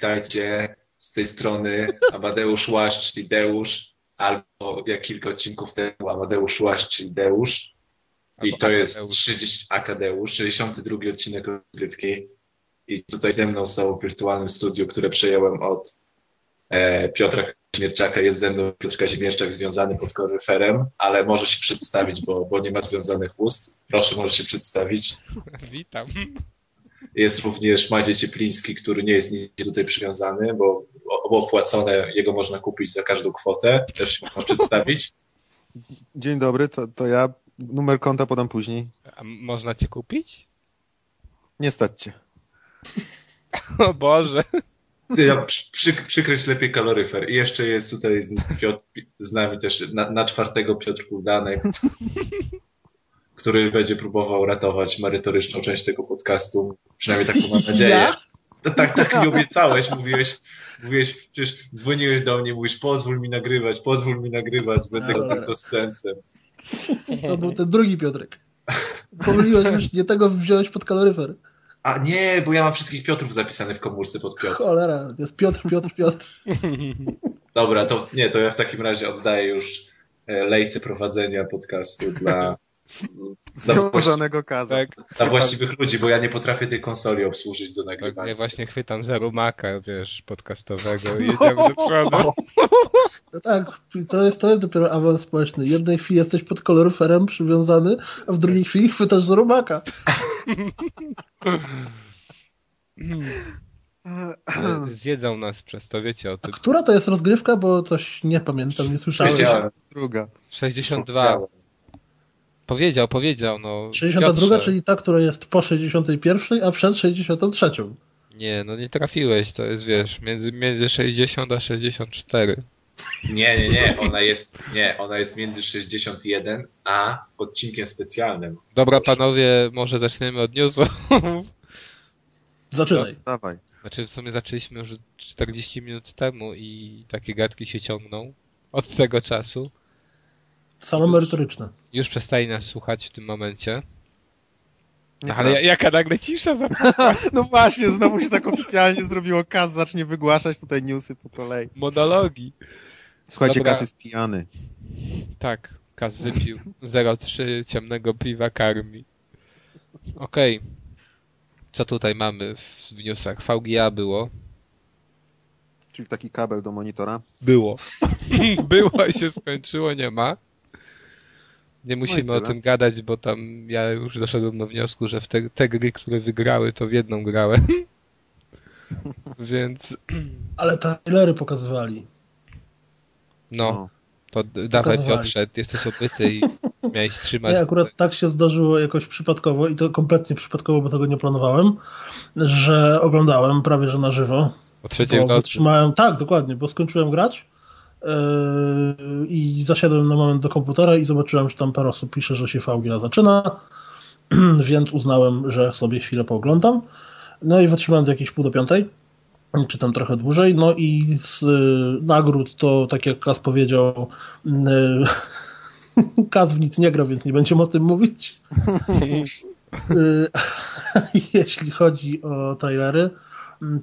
Witajcie. Z tej strony Amadeusz Łaszcz, czyli Deusz, albo jak kilka odcinków temu Amadeusz Łaszcz, czyli Deusz. I to jest 30, Akadeusz, 62 odcinek rozgrywki. I tutaj ze mną są w wirtualnym studiu, które przejąłem od e, Piotra Kazimierczaka. Jest ze mną Piotr Kazimierczak związany pod koryferem, ale może się przedstawić, bo, bo nie ma związanych ust. Proszę, może się przedstawić. Witam. Jest również Maciej Ciepliński, który nie jest nigdzie tutaj przywiązany, bo opłacone jego można kupić za każdą kwotę. Też się można przedstawić. Dzień dobry, to, to ja. Numer konta podam później. A można cię kupić? Nie stać cię. O Boże. Ty, ja przy, przykryć lepiej kaloryfer. I jeszcze jest tutaj z, Piotr, z nami też na, na czwartego Piotr Kuldanek, który będzie próbował ratować merytoryczną część tego podcastu. Przynajmniej taką mam nadzieję. Ja? To, tak, tak mi obiecałeś, mówiłeś, mówiłeś, przecież dzwoniłeś do mnie, mówisz, pozwól mi nagrywać, pozwól mi nagrywać, będę Dobra. tylko z sensem. To był ten drugi Piotrek. Pomyliłeś już, nie tego wziąłeś pod kaloryfer. A nie, bo ja mam wszystkich Piotrów zapisanych w komórce pod Piotr. Cholera, jest Piotr, Piotr, Piotr. Dobra, to nie, to ja w takim razie oddaję już e, lejce prowadzenia podcastu dla, Związanego kaza. Tak. dla właściwych ludzi, bo ja nie potrafię tej konsoli obsłużyć do Tak, ja nagrywania. właśnie chwytam za rumaka, wiesz, podcastowego i jedziemy do przodu. No tak, to jest, to jest dopiero awans społeczny. W jednej chwili jesteś pod kaloryferem przywiązany, a w drugiej chwili chwytasz za robaka. Zjedzą nas przez to, wiecie o A tym. która to jest rozgrywka, bo coś nie pamiętam, nie słyszałem. Wiedziałem. Druga. 62. Powiedział, powiedział, no. 62, Piotrze. czyli ta, która jest po 61, a przed 63. Nie, no nie trafiłeś, to jest, wiesz, między, między 60 a 64. Nie, nie, nie, ona jest, nie, ona jest między 61 a odcinkiem specjalnym. Dobra, panowie, może zaczniemy od newsów. Zaczynaj. Dawaj. Znaczy, w sumie zaczęliśmy już 40 minut temu i takie gadki się ciągną od tego czasu. Samo merytoryczne. Już przestali nas słuchać w tym momencie. Nie Ale ja- jaka nagle cisza za... No właśnie, znowu się tak oficjalnie zrobiło. Kaz zacznie wygłaszać tutaj newsy po kolei. monologi. Słuchajcie, Dobra. Kaz jest pijany. Tak, Kaz wypił 0,3 ciemnego piwa karmi. Okej. Co tutaj mamy w, w newsach? VGA było. Czyli taki kabel do monitora. Było. było i się skończyło, nie ma. Nie musimy o tyle. tym gadać, bo tam ja już doszedłem do wniosku, że w te, te gry, które wygrały, to w jedną grałem. Więc Ale trailery pokazywali. no, No. to d- dawaj Pokazywali. Piotrze, jesteś obyty i miałeś trzymać. Nie, akurat tak się zdarzyło jakoś przypadkowo i to kompletnie przypadkowo, bo tego nie planowałem, że oglądałem prawie że na żywo. o trzeciej w nocy. wytrzymałem, tak, dokładnie, bo skończyłem grać i zasiadłem na moment do komputera i zobaczyłem, że tam parę osób pisze, że się VGA zaczyna, więc uznałem, że sobie chwilę pooglądam. No i wytrzymałem do jakiejś pół do piątej, czy tam trochę dłużej. No i z y, nagród to, tak jak Kaz powiedział, y, Kaz w nic nie gra, więc nie będziemy o tym mówić. Jeśli chodzi o trailery,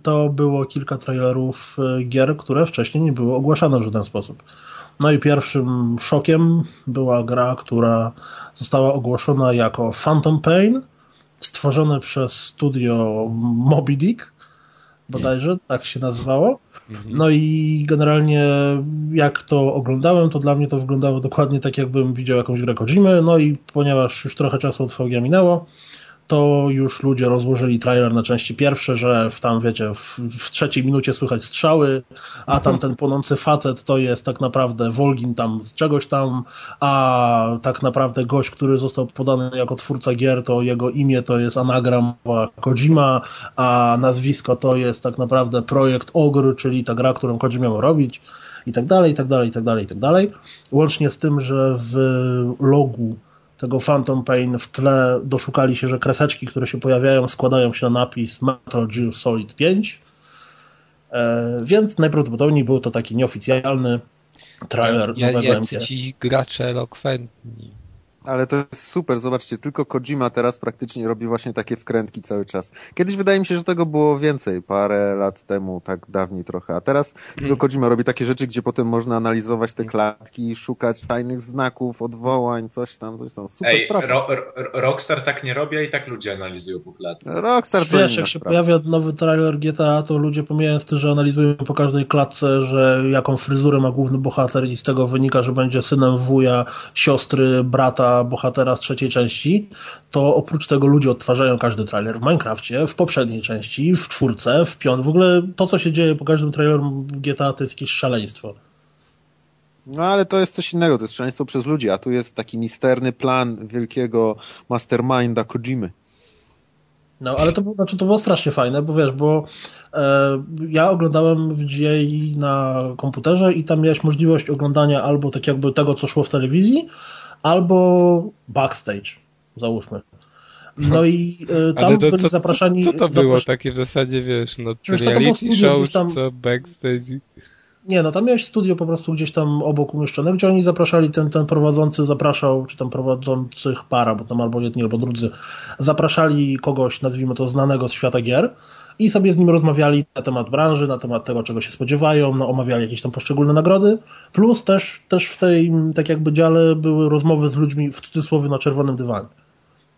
to było kilka trailerów y, gier, które wcześniej nie były ogłaszane w żaden sposób. No i pierwszym szokiem była gra, która została ogłoszona jako Phantom Pain, stworzone przez studio Moby Dick, bodajże tak się nazywało. Mhm. No i generalnie jak to oglądałem, to dla mnie to wyglądało dokładnie tak, jakbym widział jakąś grę Kojimy. No i ponieważ już trochę czasu od VGA minęło, to już ludzie rozłożyli trailer na części pierwsze, że w tam, wiecie, w, w trzeciej minucie słychać strzały, a tam ten płonący facet to jest tak naprawdę Volgin tam z czegoś tam, a tak naprawdę gość, który został podany jako twórca gier, to jego imię to jest anagram Kojima, a nazwisko to jest tak naprawdę projekt Ogre, czyli ta gra, którą Kojima miał robić i tak dalej, i tak dalej, i tak dalej, i tak dalej. Łącznie z tym, że w logu tego Phantom Pain w tle doszukali się, że kreseczki, które się pojawiają, składają się na napis Metal Gear Solid 5. E, więc najprawdopodobniej był to taki nieoficjalny trailer Ja, nowego jacy ci gracze elokwentni. Ale to jest super, zobaczcie, tylko Kojima teraz praktycznie robi właśnie takie wkrętki cały czas. Kiedyś wydaje mi się, że tego było więcej, parę lat temu, tak dawniej trochę, a teraz tylko Kojima robi takie rzeczy, gdzie potem można analizować te klatki, szukać tajnych znaków, odwołań, coś tam, coś tam. Super Ej, sprawa. ro, ro, Rockstar tak nie robi, a i tak ludzie analizują po klatce. Rockstar to Wiesz, jak się sprawa. pojawia nowy trailer GTA, to ludzie pomijając to, że analizują po każdej klatce, że jaką fryzurę ma główny bohater i z tego wynika, że będzie synem wuja, siostry, brata, bohatera z trzeciej części, to oprócz tego ludzie odtwarzają każdy trailer w Minecrafcie, w poprzedniej części, w czwórce, w piąt. W ogóle to, co się dzieje po każdym trailerze GTA, to jest jakieś szaleństwo. No ale to jest coś innego, to jest szaleństwo przez ludzi, a tu jest taki misterny plan wielkiego masterminda Kojimy. No, ale to, znaczy, to było strasznie fajne, bo wiesz, bo e, ja oglądałem w dzień na komputerze i tam miałeś możliwość oglądania albo tak jakby tego, co szło w telewizji, albo backstage, załóżmy. No i e, tam byli co, zapraszani... co, co to było takie w zasadzie, wiesz, no było reality studio show, tam- czy co, backstage? Nie, no tam miałeś studio po prostu gdzieś tam obok umieszczone, gdzie oni zapraszali, ten, ten prowadzący zapraszał, czy tam prowadzących para, bo tam albo jedni, albo drudzy, zapraszali kogoś, nazwijmy to, znanego z świata gier i sobie z nim rozmawiali na temat branży, na temat tego, czego się spodziewają, no, omawiali jakieś tam poszczególne nagrody, plus też, też w tej, tak jakby dziale były rozmowy z ludźmi w cudzysłowie na czerwonym dywanie.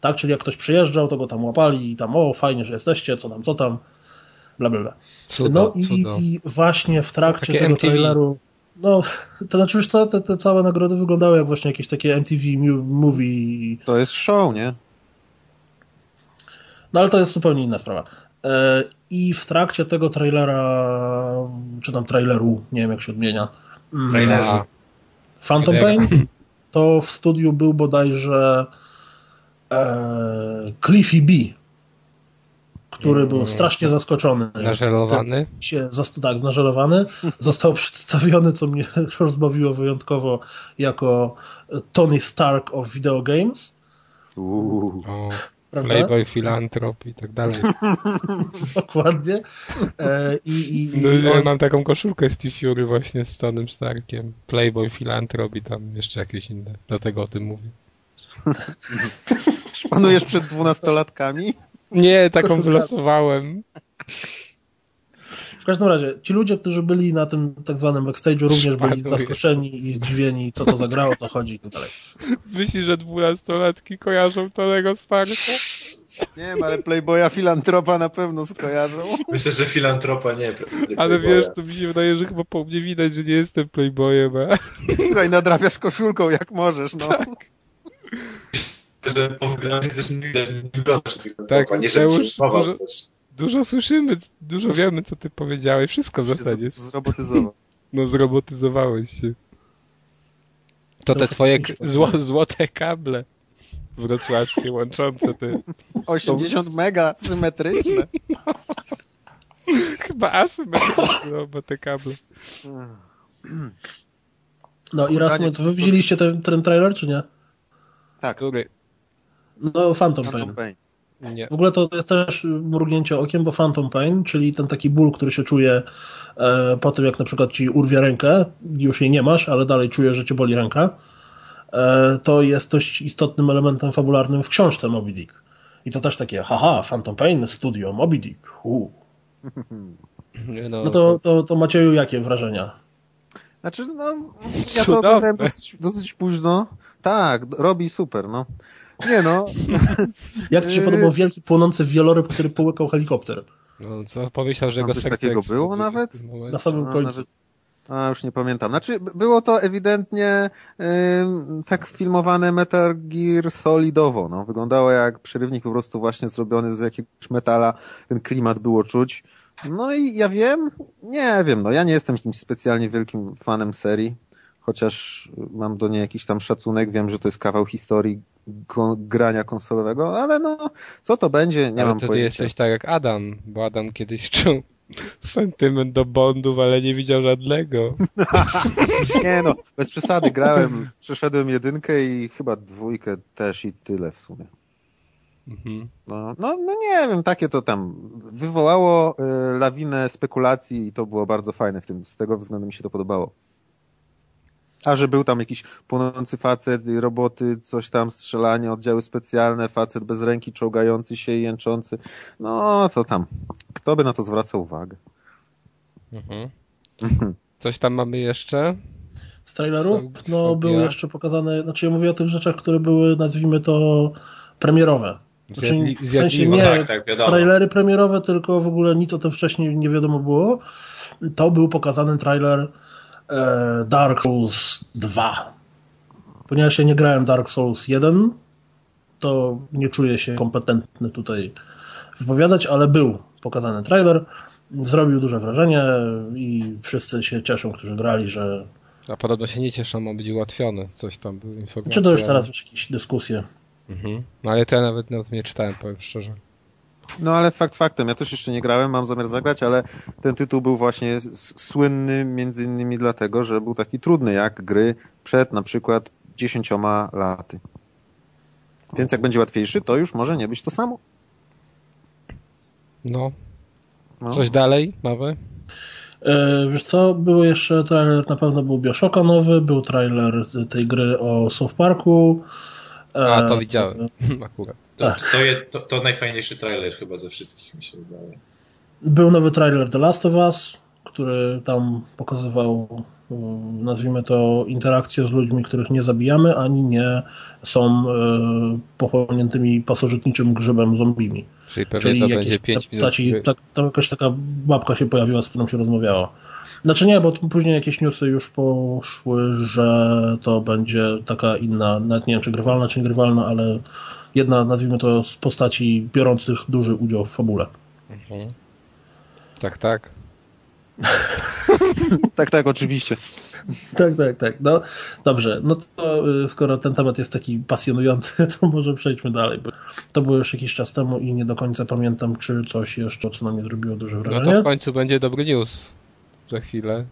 Tak, czyli jak ktoś przyjeżdżał, to go tam łapali i tam, o, fajnie, że jesteście, co tam, co tam, bla, bla, bla. Cudo, No i, cudo. i właśnie w trakcie Takie tego MTV. traileru. No, to znaczy, wiesz co, te, te całe nagrody wyglądały jak właśnie jakieś takie MTV movie. To jest show, nie? No ale to jest zupełnie inna sprawa. E, I w trakcie tego trailera, czy tam traileru, nie wiem jak się odmienia, mm, Trailerze. Phantom Pain, to w studiu był bodajże e, Cliffy B, który był Mm. strasznie zaskoczony. Nażelowany? się tak, nażelowany. Został przedstawiony, co mnie rozbawiło wyjątkowo, jako Tony Stark of Video Games. Uuu. Prawda? Playboy, filantrop i tak dalej. Dokładnie. E, I, i, No, i ja on, mam taką koszulkę z T-Fury właśnie z Tonym Starkiem. Playboy, filantrop i tam jeszcze jakieś inne. Dlatego o tym mówię. Szpanujesz przed dwunastolatkami? Nie, taką Koszulka. wylosowałem. W każdym razie, ci ludzie, którzy byli na tym tak zwanym backstage'u również byli zaskoczeni i zdziwieni, co to zagrało, to chodzi i tak dalej. Myślisz, że dwunastolatki kojarzą Tonego Starka? Nie wiem, ale Playboya filantropa na pewno skojarzą. Myślę, że filantropa nie. Ale Playboya. wiesz, to mi się wydaje, że chyba po mnie widać, że nie jestem playboyem. A... Słuchaj, nadrabiasz koszulką jak możesz, no. Że po wyglądzie też nie widać. Tak, nie, żebym Mateusz, dużo-. Dużo słyszymy, dużo wiemy, co ty powiedziałeś. Wszystko w zasadzie. z- Zrobotyzował. No, zrobotyzowałeś się. To te twoje zło, złote kable wrocławskie łączące te 80 mega symetryczne. chyba asymetryczne oba te kable. No i raz, to wy widzieliście ten, ten trailer, czy nie? Tak, Który? No, Phantom Pain. Phantom Pain. Nie. W ogóle to jest też mrugnięcie okiem, bo Phantom Pain, czyli ten taki ból, który się czuje e, po tym, jak na przykład ci urwie rękę, już jej nie masz, ale dalej czujesz, że cię boli ręka, e, to jest dość istotnym elementem fabularnym w książce Moby Dick. I to też takie, haha, Phantom Pain, studio Moby Dick. Uu. No, No to, to, to Macieju, jakie wrażenia? Znaczy, no, ja to oglądałem dosyć, dosyć późno. Tak, robi super, no. Nie no, Jak ci się Yy. podobał wielki płonący wieloryb, który połykał helikopter? no, co pomyślał, że Tam go coś sekcja takiego było nawet? Na samym końcu. nawet, a już nie pamiętam. Znaczy, było to ewidentnie ym, tak filmowane Metal Gear solidowo, no. Wyglądało jak przerywnik po prostu właśnie zrobiony z jakiegoś metala. Ten klimat było czuć. No i ja wiem, nie wiem, no ja nie jestem jakimś specjalnie wielkim fanem serii, chociaż mam do niej jakiś tam szacunek, wiem, że to jest kawał historii grania konsolowego, ale no, co to będzie, nie Ale mam ty pojęcia. jesteś tak jak Adam, bo Adam kiedyś czuł sentyment do Bondów, ale nie widział żadnego. Nie no, bez przesady, grałem, przeszedłem jedynkę i chyba dwójkę też i tyle w sumie. Mhm. No, no, no nie wiem, takie to tam wywołało y, lawinę spekulacji i to było bardzo fajne w tym, z tego względu mi się to podobało. A że był tam jakiś płonący facet, roboty, coś tam, strzelanie, oddziały specjalne, facet bez ręki, czołgający się i jęczący. No, to tam. Kto by na to zwracał uwagę? Mhm. Coś tam mamy jeszcze? Z trailerów? No, były jeszcze pokazane, znaczy ja mówię o tych rzeczach, które były, nazwijmy to, premierowe. Znaczy, w sensie zjadliwe. nie tak, tak, trailery premierowe, tylko w ogóle nic o tym wcześniej nie wiadomo było. To był pokazany trailer Dark Souls 2. Ponieważ ja nie grałem Dark Souls 1, to nie czuję się kompetentny tutaj wypowiadać, ale był pokazany trailer. Zrobił duże wrażenie i wszyscy się cieszą, którzy grali, że A podobno się nie cieszą, ma być ułatwiony. Coś tam były informacje. czy to już teraz jakieś dyskusje. Mhm. No ale to ja nawet, nawet nie czytałem, powiem szczerze. No ale fakt faktem, ja też jeszcze nie grałem, mam zamiar zagrać, ale ten tytuł był właśnie słynny między innymi dlatego, że był taki trudny jak gry przed na przykład dziesięcioma laty. Więc jak będzie łatwiejszy, to już może nie być to samo. No, No. coś dalej mamy? E, Wiesz co, był jeszcze trailer, na pewno był Bioshocka nowy, był trailer tej gry o South Parku. E, A, to widziałem. Akurat. To, Tak. to, to, to najfajniejszy trailer chyba ze wszystkich, mi się wydaje. Był nowy trailer The Last of Us, który tam pokazywał, mm, nazwijmy to, interakcje z ludźmi, których nie zabijamy, ani nie są e, pochłoniętymi pasożytniczym grzybem zombimi. Czyli pewnie Czyli to jakieś będzie 5 minut. postaci, gry. tak, to jakaś taka babka się pojawiła, z którą się rozmawiało. Znaczy nie, bo później jakieś newsy już poszły, że to będzie taka inna, nawet nie wiem czy grywalna, czy niegrywalna, ale jedna, nazwijmy to, z postaci biorących duży udział w fabule. Mhm. Tak, tak. Tak, tak, oczywiście. Tak, tak, tak. No dobrze, no to y, skoro ten temat jest taki pasjonujący, to może przejdźmy dalej, bo to było już jakiś czas temu i nie do końca pamiętam, czy coś jeszcze, co na mnie zrobiło duże No wrażenie. to w końcu będzie dobry news. Za chwilę.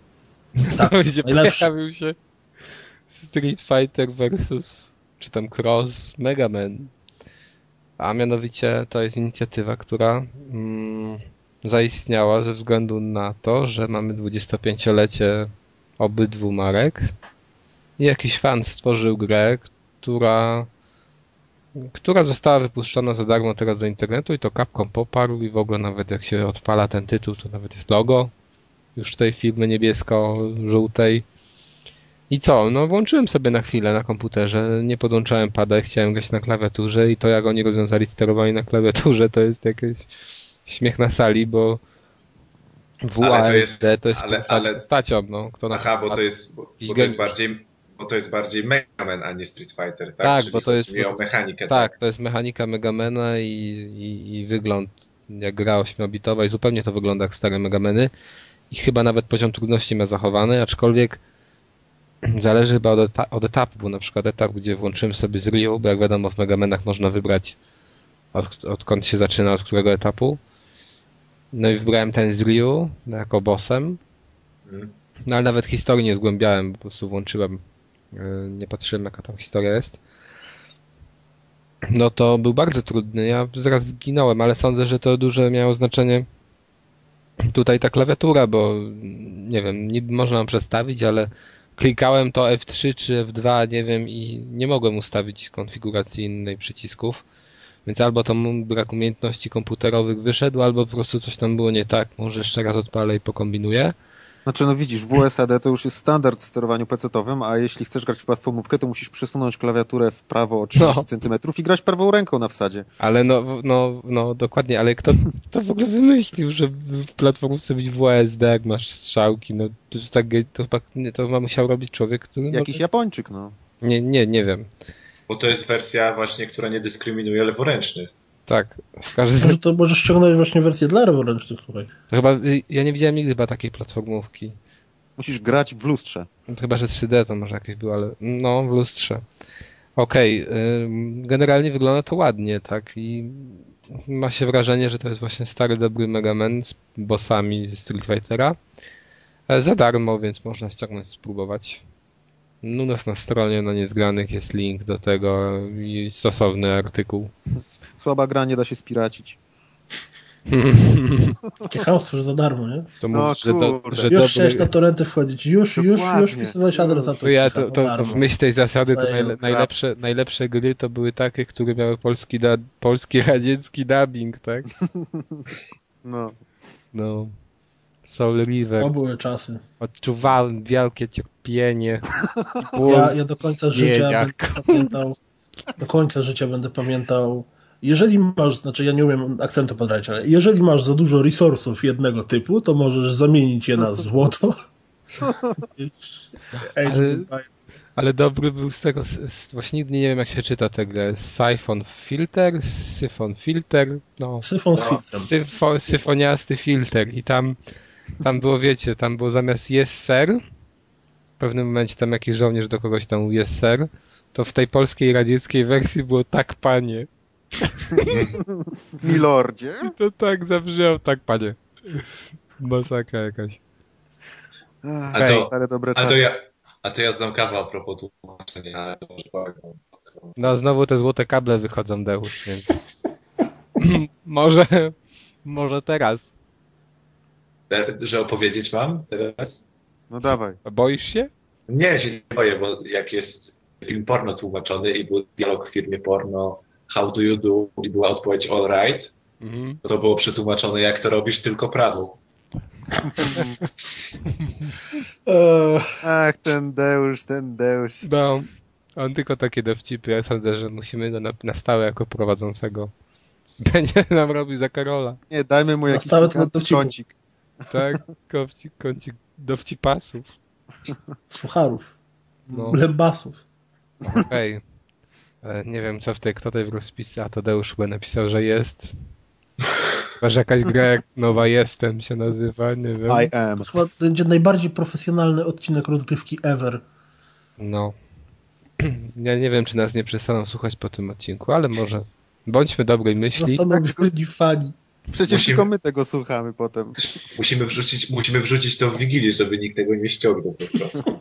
Tak, najlepszy. pojawił się Street Fighter versus czy tam Cross Mega Man. A mianowicie to jest inicjatywa, która mm, zaistniała ze względu na to, że mamy 25-lecie obydwu marek i jakiś fan stworzył grę, która która została wypuszczona za darmo teraz do internetu i to Capcom poparł i w ogóle nawet jak się odpala ten tytuł, to nawet jest logo już tej firmy niebiesko-żółtej. I co? No włączyłem sobie na chwilę na komputerze, nie podłączałem pada, chciałem grać na klawiaturze i to jak oni rozwiązali sterowanie na klawiaturze to jest jakiś śmiech na sali, bo WASD to jest, to jest ale- ale, ale- postacią, no. Kto na Aha, bo to jest, bo, bo to jest bardziej bo to jest bardziej Mega Man, a nie Street Fighter, tak? Tak, Czyli bo to jest- bo to- mechanikę. Tak, to jest mechanika Megamena i, i, i wygląd jak gra 8-bitowa i zupełnie to wygląda jak stare Megameny i chyba nawet poziom trudności ma zachowany, aczkolwiek zależy chyba od, eta- od etapu, bo na przykład etap, gdzie włączyłem sobie z Ryu, bo jak wiadomo w Megamenach można wybrać od, odkąd się zaczyna, od którego etapu. No i wybrałem ten z Ryu jako bossem, no ale nawet historii nie zgłębiałem, po prostu włączyłem, yy, nie patrzyłem jaka tam historia jest. No to był bardzo trudny, ja zaraz zginąłem, ale sądzę, że to duże miało znaczenie tutaj ta klawiatura, bo nie wiem, niby można przestawić, ale klikałem to F3 czy F2, nie wiem i nie mogłem ustawić konfiguracji innej przycisków. Więc albo to brak umiejętności komputerowych wyszedł, albo po prostu coś tam było nie tak. Może jeszcze raz odpalę i pokombinuję. Znaczy, no widzisz, WSAD to już jest standard w sterowaniu PC-owym, a jeśli chcesz grać w platformówkę, to musisz przesunąć klawiaturę w prawo o 30 No. centymetrów i grać prawą ręką na wsadzie. Ale no, no, no dokładnie, ale kto to w ogóle wymyślił, że w platformówce być WSD, jak masz strzałki, no to, tak, to chyba nie, to ma musiał robić człowiek, który Jakiś może... Japończyk, no. Nie, nie, nie wiem. Bo to jest wersja właśnie, która nie dyskryminuje leworęcznych. Tak, w każdym Może to możesz ściągnąć właśnie wersję dla leworęcznych, słuchaj. to chyba, ja nie widziałem nigdy chyba takiej platformówki. Musisz grać w lustrze. No to Chyba, że 3D to może jakieś było, ale no, w lustrze. Okej, ym, generalnie wygląda to ładnie, tak, i ma się wrażenie, że to jest właśnie stary, dobry Mega Man z bossami z Street Fightera. E, Za darmo, więc można ściągnąć, spróbować. No, U nas na stronie na niezgranych jest link do tego i stosowny artykuł. Słaba gra, nie da się spiracić. Takie chamstwo, że za darmo, nie? To No, mów, że, do, że Już dobry... chciałeś na torenty wchodzić. Już, już, Dokładnie. już wpisywałeś adres, To ja, to, za to, to darmo. w myśl tej zasady to najle, najlepsze, najlepsze gry to były takie, które miały polski, da, polski radziecki dubbing, tak? No. No. Soul River. To były czasy. Odczuwałem wielkie cierpienie. Ja, ja do końca życia Nie, będę pamiętał, do końca życia będę pamiętał, jeżeli masz, znaczy ja nie umiem akcentu podrać, ale jeżeli masz za dużo resursów jednego typu, to możesz zamienić je na złoto. Ale-. Ale dobry był z tego, z, właśnie nigdy nie wiem jak się czyta tę grę. Siphon Filter, Syfon Filter, no. Syfon z filtrem. Syfo, syfoniasty filter i tam, tam było, wiecie, tam było zamiast yes sir, w pewnym momencie tam jakiś żołnierz do kogoś tam mówił yes sir, to w tej polskiej radzieckiej wersji było tak panie. Milordzie? To tak zabrzmiał, tak panie. Masakra jakaś. Ach, A to- stare dobre A to czasy. ja, a to ja znam kawał a propos tłumaczenia, ale to może powiem. No znowu te złote kable wychodzą Deusz, więc może, może teraz. Że opowiedzieć mam teraz? No dawaj. A Boisz się? Nie, się nie boję, bo jak jest film porno tłumaczony i był dialog w firmie porno How do you do? i była odpowiedź all right, Mhm. to było przetłumaczone jak to robisz tylko prawą. Eee, Ach, ten Deusz, ten Deusz. No, on tylko takie dowcipy. Ja sądzę, że musimy go na, na stałe jako prowadzącego. Będzie nam robił za Karola. Nie, dajmy mu Na jakiś kącik. Tak? Kącik, kącik dowcipasów. sucharów, No, blembasów. okej. Ale Nie wiem, co w tej, kto tutaj w rozpisce, a Tadeusz chyba napisał, że jest. Chyba, że jakaś gra jak Nowa Jestem się nazywa, nie wiem. I am. Chyba to będzie najbardziej profesjonalny odcinek rozgrywki ever. No. Ja nie wiem, czy nas nie przestaną słuchać po tym odcinku, ale może. Bądźmy dobrej myśli. Zastanowieni fani. Przecież Musimy- tylko my tego słuchamy potem. Musimy wrzucić, musimy wrzucić to w Wigilię, żeby nikt tego nie ściągnął po prostu.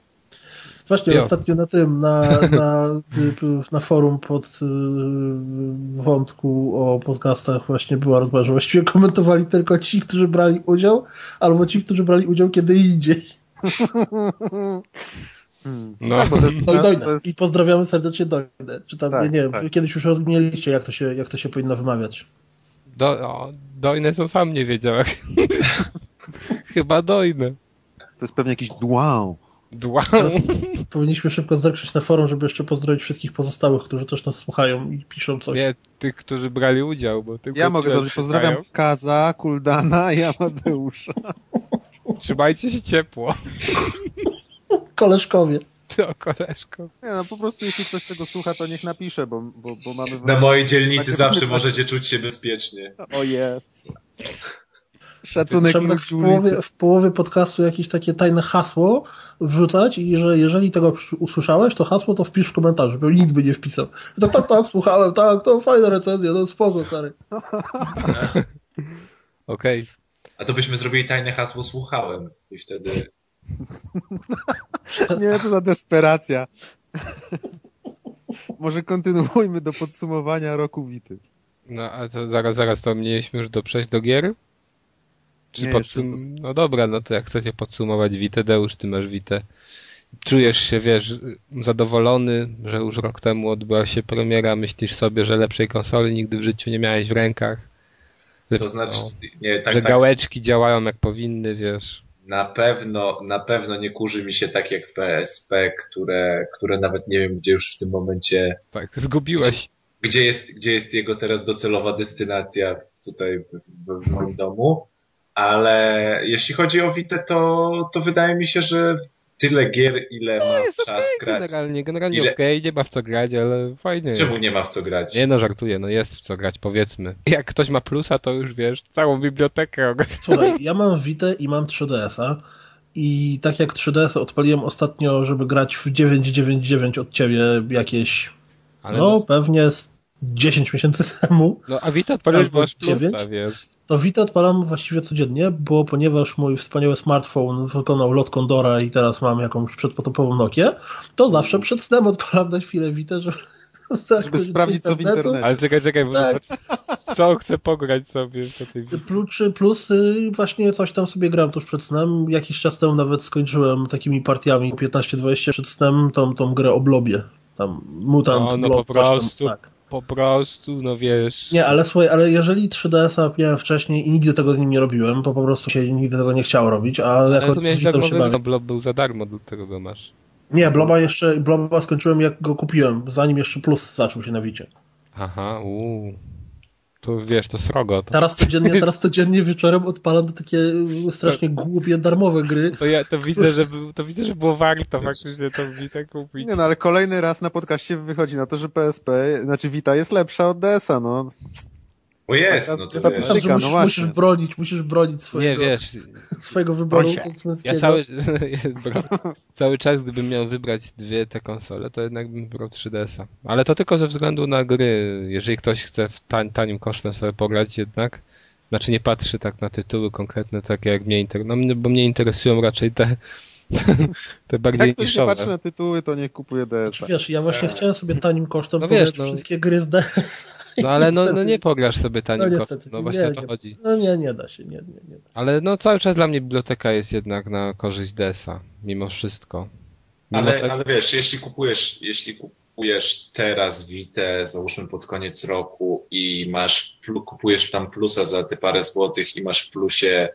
Właśnie Jo. ostatnio na tym, na, na, na forum pod y, wątku o podcastach właśnie była rozmowa, że właściwie komentowali tylko ci, którzy brali udział, albo ci, którzy brali udział kiedy indziej. Hmm. No. Tak, bo to jest, No i to jest I pozdrawiamy serdecznie Dojnę. Czy tam, Tak, nie, nie wiem, tak. kiedyś już rozmieliście, jak to się, jak to się powinno wymawiać. Do, o, dojne to sam nie wiedział. Jak... Chyba dojne. To jest pewnie jakiś wow. Dła. Teraz powinniśmy szybko zerknąć na forum, żeby jeszcze pozdrowić wszystkich pozostałych, którzy też nas słuchają i piszą coś. Nie, tych, którzy brali udział, bo tylko Ja mogę zacząć. Pozdrawiam. Kaza, Kuldana i Amadeusza. Trzymajcie się ciepło. Koleżkowie. To koleżko. Nie, no po prostu jeśli ktoś tego słucha, to niech napisze, bo, bo, bo mamy... Na mojej dzielnicy Tak, zawsze możecie czuć się bezpiecznie. O jest. Szacunek Trzeba tak w połowie, w połowie podcastu jakieś takie tajne hasło wrzucać i że jeżeli tego usłyszałeś, to hasło to wpisz w komentarzu, bo nic by nie wpisał. Tak, tak, tak, słuchałem, tak, to fajna recenzja, no spoko, stary. Okej. A to byśmy zrobili tajne hasło słuchałem i wtedy Nie, to za desperacja. Może kontynuujmy do podsumowania roku Wity. No a to zaraz, zaraz to mieliśmy już do przejść do gier? Czy Nie, podsum... jeszcze No dobra, no to jak chcecie podsumować Witę, Deusz, ty masz Witę. Czujesz się, wiesz, zadowolony, że już rok temu odbyła się premiera, myślisz sobie, że lepszej konsoli nigdy w życiu nie miałeś w rękach. Że, to znaczy, no, nie, tak, że tak, gałeczki działają jak powinny, wiesz. Na pewno, na pewno nie kurzy mi się tak jak PSP, które, które nawet nie wiem, gdzie już w tym momencie, Tak, zgubiłeś. gdzie jest, gdzie jest jego teraz docelowa destynacja tutaj w, w, w moim domu, ale jeśli chodzi o Witę, to, to wydaje mi się, że tyle gier, ile ma jest czas grać. Generalnie, generalnie Ile- okej, nie ma w co grać, ale fajnie. jest. Czemu nie ma w co grać? Nie no, żartuję, no jest w co grać, powiedzmy. Jak ktoś ma plusa, to już wiesz, całą bibliotekę. Słuchaj, ja mam Vita i mam 3DS-a i tak jak 3DS odpaliłem ostatnio, żeby grać w 999 od ciebie jakieś, Ale no no, pewnie z 10 miesięcy temu, no a Vita odpaliłeś, bo masz plusa, wiesz. To Vita odpalam właściwie codziennie, bo ponieważ mój wspaniały smartfon wykonał lot Kondora i teraz mam jakąś przedpotopową Nokię, to zawsze przed snem odpalam na chwilę Vita, żeby, Żeby sprawdzić, co w internecie. Ale czekaj, czekaj, bo Tak. co chcę pograć sobie po tej Plus, plus y, właśnie coś tam sobie gram tuż przed snem. Jakiś czas temu nawet skończyłem takimi partiami 15-20 przed snem tą, tą grę o blobie. Tam Mutant No, no Blob, po tam, prostu. tak. Po prostu, no wiesz. Nie, ale słuchaj, ale jeżeli 3DS-a miałem wcześniej i nigdy tego z nim nie robiłem, bo po prostu się nigdy tego nie chciało robić, a ale jako miałeś Witem się bawię. Blob był za darmo, dlatego go masz. Nie, Bloba jeszcze, Bloba skończyłem jak go kupiłem, zanim jeszcze Plus zaczął się na Wicie. Aha, uuu. To wiesz, to srogo. To, Teraz codziennie, teraz codziennie wieczorem odpalam te takie strasznie głupie, darmowe gry. to ja to widzę, że był- to widzę, że było warto faktycznie to Vita kupić. Nie no, ale kolejny raz na podcaście wychodzi na to, że PSP, znaczy Vita jest lepsza od DS-a, no. Bo jest, no to Statystyka, wiesz. Że no musisz, właśnie. musisz bronić, musisz bronić Nie, swojego, wiesz, swojego wyboru konsumenckiego. ja cały, cały czas, gdybym miał wybrać dwie te konsole, to jednak bym wybrał 3DS-a. Ale to tylko ze względu na gry. Jeżeli ktoś chce w tań, tanim kosztem sobie pograć jednak, znaczy nie patrzy tak na tytuły konkretne, takie jak mnie interesują, no, bo mnie interesują raczej te, te bardziej Jak ktoś nie niszowe. patrzy na tytuły, to niech kupuje DS-a. Wiesz, ja właśnie chciałem sobie tanim kosztem No pograć wiesz, no. wszystkie gry z DS. No ale no, no nie pograsz sobie tanim No niestety, no właśnie nie, o to nie. chodzi. No nie, nie da się, nie, nie, nie. Ale no cały czas dla mnie biblioteka jest jednak na korzyść DS-a, mimo wszystko. Mimo Ale, tego- ale wiesz, jeśli kupujesz, jeśli kupujesz teraz Vita, załóżmy pod koniec roku i masz, kupujesz tam plusa za te parę złotych i masz w plusie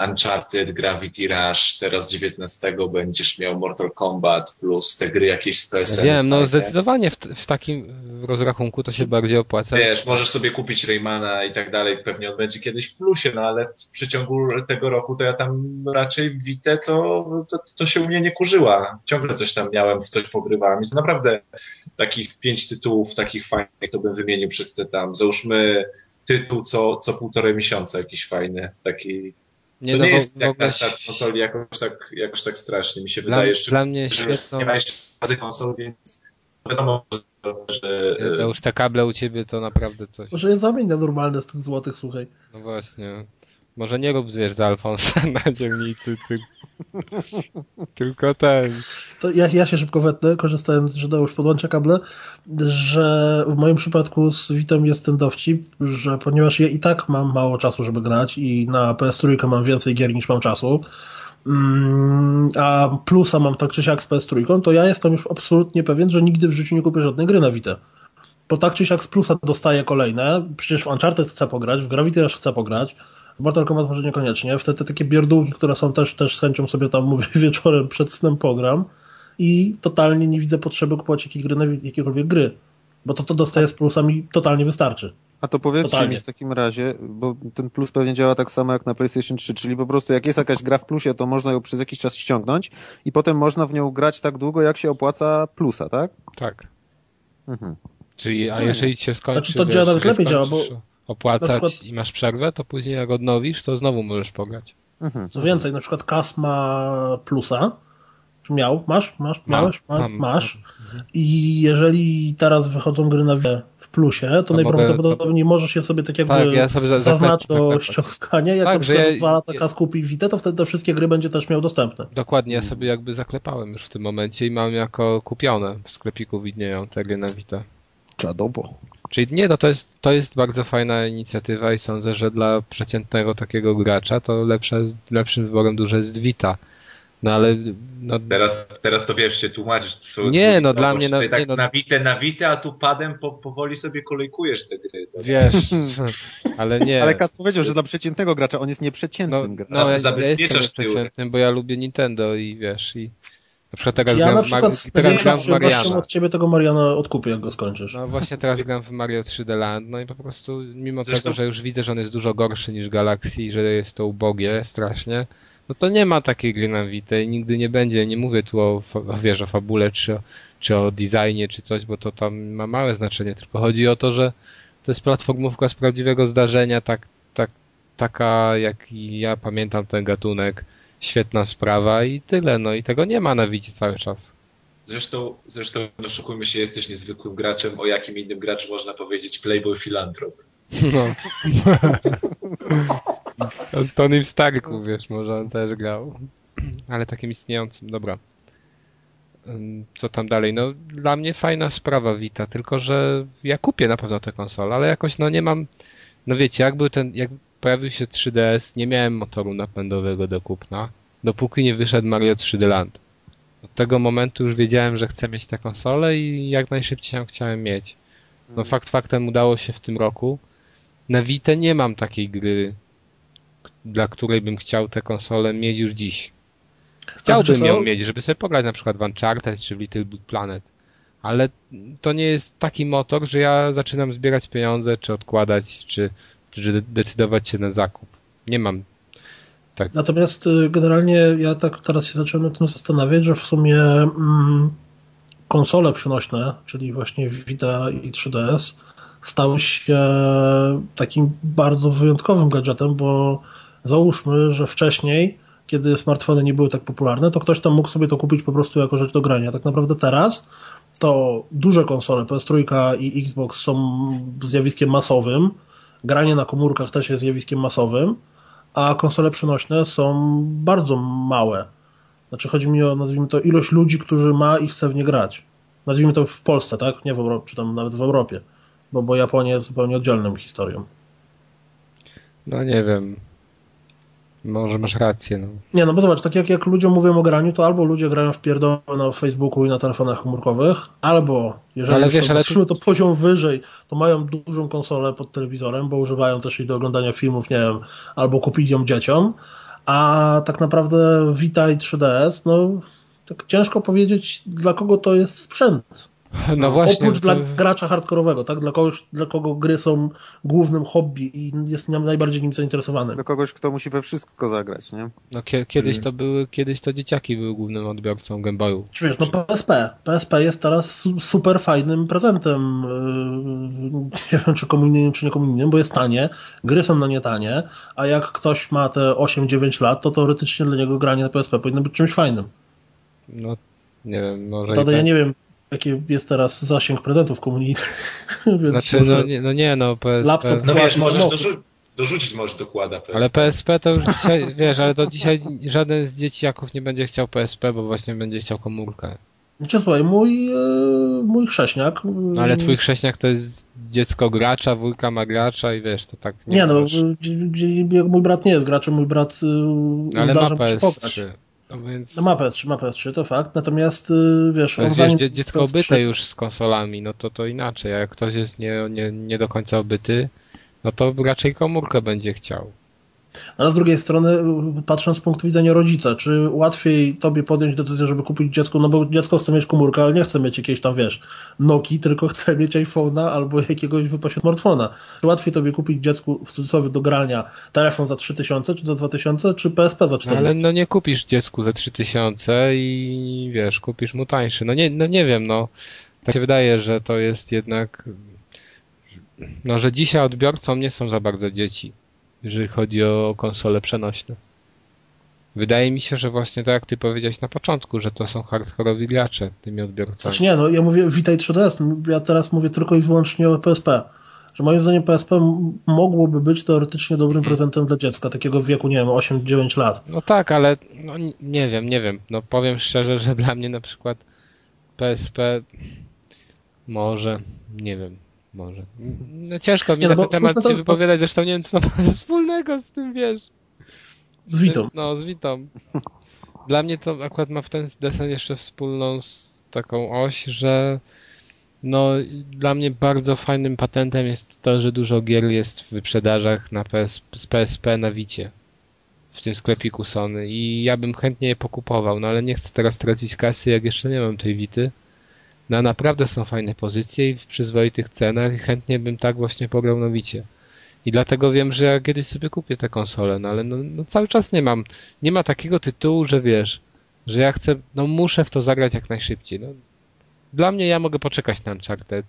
Uncharted, Gravity Rush, teraz 19 będziesz miał Mortal Kombat plus te gry jakieś z PSN. wiem, no zdecydowanie w, w takim rozrachunku to się bardziej opłaca. Wiesz, możesz sobie kupić Raymana i tak dalej, pewnie on będzie kiedyś w plusie, no ale w przeciągu tego roku to ja tam raczej Witę to, to, to się u mnie nie kurzyła. Ciągle coś tam miałem, w coś pogrywałem i to naprawdę takich pięć tytułów, takich fajnych to bym wymienił przez te tam, załóżmy tytuł co, co półtorej miesiąca jakiś fajny, taki, Nie, to nie jest w jak ogóle na start konsoli jakoś tak, jakoś tak strasznie, mi się dla, wydaje, jeszcze dla mnie świetną... nie ma jeszcze bazy konsol, więc wiadomo, że, Ja już te kable u ciebie to naprawdę coś. Może je zamień na normalne z tych złotych, słuchaj. No właśnie. Może nie rób zwierz za Alfonsa na dzielnicy, ty... tylko ten. To ja, ja się szybko wetnę, korzystając, że Deusz podłącza kable, że w moim przypadku z Witem jest ten dowcip, że ponieważ ja i tak mam mało czasu, żeby grać i na PS3 mam więcej gier niż mam czasu, mm, a plusa mam tak czy siak z PS3, to ja jestem już absolutnie pewien, że nigdy w życiu nie kupię żadnej gry na Vita. Bo tak czy siak z plusa dostaję kolejne, przecież w Uncharted chcę pograć, w Gravity też chcę pograć, Mortal Kombat może niekoniecznie, w te, takie bierdółki, które są też, też z chęcią sobie tam mówię wieczorem przed snem pogram i totalnie nie widzę potrzeby kupować jakiej gry, na- jakiejkolwiek gry. Bo to, to dostaję z plusami totalnie wystarczy. A to powiedzcie Totalnie. mi w takim razie, bo ten plus pewnie działa tak samo jak na PlayStation 3, czyli po prostu jak jest jakaś gra w plusie, to można ją przez jakiś czas ściągnąć i potem można w nią grać tak długo, jak się opłaca plusa, tak? Tak. Mhm. Czyli, a jeżeli się skończy, Znaczy, to wiesz, działa nawet lepiej działa, bo- opłacać przykład- i masz przerwę, to później jak odnowisz, to znowu możesz pograć. Mhm. Co więcej, na przykład Kas ma plusa, czy miał, masz, masz, miałeś, ma, mam. masz i jeżeli teraz wychodzą gry na Wii w plusie, to, To najprawdopodobniej możesz je sobie tak jakby Tak, ja sobie za- zaznacz zaklep- do ściągania, jak Tak, na przykład ja- dwa lata ja- Kas kupi Vita, to wtedy te wszystkie gry będzie też miał dostępne. Dokładnie, ja sobie jakby zaklepałem już w tym momencie i mam jako kupione. W sklepiku widnieją te gry na Vita. Czadowo. Czyli nie, no to jest, to jest bardzo fajna inicjatywa i sądzę, że dla przeciętnego takiego gracza to lepsze, lepszym wyborem dużo jest Vita. No ale, no, Teraz, teraz to wiesz, się tłumaczysz. co- Nie, no, dla mnie, no, tak nie, no. na witę, na witę, a tu padem po, powoli sobie kolejkujesz te gry. To wiesz, ale nie. Ale Kas powiedział, że dla przeciętnego gracza on jest no, nieprzeciętnym graczem. no ja, ja jestem przeciętnym, bo ja lubię Nintendo i wiesz, i na przykład teraz Ja gram, na Mar- przykład teraz gram w Mariana. od ciebie tego Mariana odkupię, jak go skończysz. No właśnie teraz gram w Mario 3D Land, no i po prostu mimo Zresztą- tego, że już widzę, że on jest dużo gorszy niż Galaxy i że jest to ubogie strasznie, no to nie ma takiej gry na Vita i nigdy nie będzie. Nie mówię tu o, o wiesz, o fabule czy o, czy o designie czy coś, bo to tam ma małe znaczenie, tylko chodzi o to, że to jest platformówka z prawdziwego zdarzenia, tak, tak, taka jak i ja pamiętam ten gatunek, świetna sprawa i tyle, no i tego nie ma na Vicie cały czas. Zresztą, zresztą oszukujmy się, jesteś niezwykłym graczem, o jakim innym graczu można powiedzieć Playboy Filantrop. No. Tonym Starku, wiesz, może on też grał. Ale takim istniejącym, dobra. co tam dalej. No, dla mnie fajna sprawa Vita, tylko że ja kupię na pewno tę konsolę, ale jakoś no nie mam, no wiecie, jak był ten, jak pojawił się 3DS, nie miałem motoru napędowego do kupna, dopóki nie wyszedł Mario 3D Land. Od tego momentu już wiedziałem, że chcę mieć tę konsolę i jak najszybciej ją chciałem mieć. No Mhm. fakt faktem udało się w tym roku. Na Vita nie mam takiej gry, dla której bym chciał tę konsolę mieć już dziś. Chciałbym Znaczy, ją mieć, żeby sobie pograć na przykład w Uncharted czy w Little Big Planet. Ale to nie jest taki motor, że ja zaczynam zbierać pieniądze, czy odkładać, czy, czy decydować się na zakup. Nie mam. Natomiast y, generalnie ja tak teraz się zacząłem nad tym zastanawiać, że w sumie mm, konsole przenośne, czyli właśnie Vita i 3DS, stały się takim bardzo wyjątkowym gadżetem, bo załóżmy, że wcześniej, kiedy smartfony nie były tak popularne, to ktoś tam mógł sobie to kupić po prostu jako rzecz do grania. Tak naprawdę teraz to duże konsole, PS3 i Xbox są zjawiskiem masowym, granie na komórkach też jest zjawiskiem masowym, a konsole przenośne są bardzo małe. Znaczy chodzi mi o, nazwijmy to, ilość ludzi, którzy ma i chce w nie grać. Nazwijmy to w Polsce, tak? Nie w Europie, czy tam nawet w Europie. Bo, bo Japonia jest zupełnie oddzielną historią. No nie wiem. Może masz rację. No. Nie, no bo zobacz, tak jak, jak ludziom mówią o graniu, to albo ludzie grają w pierdołę na Facebooku i na telefonach komórkowych, albo jeżeli Ale wiesz, ale to poziom wyżej, to mają dużą konsolę pod telewizorem, bo używają też jej do oglądania filmów, nie wiem, albo kupili ją dzieciom, a tak naprawdę Vita i 3DS, no tak ciężko powiedzieć, dla kogo to jest sprzęt. No właśnie. Oprócz to- dla gracza hardkorowego, tak? Dla kogoś, dla kogo gry są głównym hobby i jest nam najbardziej nim zainteresowany. Do kogoś, kto musi we wszystko zagrać, nie? No kie, kiedyś to były, kiedyś to dzieciaki były głównym odbiorcą. Czy wiesz, no PSP. PSP jest teraz su- super fajnym prezentem. Yy, Nie wiem, czy komunijnym, czy niekomunijnym, bo jest tanie. Gry są na nie tanie, a jak ktoś ma te 8-9 lat, to teoretycznie dla niego granie na PSP powinno być czymś fajnym. No nie wiem, może Prawda, ja tak. nie wiem, jaki jest teraz zasięg prezentów komunijnych. Znaczy, może- no nie, no nie, no PSP. Laptop No wiesz, Dokładnie, możesz dorzu- dorzucić możesz dokłada PSP. Ale PSP to już dzisiaj, wiesz, ale to dzisiaj żaden z dzieciaków nie będzie chciał PSP, bo właśnie będzie chciał komórkę. Znaczy, słuchaj, mój, yy, mój chrześniak... No ale twój chrześniak to jest dziecko gracza, wujka ma gracza i wiesz, to tak nie, Nie, no, mój brat nie jest graczem, mój brat No, ale ma mu się pograć. PS3. No więc No ma PS3, ma PS3, to fakt, natomiast yy, wiesz, on jest zanim wiesz, dziecko PS3 obyte już z konsolami, no to to inaczej. A jak ktoś jest nie, nie, nie do końca obyty, no to raczej komórkę będzie chciał. Ale z drugiej strony, patrząc z punktu widzenia rodzica, czy łatwiej tobie podjąć decyzję, żeby kupić dziecku, no bo dziecko chce mieć komórkę, ale nie chce mieć jakiejś tam, wiesz, Nokii, tylko chce mieć iPhone'a albo jakiegoś wypasionego smartfona. Czy łatwiej tobie kupić dziecku, w cudzysłowie, do grania telefon za 3000, czy za 2000, czy PSP za No 400? ale no nie kupisz dziecku za 3000 i wiesz, kupisz mu tańszy. No nie, no nie wiem, no. Tak się wydaje, że to jest jednak no, że dzisiaj odbiorcą nie są za bardzo dzieci, jeżeli chodzi o konsole przenośne. Wydaje mi się, że właśnie tak jak ty powiedziałeś na początku, że to są hardkorowi gracze tymi odbiorcami. Znaczy nie, no ja mówię Vita i 3DS, ja teraz mówię tylko i wyłącznie o PSP. Że moim zdaniem PSP mogłoby być teoretycznie dobrym prezentem dla dziecka, takiego wieku, nie wiem, 8-9 lat. No tak, ale no, nie wiem, nie wiem. No powiem szczerze, że dla mnie na przykład PSP może, nie wiem, może. No ciężko mi Nie, no na bo ten temat to- się wypowiadać, zresztą nie wiem, co to ma wspólnego z tym, wiesz. Z Vitą. No, z Witą. Dla mnie to akurat ma w ten desen jeszcze wspólną z taką oś, że no, dla mnie bardzo fajnym patentem jest to, że dużo gier jest w wyprzedażach na PS, z PSP na Wicie. W tym sklepiku Sony i ja bym chętnie je pokupował, no ale nie chcę teraz tracić kasy, jak jeszcze nie mam tej Wity. No a naprawdę są fajne pozycje i w przyzwoitych cenach i chętnie bym tak właśnie pograł na Wicie. I dlatego wiem, że ja kiedyś sobie kupię tę konsolę, no ale no, no cały czas nie mam, nie ma takiego tytułu, że wiesz, że ja chcę, no muszę w to zagrać jak najszybciej. No, dla mnie ja mogę poczekać na Uncharted,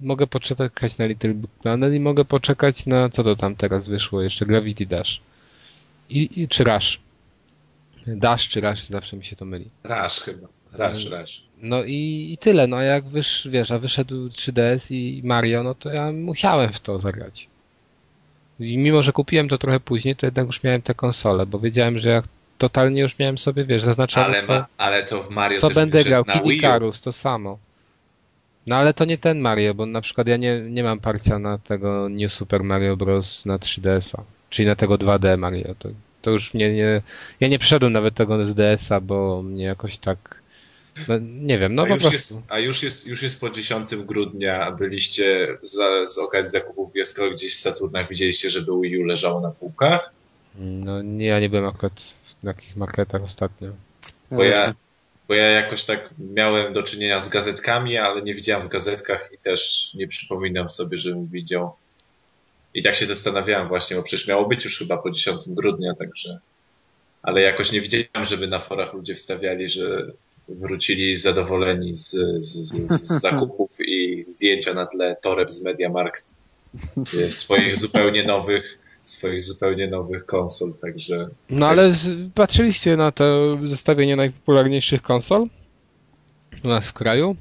mogę poczekać na Little Big Planet i mogę poczekać na, co to tam teraz wyszło, jeszcze Gravity Dash. I, i czy Rush. Dash czy Rush, zawsze mi się to myli. Rasz chyba. Rasz, Mm. rasz. No i, i tyle, no a jak wysz, wiesz, a wyszedł 3DS i Mario, no to ja musiałem w to zagrać. I mimo, że kupiłem to trochę później, to jednak już miałem tę konsolę, bo wiedziałem, że jak totalnie już miałem sobie, wiesz, zaznaczone, Ale, co, ma, ale to w Mario co będę grał. na Kid. Icarus, to samo. No ale to nie ten Mario, bo na przykład ja nie, nie mam parcia na tego New Super Mario Bros. na 3DS-a. Czyli na tego 2D Mario. To, to już mnie nie... Ja nie przeszedłem nawet tego z DS-a, bo mnie jakoś tak... No, nie wiem, no a, po już prostu... jest, a już jest, już jest po 10 grudnia, a byliście za, z okazji zakupów Wiesko gdzieś w Saturnach, widzieliście, żeby Wii U leżało na półkach? No nie, ja nie byłem akurat w takich marketach ostatnio. Bo ja, bo ja jakoś tak miałem do czynienia z gazetkami, ale nie widziałem w gazetkach i też nie przypominam sobie, żebym widział. I tak się zastanawiałem właśnie, bo przecież miało być już chyba po 10 grudnia, także. Ale jakoś nie widziałem, żeby na forach ludzie wstawiali, że wrócili zadowoleni z, z, z, zakupów i zdjęcia na tle toreb z Mediamarkt e, swoich zupełnie nowych, swoich zupełnie nowych konsol, także. No ale patrzyliście na to zestawienie najpopularniejszych konsol u nas w kraju?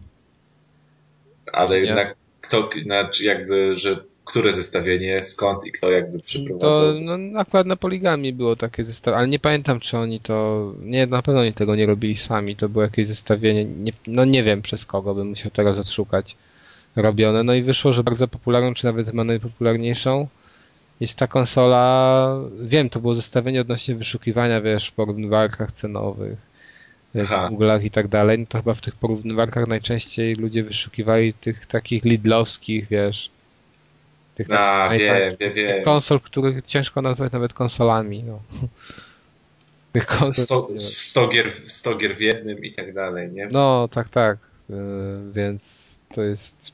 Ale jednak kto, znaczy jakby, że które zestawienie, skąd i kto jakby przyprowadzał. To no, akurat na Poligami było takie zestawienie, ale nie pamiętam czy oni to, nie, na pewno oni tego nie robili sami, to było jakieś zestawienie, nie, no nie wiem przez kogo, bym musiał teraz odszukać, robione, no i wyszło, że bardzo popularną, czy nawet chyba najpopularniejszą jest ta konsola, wiem, to było zestawienie odnośnie wyszukiwania, wiesz, w porównywarkach cenowych, w. Google'ach i tak dalej, no to chyba w tych porównywarkach najczęściej ludzie wyszukiwali tych takich lidlowskich, wiesz, tych A, takich wiem, najbardziej- wiem, wiem. tych konsol, których ciężko nazwać nawet konsolami, no. Tych konsol. 100, 100, gier, 100 gier w jednym i tak dalej, nie? No, tak, tak. Yy, Więc to jest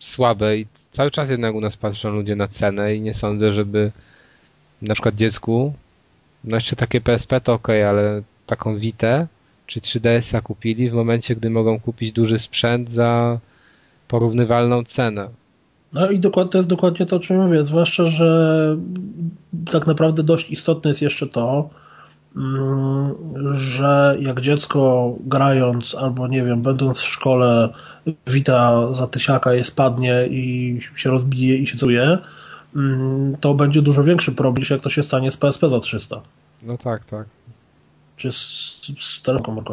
słabe i cały czas jednak u nas patrzą ludzie na cenę i nie sądzę, żeby na przykład dziecku, no jeszcze takie PSP to ok, ale taką Vitę czy 3DS-a kupili w momencie, gdy mogą kupić duży sprzęt za porównywalną cenę. No i dokładnie, to jest dokładnie to, o czym mówię. Zwłaszcza, że tak naprawdę dość istotne jest jeszcze to, mm, że jak dziecko grając albo nie wiem, będąc w szkole wita za tysiaka je spadnie i się rozbije i się cuje, mm, to będzie dużo większy problem jak to się stanie z PSP za 300 No tak, tak. czy z, z telekomem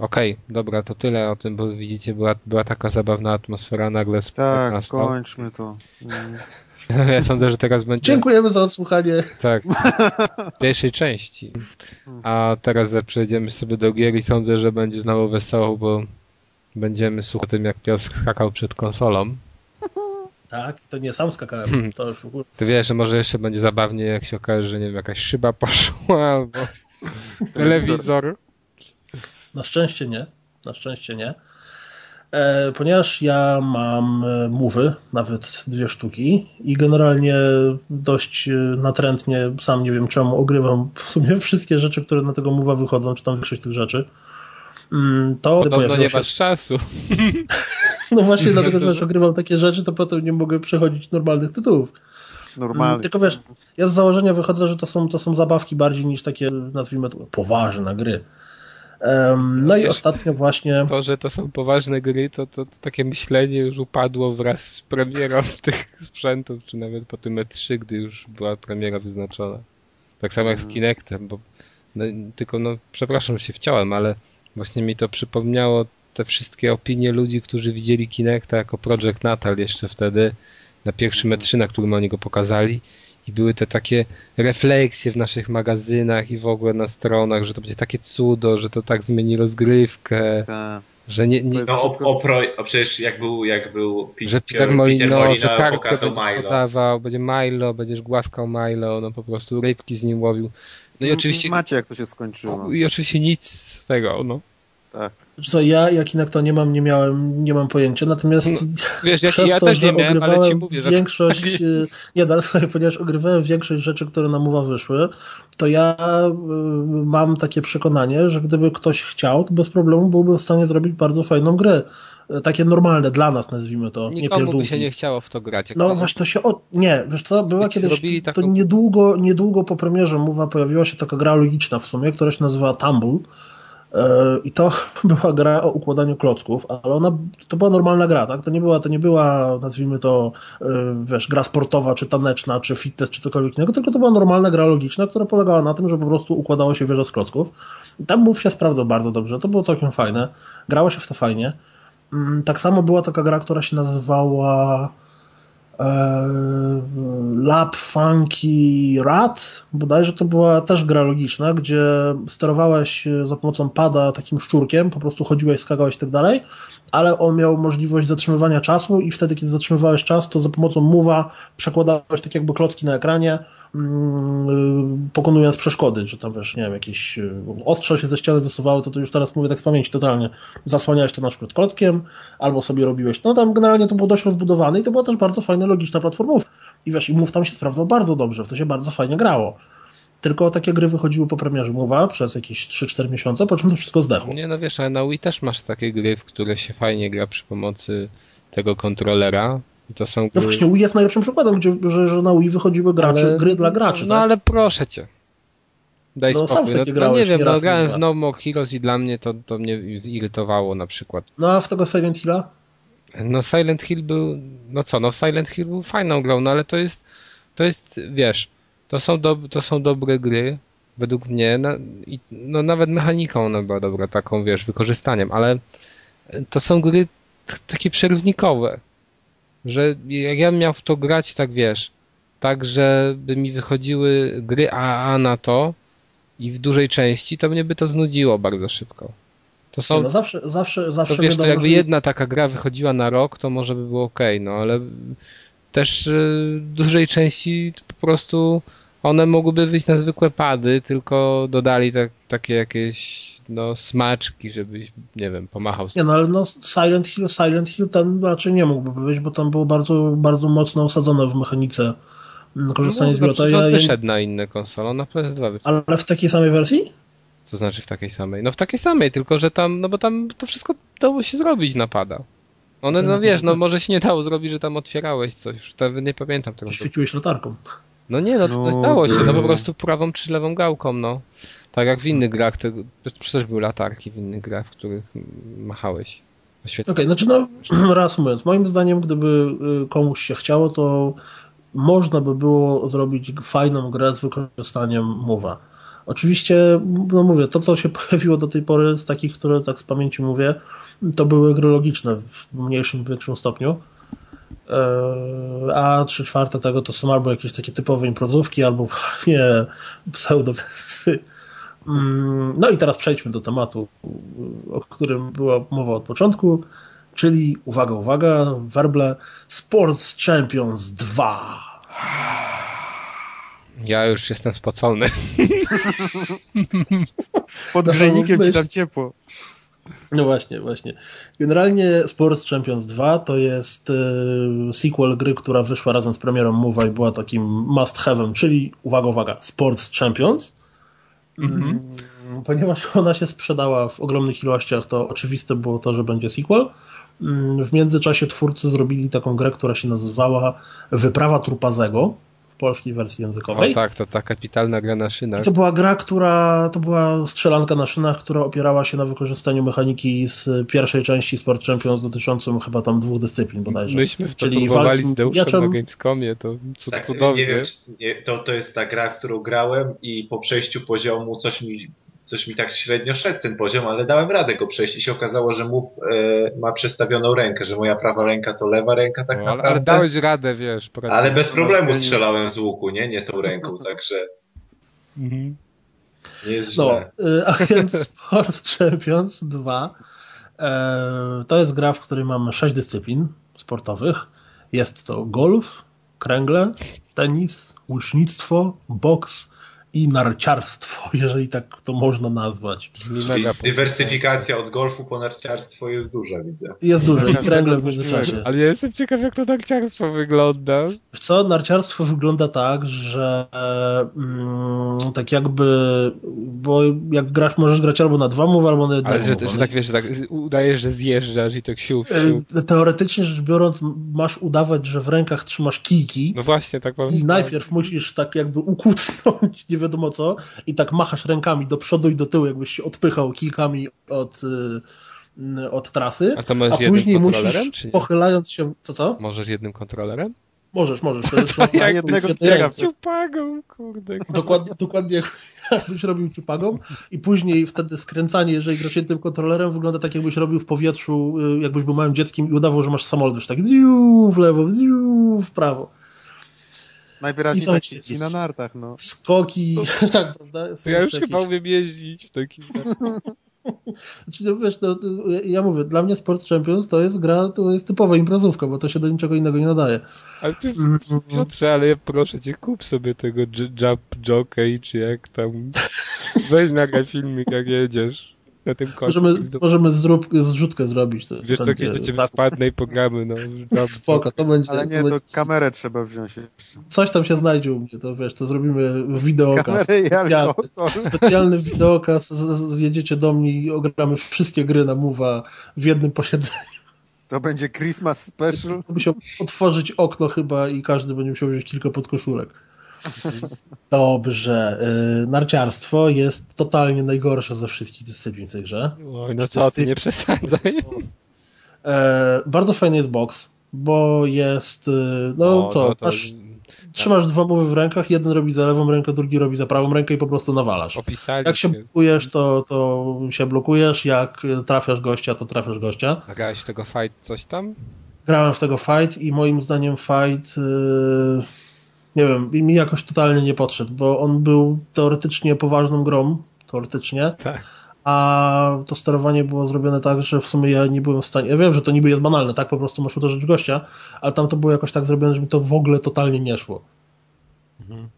Okej, dobra, to tyle o tym, bo widzicie, była, była taka zabawna atmosfera, nagle z Tak, nastał. kończmy to. Mm. Ja sądzę, że teraz będzie... Dziękujemy za odsłuchanie. Tak. W pierwszej części. A teraz przejdziemy sobie do gier i sądzę, że będzie znowu wesoło, bo będziemy słuchać o tym, jak Piotr skakał przed konsolą. Tak, to nie sam skakałem, to już w ogóle. Ty wiesz, że może jeszcze będzie zabawnie, jak się okaże, że nie wiem, jakaś szyba poszła albo telewizor. Na szczęście nie. Na szczęście nie. E, ponieważ ja mam e, mówy, nawet dwie sztuki i generalnie dość e, natrętnie, sam nie wiem czemu, ogrywam w sumie wszystkie rzeczy, które na tego mowa wychodzą, czy tam większość tych rzeczy. Mm, To Podobno nie się- masz czasu. No właśnie dlatego, że ogrywam takie rzeczy, to potem nie mogę przechodzić normalnych tytułów. Normalnie. Mm, Tylko wiesz, ja z założenia wychodzę, że to są, to są zabawki bardziej niż takie, nazwijmy to, poważne gry. No i ostatnio właśnie. To, że to są poważne gry, to, to, to takie myślenie już upadło wraz z premierą tych sprzętów, czy nawet po tym E3, gdy już była premiera wyznaczona. Tak samo jak z Kinectem, bo no, tylko no, przepraszam, że się wciąłem, ale właśnie mi to przypomniało te wszystkie opinie ludzi, którzy widzieli Kinecta jako Project Natal jeszcze wtedy, na pierwszym E3, na którym oni go pokazali i były te takie refleksje w naszych magazynach i w ogóle na stronach, że to będzie takie cudo, że to tak zmieni rozgrywkę, Tak. że nie, nie, No o, wszystko- o pro, o przecież jak był, jak był że Peter Peter Molino, Molino że kartkę pokazał będziesz Milo. podawał, będzie Milo, będziesz głaskał Milo, no po prostu rybki z nim łowił. No i oczywiście, Macie, jak to się skończyło. i oczywiście nic z tego, no. Tak. Co, ja jak to nie mam, nie miałem, nie mam pojęcia, natomiast No, Wiesz, przez ja to, też że nie miałem, ale ci ogrywałem mówię, że większość, y, nie, dalej sobie, ponieważ ogrywałem większość rzeczy, które na mowa wyszły, to ja y, mam takie przekonanie, że gdyby ktoś chciał, to bez problemu byłby w stanie zrobić bardzo fajną grę. Y, Takie normalne dla nas, nazwijmy to, nie nikomu by pierdółki. się nie chciało w to grać. No to- właśnie to się. Nie, wiesz co, była kiedyś, zrobili to taką- niedługo, niedługo po premierze mowa pojawiła się taka gra logiczna w sumie, która się nazywa Tumble E, I to była gra o układaniu klocków, ale ona to była normalna gra, tak? To nie była, to nie była, nazwijmy to, e, wiesz, gra sportowa, czy taneczna, czy fitness, czy cokolwiek innego, tylko to była normalna gra logiczna, która polegała na tym, że po prostu układało się wieża z klocków. I tam mów się sprawdzał bardzo dobrze, to było całkiem fajne. Grało się w to fajnie. Mm, tak samo była taka gra, która się nazywała e, Lab Funky Rat, bodajże to była też gra logiczna, gdzie sterowałeś za pomocą pada takim szczurkiem, po prostu chodziłeś, skakałeś i tak dalej, ale on miał możliwość zatrzymywania czasu i wtedy, kiedy zatrzymywałeś czas, to za pomocą mowa przekładałeś tak jakby klocki na ekranie, pokonując przeszkody, czy tam wiesz, nie wiem, jakieś y, ostrze się ze ściany wysuwały, to, to już teraz mówię tak z pamięci totalnie, zasłaniałeś to na przykład klockiem, albo sobie robiłeś, no tam generalnie to było dość rozbudowane i to była też bardzo fajna, logiczna platformówka. I wiesz, i mów tam się sprawdzał bardzo dobrze, w to się bardzo fajnie grało. Tylko takie gry wychodziły po premierze Mowa przez jakieś 3-4 miesiące, po czym to wszystko zdechło. Nie, no wiesz, ale na Wii też masz takie gry, w które się fajnie gra przy pomocy tego kontrolera. I to są No gry... właśnie Wii jest najlepszym przykładem, gdzie, że, że na Wii wychodziły Ale- gry dla graczy. No tak? ale proszę cię. Daj No, sam spokój. w No, takie no grałeś nie wiem, no grałem w No More Heroes i dla mnie to, to mnie irytowało na przykład. No a w tego Silent Hilla? No Silent Hill był, no co, no Silent Hill był fajną grą, no ale to jest, to jest, wiesz, to są, do, to są dobre gry, według mnie, no, i, no nawet mechaniką ona była dobra, taką, wiesz, wykorzystaniem, ale to są gry takie przerywnikowe, że jak ja bym miał w to grać, tak wiesz, tak, żeby mi wychodziły gry AA na to i w dużej części, to mnie by to znudziło bardzo szybko. To są, No zawsze, zawsze, zawsze to wiesz, to jakby jedna taka gra wychodziła na rok, to może by było ok, no ale też y, w dużej części po prostu one mogłyby wyjść na zwykłe pady, tylko dodali tak, takie jakieś no smaczki, żebyś, nie wiem, pomachał z Nie no, ale no Silent Hill, Silent Hill ten raczej nie mógłby wyjść, bo tam było bardzo, bardzo mocno osadzone w mechanice mm, korzystanie no, z no, grota. przecież Ja, wyszedł na inne konsole, on na PS2 wyszedł. ale w takiej samej wersji? To znaczy w takiej samej. No w takiej samej, tylko że tam, no bo tam to wszystko dało się zrobić na pada. One, no wiesz, no może się nie dało zrobić, że tam otwierałeś coś, już nie pamiętam tego. Świeciłeś latarką. No nie, no, No, no dało się, no po to- prostu prawą czy lewą gałką, no. Tak jak w innych grach, te, przecież były latarki w innych grach, w których machałeś. Świetnie. Okej, znaczy no, reasumując, moim zdaniem, gdyby y, komuś się chciało, to można by było zrobić fajną grę z wykorzystaniem mowa. Oczywiście, no mówię, to co się pojawiło do tej pory z takich, które tak z pamięci mówię, to były gry logiczne w mniejszym, większym stopniu. Eee, A trzy czwarte tego to są albo jakieś takie typowe improzówki, albo nie pseudowersy. Mm, No i teraz przejdźmy do tematu, o którym była mowa od początku, czyli uwaga, uwaga, werble Sports Champions 2. Ja już jestem spocony. Pod grzejnikiem ci tam ciepło. No właśnie, właśnie. Generalnie Sports Champions 2 to jest e, sequel gry, która wyszła razem z premierą Move'a i była takim must have'em, czyli uwaga, uwaga, Sports Champions. Mm, Ponieważ ona się sprzedała w ogromnych ilościach, to oczywiste było to, że będzie sequel. Mm, W międzyczasie twórcy zrobili taką grę, która się nazywała Wyprawa Trupazego polskiej wersji O językowej. tak, to ta kapitalna gra na szynach. I to była gra, która to była strzelanka na szynach, która opierała się na wykorzystaniu mechaniki z pierwszej części Sport Champions dotyczącą chyba tam dwóch dyscyplin bodajże. Myśmy w to Czyli próbowali z Deuszem na Gamescomie, to co Tak, cudownie. nie wiem, czy, nie, to, to jest ta gra, którą grałem i po przejściu poziomu coś mi, coś mi tak średnio szedł ten poziom, ale dałem radę go przejść i się okazało, że mów e, ma przestawioną rękę, że moja prawa ręka to lewa ręka tak No, naprawdę. ale dałeś radę, wiesz. Ale bez problemu Masz- strzelałem z łuku, nie? Nie tą ręką, także Mhm. nie jest No, źle. y, a więc Sport Champions 2 e, to jest gra, w której mamy sześć dyscyplin sportowych. Jest to golf, kręgle, tenis, łucznictwo, boks i narciarstwo, jeżeli tak to można nazwać. Mega dywersyfikacja od golfu po narciarstwo jest duża, widzę. Jest dużo i kręgle w międzyczasie. Ale ja jestem ciekaw, jak to narciarstwo wygląda. Co, narciarstwo wygląda tak, że mm, tak jakby, bo jak grasz, możesz grać albo na dwa mowy, albo na jednego Ale że, że tak wiesz, że tak udajesz, że zjeżdżasz i tak sił. E, Teoretycznie rzecz biorąc, masz udawać, że w rękach trzymasz kijki No właśnie, tak powiem. i najpierw musisz tak jakby ukucnąć, nie wiadomo co i tak machasz rękami do przodu i do tyłu, jakbyś się odpychał kilkami od, y, od trasy, A to a później musisz, czy pochylając się, co co? Możesz jednym kontrolerem? Możesz, możesz. To jest Ja jednego biega. Ciupagą, kurde. Dokładnie, dokładnie jak- jakbyś robił czupagą i później wtedy skręcanie, jeżeli grasz jednym kontrolerem, wygląda tak jakbyś robił w powietrzu, y, jakbyś był małym dzieckiem i udawał, że masz samolot, tak ziu w lewo, ziu w prawo. Najwyraźniej tak ci- ci na nartach, no. Skoki, tak, prawda? Są To ja już jeszcze chyba jakieś- umiem jeździć w takim... Znaczy, no, wiesz, no, ja- mówię, dla mnie Sport Champions to jest gra, to jest typowa imprezówka, bo to się do niczego innego nie nadaje. Ale ty. Piotrze, ale ja proszę cię, kup sobie tego Jump Jockey, czy jak tam... Weź nagraj filmik, jak jedziesz na tym końcu. Możemy, możemy zrób, zrzutkę zrobić. To Wiesz, co, będzie- kiedyś do ciebie tak, wpadnę i pogramy, no. Spoko, to będzie, Ale to nie, będzie to kamerę trzeba wziąć jeszcze. coś tam się znajdzie u mnie, to wiesz, to zrobimy wideokaz. Kamerę i Specjalny, alkohol. specjalny wideokaz, z- zjedziecie do mnie i ogramy wszystkie gry na Mowa w jednym posiedzeniu. To będzie Christmas special. Musiał otworzyć okno chyba i każdy będzie musiał wziąć kilka podkoszulek. Dobrze. y, Narciarstwo jest totalnie najgorsze ze wszystkich dyscyplin w tej grze. Oj, no co ty, nie przesadzaj. E, bardzo fajny jest box, bo jest, y, no O, to, masz, trzymasz dwa mowy w rękach, jeden robi za lewą rękę, drugi robi za prawą rękę i po prostu nawalasz. Opisali Jak się blokujesz, to, to się blokujesz, jak trafiasz gościa, to trafiasz gościa. A grałeś w tego fight coś tam? Grałem w tego fight i moim zdaniem fight yy, nie wiem, mi jakoś totalnie nie podszedł, bo on był teoretycznie poważną grą, teoretycznie, Tak. a to sterowanie było zrobione tak, że w sumie ja nie byłem w stanie, ja wiem, że to niby jest banalne, tak, po prostu masz uderzyć gościa, ale tam to było jakoś tak zrobione, że mi to w ogóle totalnie nie szło. Mhm.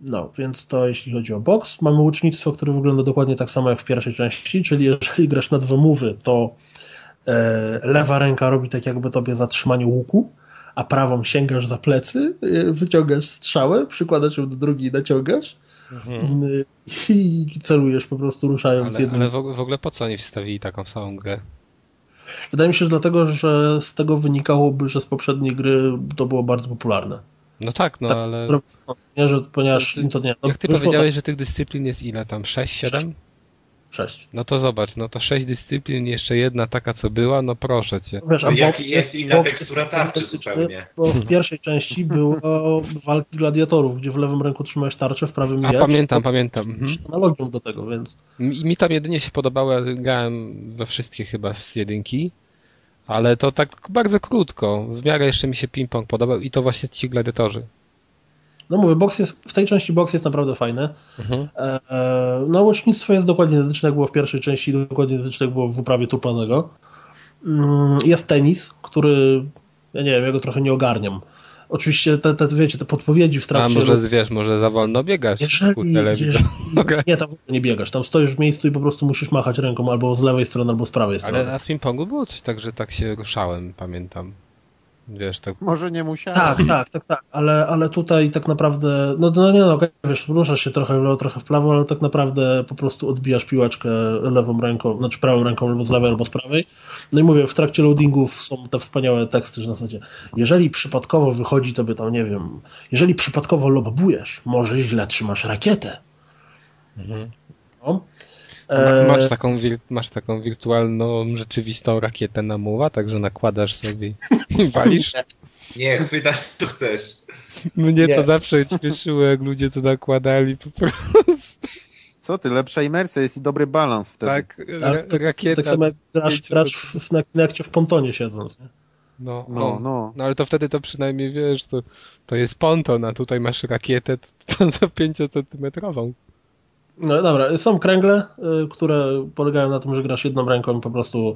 No, więc to jeśli chodzi o box. Mamy łucznictwo, które wygląda dokładnie tak samo jak w pierwszej części, czyli jeżeli grasz na dwa to e, lewa ręka robi tak jakby tobie zatrzymanie łuku, a prawą sięgasz za plecy, e, wyciągasz strzałę, przykładasz ją do drugiej, naciągasz Mhm. e, i celujesz po prostu ruszając Ale, jednym. ale w, og- w ogóle po co oni wstawili taką samą grę? Wydaje mi się, że dlatego, że z tego wynikałoby, że z poprzedniej gry to było bardzo popularne. No tak, no Tak, ale... Nie, że ponieważ To ty- im to nie. No, Jak ty powiedziałeś, że tych dyscyplin jest ile tam? 6, 7? tak, Sześć. No to zobacz, no to 6 dyscyplin, jeszcze jedna taka co była, no proszę cię. Wiesz, a Jaki boks jest inna boks tekstura tarczy zupełnie. Bo w pierwszej części było walki gladiatorów, gdzie w lewym ręku trzymałeś tarczę, w prawym A miecz. pamiętam, To pamiętam. Mhm. z analogią do tego, więc Mi, mi tam jedynie się podobało, ja grałem we wszystkie chyba z jedynki, ale to tak bardzo krótko. W miarę jeszcze mi się ping-pong podobał i to właśnie ci gladiatorzy. No mówię, boks jest, w tej części boks jest naprawdę fajny. Mhm. E, e, no łucznictwo jest dokładnie identyczne jak było w pierwszej części, dokładnie identyczne jak było w uprawie Turpanego. Mm, Jest tenis, który, ja nie wiem, ja go trochę nie ogarniam. Oczywiście te, te wiecie, te podpowiedzi w A trakcie... może wiesz, może za wolno biegasz Jeżeli, jeżeli Okej. nie, tam nie biegasz, tam stoisz w miejscu i po prostu musisz machać ręką albo z lewej strony, albo z prawej strony. Ale na ping-pongu było coś tak, że tak się ruszałem, pamiętam. Wiesz, tak... Może nie musiałem. Tak, tak, tak, tak, ale, ale tutaj tak naprawdę, no, no nie no, okej, wiesz, ruszasz się trochę w lewo, trochę w prawo, ale tak naprawdę po prostu odbijasz piłeczkę lewą ręką, znaczy prawą ręką albo z lewej, albo z prawej. No i mówię, w trakcie loadingów są te wspaniałe teksty, że na zasadzie, jeżeli przypadkowo wychodzi tobie tam, nie wiem, jeżeli przypadkowo lobbujesz, może źle trzymasz rakietę. Mhm. No. Ma, E, masz, taką wir, masz taką wirtualną, rzeczywistą rakietę na muła, także nakładasz sobie i walisz? Nie, chwytasz co chcesz. Mnie Nie. to zawsze śmieszyło, jak ludzie to nakładali po prostu. Co ty, lepsza imersja jest i dobry balans wtedy. Tak, ra, to- rakieta. tak samo jak grasz, grasz w, w, na Kinectie w pontonie siedząc. Nie? No, No, o. no. no ale to wtedy to przynajmniej wiesz, to, to jest ponton, a tutaj masz rakietę to, to za 5-centymetrową. No dobra, są kręgle, y, które polegają na tym, że grasz jedną ręką i po prostu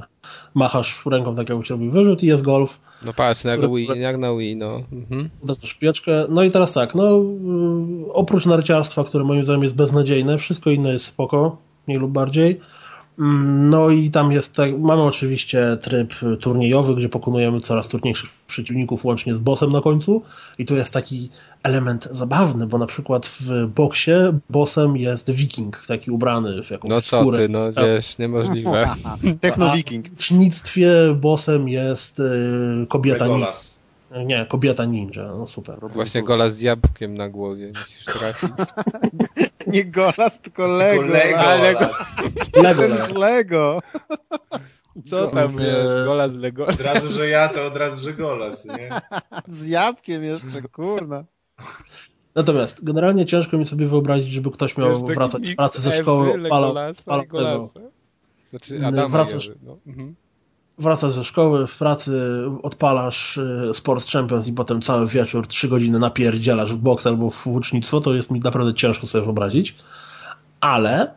machasz ręką tak jakbyś robił wyrzut i jest golf, No patrz, jak, Które- Wii, jak na Wii, no. Mhm. uderzasz w pieczkę. No i teraz tak, no y, oprócz narciarstwa, które moim zdaniem jest beznadziejne, wszystko inne jest spoko, mniej lub bardziej. No i tam jest, tak, mamy oczywiście tryb turniejowy, gdzie pokonujemy coraz trudniejszych przeciwników łącznie z bossem na końcu i tu jest taki element zabawny, bo na przykład w boksie bossem jest wiking, taki ubrany w jakąś No co skórę. ty, no wiesz, niemożliwe. Techno-wiking. W ucznictwie bossem jest y, kobieta, Legolas. Nie, kobieta ninja, no super. Właśnie gola z jabłkiem na głowie. Nie Golas, tylko Lego. Lego. Ale- Lego, Ten Lego. z Lego. Co tam Eee. jest? Gola z Lego. Od razu, że ja, to od razu, że golas, nie? Z jabłkiem jeszcze, kurna. Natomiast generalnie ciężko mi sobie wyobrazić, żeby ktoś miał wracać z pracy ze szkoły, tego. Znaczy Adama wracasz- Ewy, no. mhm. Wracasz ze szkoły, w pracy odpalasz y, Sports Champions i potem cały wieczór, trzy godziny napierdzielasz w boks albo w łucznictwo, to jest mi naprawdę ciężko sobie wyobrazić. Ale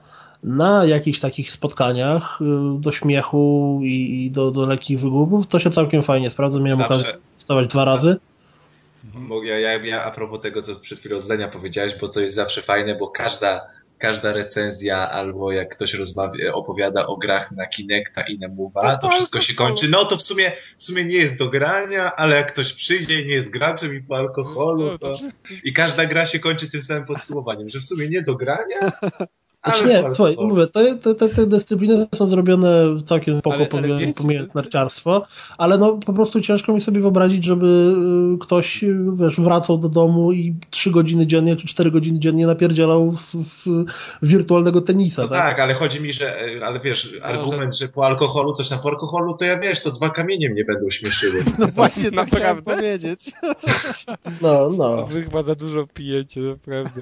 na jakichś takich spotkaniach y, do śmiechu i, i do, do lekkich wygłupów to się całkiem fajnie sprawdza. Miałem Zawsze. okazję stawać dwa razy. Ja, ja, ja a propos tego, co przed chwilą zdania powiedziałeś, bo to jest zawsze fajne, bo każda, każda recenzja albo jak ktoś rozmawia, opowiada o grach na Kinecta i na Move'a, to wszystko się kończy. No to w sumie, w sumie nie jest do grania, ale jak ktoś przyjdzie i nie jest graczem i po alkoholu, No, to... I każda gra się kończy tym samym podsumowaniem, że w sumie nie do grania, Znaczy nie, słuchaj, alkoholu. mówię, te, te, te, te dyscypliny są zrobione całkiem spoko, Ale- ale pomijając- to- narciarstwo, ale no po prostu ciężko mi sobie wyobrazić, żeby y, ktoś, y, wiesz, wracał do domu i trzy godziny dziennie, czy cztery godziny dziennie napierdzielał w, w, w wirtualnego tenisa, No tak? tak, ale chodzi mi, że, e, ale wiesz, argument, że po alkoholu, coś na po alkoholu, to ja wiesz, to dwa kamienie mnie będą śmieszyły. No właśnie to Naprawdę? chciałem powiedzieć. No, no. Wy chyba za dużo pijecie, naprawdę.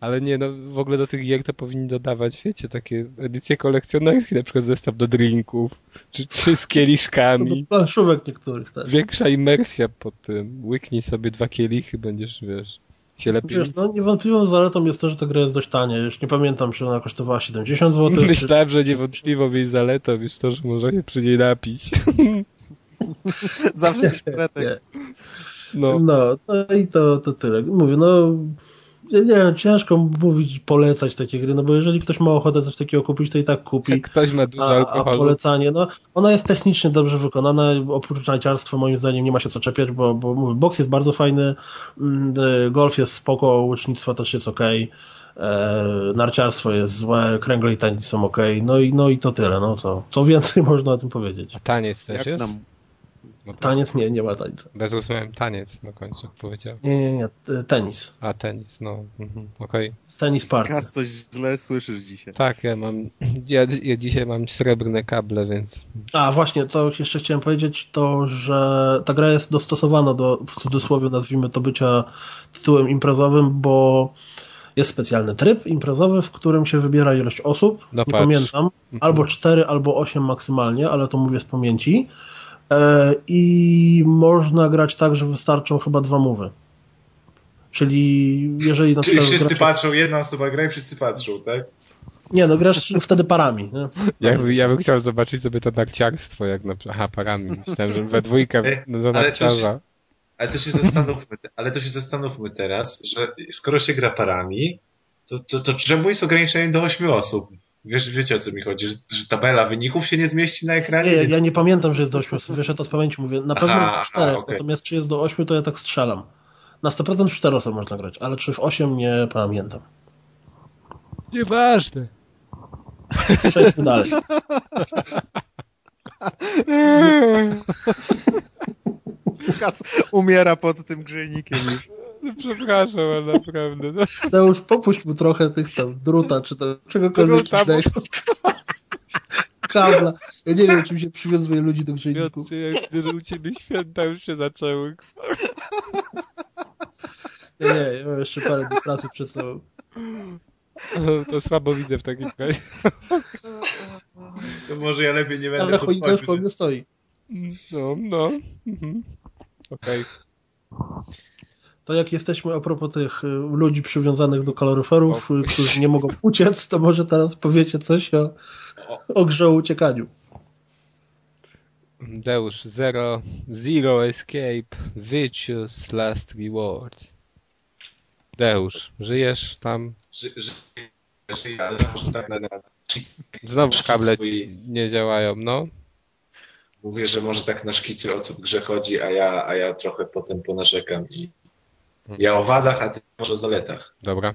Ale nie, no w ogóle do tych gier to powinni dodawać, wiecie, takie edycje kolekcjonerskie, na przykład zestaw do drinków, czy, czy z Do kieliszkami. planszówek niektórych też. Większa imersja po tym. Łyknij sobie dwa kielichy, będziesz, wiesz, się lepiej... Wiesz, no niewątpliwą zaletą jest to, że ta gra jest dość tania. Już nie pamiętam, czy ona kosztowała 70 zł. Czy, Myślałem, że niewątpliwą jej zaletą jest to, że można się przy niej napić. Zawsze jakiś pretekst. No, No, no i to, to tyle. Mówię, no nie wiem, ciężko mówić, polecać takie gry, no bo jeżeli ktoś ma ochotę coś takiego kupić, to i tak kupi. jak ktoś ma dużo A, a alkoholu, polecanie, no ona jest technicznie dobrze wykonana, oprócz narciarstwa moim zdaniem nie ma się co czepiać, bo, bo mówię, boks jest bardzo fajny, mm, y, golf jest spoko, łucznictwo też jest ok, e, narciarstwo jest złe, kręgle i tenis są ok, no i, no i to tyle, no to co więcej można o tym powiedzieć. a taniec też Jak jest? nam No to Taniec nie, nie ma tańca. Bez zrozumiałem taniec na końcu powiedział. Nie, nie, nie, tenis. A tenis, no, mhm, okej. Tenis party. Kas coś źle słyszysz dzisiaj. Tak, ja mam, ja, ja dzisiaj mam srebrne kable, więc A właśnie, to jeszcze chciałem powiedzieć, to że ta gra jest dostosowana do, w cudzysłowie nazwijmy to bycia tytułem imprezowym, bo jest specjalny tryb imprezowy, w którym się wybiera ilość osób, No nie patrz. pamiętam, Mhm. albo 4, albo 8 maksymalnie, ale to mówię z pamięci i można grać tak, że wystarczą chyba dwa mowy. Czyli jeżeli na Czyli przykład wszyscy patrzą, jedna osoba gra i wszyscy patrzą, tak? Nie, no grasz wtedy parami. Nie? ja, ja bym chciał zobaczyć sobie to narciarstwo, jak na aha, parami. Myślałem, że we dwójkę no, za ale to narciarza. się, ale to się zastanówmy, ale to się zastanówmy teraz, że skoro się gra parami, to, to, to czemu jest ograniczenie do 8 osób? Wiesz, wiecie o co mi chodzi, że, że tabela wyników się nie zmieści na ekranie? Nie, ja, ja nie pamiętam, że jest do 8 osób, wiesz, ja to z pamięci mówię. Na pewno Aha, jest do 4, aha, okej. natomiast czy jest do 8, to ja tak strzelam. Na 100% w 4 osób można grać, ale czy w 8 nie pamiętam. Nieważne. Przejdźmy dalej. Kas umiera pod tym grzejnikiem już. No, przepraszam, ale naprawdę. No, To już popuść mu trochę tych tam druta, czy to czegokolwiek Druta, bo-. Kabla. Ja nie wiem, czym się przywiązuje ludzi do grzejników. Gdy u ciebie święta już się zaczęły. Nie, nie, ja mam jeszcze parę dni pracy przed sobą. No, To słabo widzę w takim razie. To może ja lepiej nie będę Ale choinka już po mnie stoi. No, no. Mhm. Okej. To jak jesteśmy a propos tych y, ludzi przywiązanych do kaloryferów, y, którzy nie mogą uciec, to może teraz powiecie coś o, o grze o uciekaniu. Deusz, zero, zero escape, virtuous last reward. Deusz, żyjesz tam? Tak Znowu kable nie działają, no. mówię, że może tak na szkicu o co w grze chodzi, a ja, a ja trochę potem ponarzekam i ja o wadach, a ty może o zaletach. Dobra.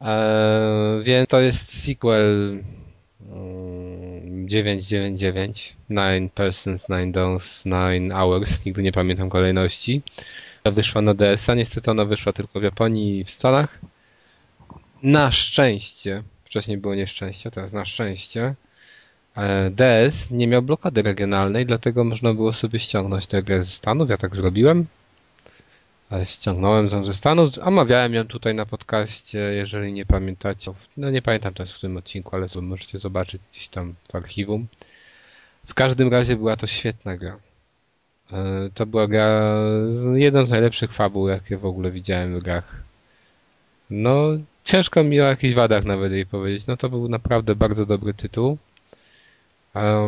Eee, więc to jest sequel 999, 9 Persons, 9 Days, 9 Hours, nigdy nie pamiętam kolejności. Wyszła na DS-a, niestety ona wyszła tylko w Japonii i w Stanach. Na szczęście, wcześniej było nieszczęście, teraz na szczęście, e, DS nie miał blokady regionalnej, dlatego można było sobie ściągnąć tę grę ze Stanów, ja tak zrobiłem. Ściągnąłem ją ze Stanów, omawiałem ją tutaj na podcaście, jeżeli nie pamiętacie. No nie pamiętam teraz w tym odcinku, ale możecie zobaczyć gdzieś tam w archiwum. W każdym razie była to świetna gra. E, to była gra, jedną z najlepszych fabuł, jakie w ogóle widziałem w grach. No, ciężko mi o jakichś wadach nawet jej powiedzieć. No to był naprawdę bardzo dobry tytuł.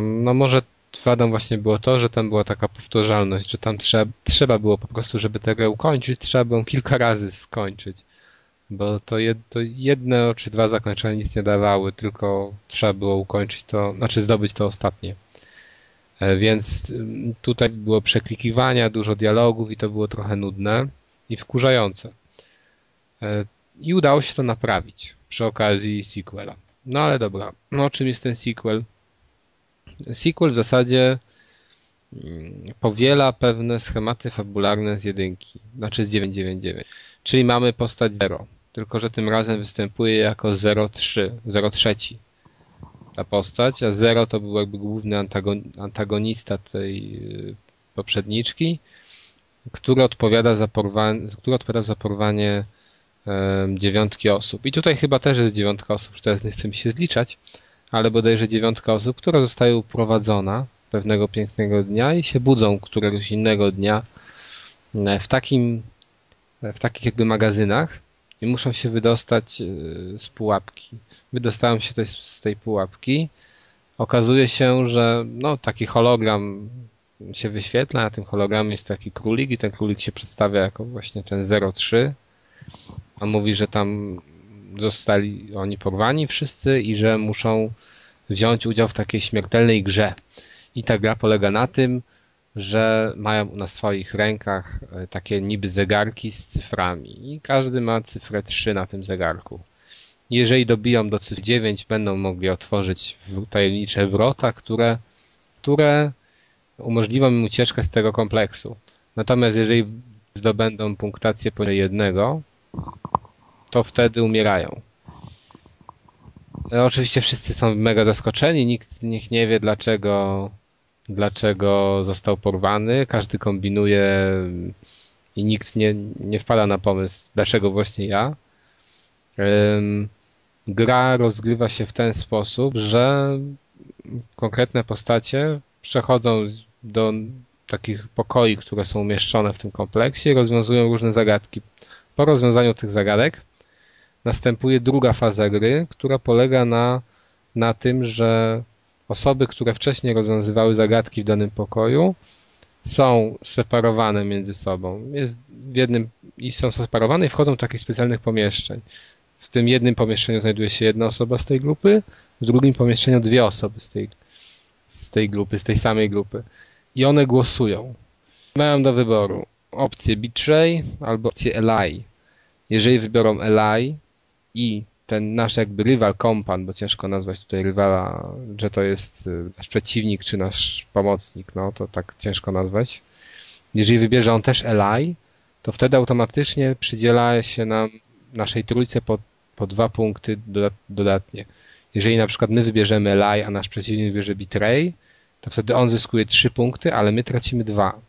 No może wadą właśnie było to, że tam była taka powtarzalność, że tam trzeba, trzeba było po prostu, żeby tę grę ukończyć, trzeba było kilka razy skończyć. Bo to, jed, to czy dwa zakończenia nic nie dawały, tylko trzeba było ukończyć to, znaczy zdobyć to ostatnie. E, więc tutaj było przeklikiwania, dużo dialogów i to było trochę nudne i wkurzające. E, I udało się to naprawić przy okazji sequela. No ale dobra, no czym jest ten sequel? Sequel w zasadzie mm, powiela pewne schematy fabularne z jedynki, znaczy z 999. Czyli mamy postać 0, tylko że tym razem występuje jako 03, 03 ta postać, a Zero to był jakby główny antagonista tej y, poprzedniczki, który odpowiada za porwanie, który odpowiada za porwanie dziewiątki osób. I tutaj chyba też jest dziewiątka osób, że teraz nie chcę mi się zliczać, ale bodajże dziewiątka osób, która zostaje uprowadzona pewnego pięknego dnia i się budzą któregoś innego dnia e, w takim, w takich jakby magazynach i muszą się wydostać e, z pułapki. Wydostałem się z tej pułapki. Okazuje się, że no, taki hologram się wyświetla, na tym hologramie jest taki królik i ten królik się przedstawia jako właśnie ten 03. On mówi, że tam zostali oni porwani wszyscy i że muszą wziąć udział w takiej śmiertelnej grze. I ta gra polega na tym, że mają na swoich rękach e, takie niby zegarki z cyframi i każdy ma cyfrę 3 na tym zegarku. Jeżeli dobiją do cyfr 9, będą mogli otworzyć tajemnicze wrota, które, które umożliwią im ucieczkę z tego kompleksu. Natomiast jeżeli zdobędą punktację poniżej jednego, to wtedy umierają. Oczywiście wszyscy są mega zaskoczeni, nikt niech nie wie dlaczego, dlaczego został porwany, każdy kombinuje i nikt nie, nie wpada na pomysł, dlaczego właśnie ja. Gra rozgrywa się w ten sposób, że konkretne postacie przechodzą do takich pokoi, które są umieszczone w tym kompleksie i rozwiązują różne zagadki. Po rozwiązaniu tych zagadek następuje druga faza gry, która polega na, na tym, że osoby, które wcześniej rozwiązywały zagadki w danym pokoju, są separowane między sobą. Jest w jednym i są separowane i wchodzą do takich specjalnych pomieszczeń. W tym jednym pomieszczeniu znajduje się jedna osoba z tej grupy, w drugim pomieszczeniu dwie osoby z tej, z tej grupy, z tej samej grupy. I one głosują. Mają do wyboru opcję Betray albo opcję Eli. Jeżeli wybiorą Eli, i ten nasz jakby rywal, kompan, bo ciężko nazwać tutaj rywala, że to jest y, nasz przeciwnik czy nasz pomocnik, no to tak ciężko nazwać. Jeżeli wybierze on też Eli, to wtedy automatycznie przydziela się nam naszej trójce po, po dwa punkty dodatnie. Jeżeli na przykład my wybierzemy Eli, a nasz przeciwnik wybierze Betray, to wtedy on zyskuje trzy punkty, ale my tracimy dwa.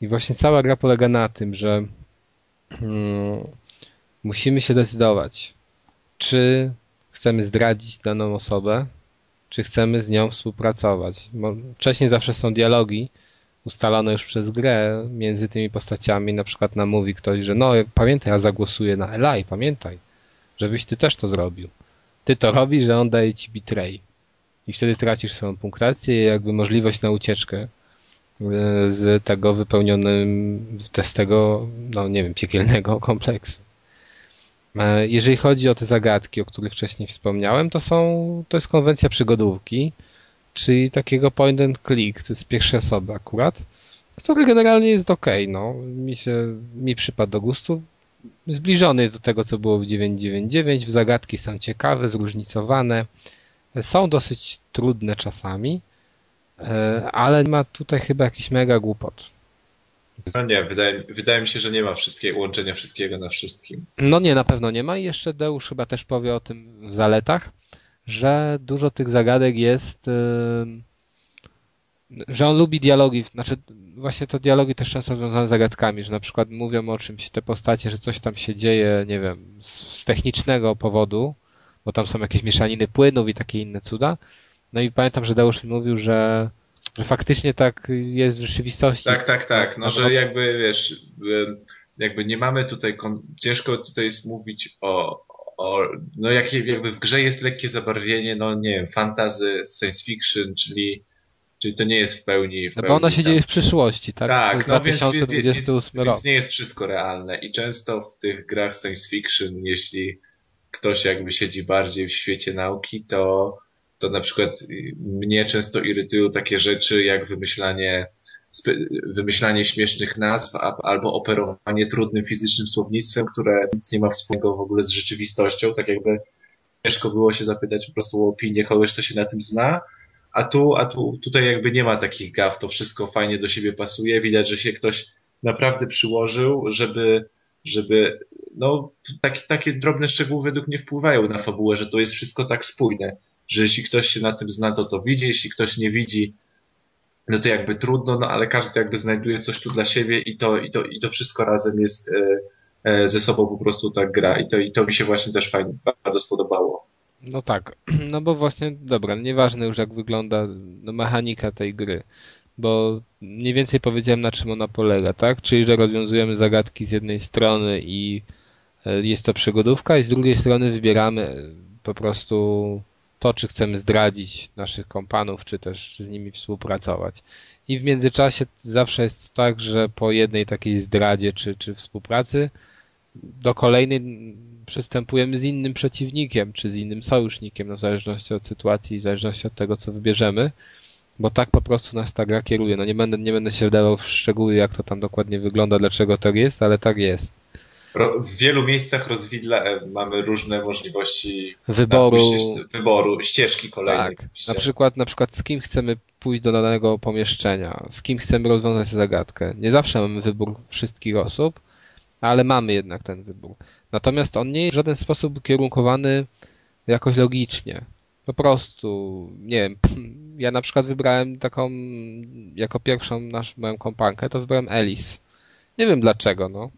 I właśnie cała gra polega na tym, że hmm, musimy się decydować, czy chcemy zdradzić daną osobę, czy chcemy z nią współpracować. Bo wcześniej zawsze są dialogi ustalone już przez grę między tymi postaciami. Na przykład nam mówi ktoś, że no pamiętaj, ja zagłosuję na Eli, pamiętaj, żebyś ty też to zrobił. Ty to robisz, że on daje ci betray. I wtedy tracisz swoją punktację i jakby możliwość na ucieczkę e, z tego wypełnionym, z tego, no nie wiem, piekielnego kompleksu. E, jeżeli chodzi o te zagadki, o których wcześniej wspomniałem, to są, to jest konwencja przygodówki, czyli takiego point and click, to jest pierwsza osoba akurat, który generalnie jest ok, no, mi się, mi przypadł do gustu, zbliżony jest do tego, co było w 999, w zagadki są ciekawe, zróżnicowane, Są dosyć trudne czasami, e, ale ma tutaj chyba jakiś mega głupot. No nie, wydaje, wydaje mi się, że nie ma wszystkiego, łączenia wszystkiego na wszystkim. No nie, na pewno nie ma i jeszcze Deusz chyba też powie o tym w zaletach, że dużo tych zagadek jest, że on lubi dialogi, znaczy właśnie to dialogi też często związane z zagadkami, że na przykład mówią o czymś te postacie, że coś tam się dzieje, nie wiem, z technicznego powodu, bo tam są jakieś mieszaniny płynów i takie inne cuda. No i pamiętam, że Deusz mi mówił, że że faktycznie tak jest w rzeczywistości. Tak, tak, tak. No, że jakby wiesz, jakby nie mamy tutaj, ciężko tutaj jest mówić o, o no jak, jakby w grze jest lekkie zabarwienie, no nie wiem, fantazy, science fiction, czyli Czyli to nie jest w pełni. W no bo ona się dzieje w przyszłości, tak? Tak, no 2028 więc, więc, więc nie jest wszystko realne. I często w tych grach science fiction, jeśli ktoś jakby siedzi bardziej w świecie nauki, to to na przykład mnie często irytują takie rzeczy jak wymyślanie, wymyślanie śmiesznych nazw albo operowanie trudnym fizycznym słownictwem, które nic nie ma wspólnego w ogóle z rzeczywistością, tak jakby ciężko było się zapytać po prostu o opinię kogoś, kto się na tym zna, a tu, a tu tutaj jakby nie ma takich gaw, to wszystko fajnie do siebie pasuje, widać, że się ktoś naprawdę przyłożył, żeby, żeby no, takie drobne szczegóły według mnie wpływają na fabułę, że to jest wszystko tak spójne że jeśli ktoś się na tym zna, to to widzi, jeśli ktoś nie widzi, no to jakby trudno, no ale każdy jakby znajduje coś tu dla siebie i to, i to, i to wszystko razem jest e, e, ze sobą po prostu tak gra i to, i to mi się właśnie też fajnie, bardzo spodobało. No tak, no bo właśnie, dobra, nieważne już jak wygląda no, mechanika tej gry, bo mniej więcej powiedziałem na czym ona polega, tak? Czyli, że rozwiązujemy zagadki z jednej strony i e, jest to przygodówka i z drugiej strony wybieramy po prostu to, czy chcemy zdradzić naszych kompanów, czy też z nimi współpracować. I w międzyczasie zawsze jest tak, że po jednej takiej zdradzie czy, czy współpracy do kolejnej przystępujemy z innym przeciwnikiem, czy z innym sojusznikiem, no w zależności od sytuacji, w zależności od tego, co wybierzemy, bo tak po prostu nas ta gra kieruje. No nie będę, nie będę się wdawał w szczegóły, jak to tam dokładnie wygląda, dlaczego tak jest, ale tak jest w wielu miejscach rozwidla e, mamy różne możliwości wyboru, wyboru ścieżki kolejnej. Tak. Na przykład, na przykład z kim chcemy pójść do danego pomieszczenia, z kim chcemy rozwiązać zagadkę. Nie zawsze mamy wybór wszystkich osób, ale mamy jednak ten wybór. Natomiast on nie jest w żaden sposób ukierunkowany jakoś logicznie. Po prostu, nie wiem, ja na przykład wybrałem taką, jako pierwszą nasz, moją kompankę, to wybrałem Alice. Nie wiem dlaczego, no.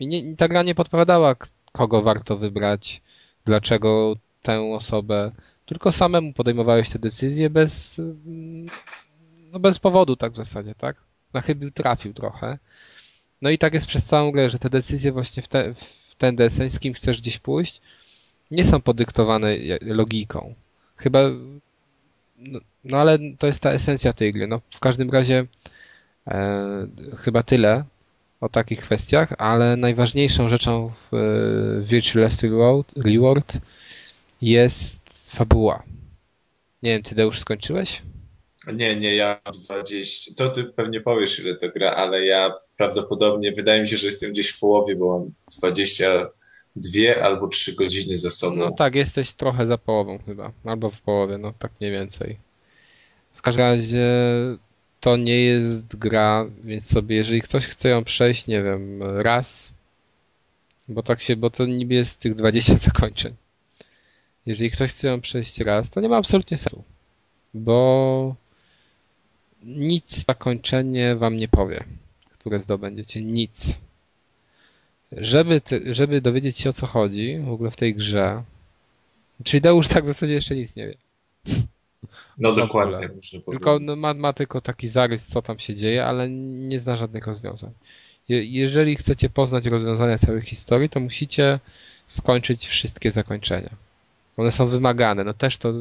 I nie, ta gra nie podpowiadała, kogo warto wybrać, dlaczego tę osobę, tylko samemu podejmowałeś te decyzje bez, no bez powodu tak w zasadzie, tak? Na chybił trafił trochę. No i tak jest przez całą grę, że te decyzje właśnie w, te, w ten deseń, z kim chcesz gdzieś pójść, nie są podyktowane logiką. Chyba, no, no ale to jest ta esencja tej gry. No w każdym razie e, chyba tyle o takich kwestiach, ale najważniejszą rzeczą w e, Virtual Reward jest fabuła. Nie wiem, ty Deusz skończyłeś? Nie, nie, ja 20. To ty pewnie powiesz, ile to gra, ale ja prawdopodobnie, wydaje mi się, że jestem gdzieś w połowie, bo mam 22 albo 3 godziny za sobą. No tak, jesteś trochę za połową chyba, albo w połowie, no tak mniej więcej. W każdym razie to nie jest gra, więc sobie, jeżeli ktoś chce ją przejść, nie wiem, raz, bo tak się, bo to niby jest tych 20 zakończeń. Jeżeli ktoś chce ją przejść raz, to nie ma absolutnie sensu, bo nic zakończenie wam nie powie, które zdobędziecie. Nic. Żeby, ty, żeby dowiedzieć się o co chodzi w ogóle w tej grze, czyli Deusz tak w zasadzie jeszcze nic nie wie. No dokładnie. Tylko no, ma, ma tylko taki zarys, co tam się dzieje, ale nie zna żadnych rozwiązań. Je, jeżeli chcecie poznać rozwiązania całej historii, to musicie skończyć wszystkie zakończenia. One są wymagane. No też to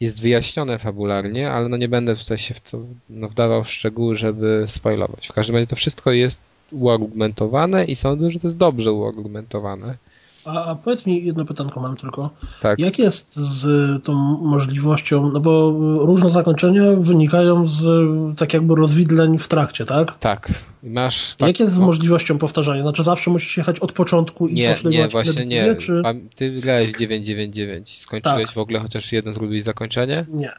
jest wyjaśnione fabularnie, ale no nie będę tutaj się w to no, wdawał w szczegóły, żeby spoilować. W każdym razie to wszystko jest uargumentowane i sądzę, że to jest dobrze uargumentowane. A, a powiedz mi, jedno pytanko mam tylko. Tak. Jak jest z tą możliwością, no bo różne zakończenia wynikają z tak jakby rozwidleń w trakcie, tak? Tak. Masz tak, Jak jest z możliwością powtarzania? Znaczy zawsze musisz jechać od początku i Nie, nie, właśnie decyzję, nie. czy... Ty grałeś 999. Skończyłeś Tak. w ogóle chociaż jedno zrobić zakończenie? Nie.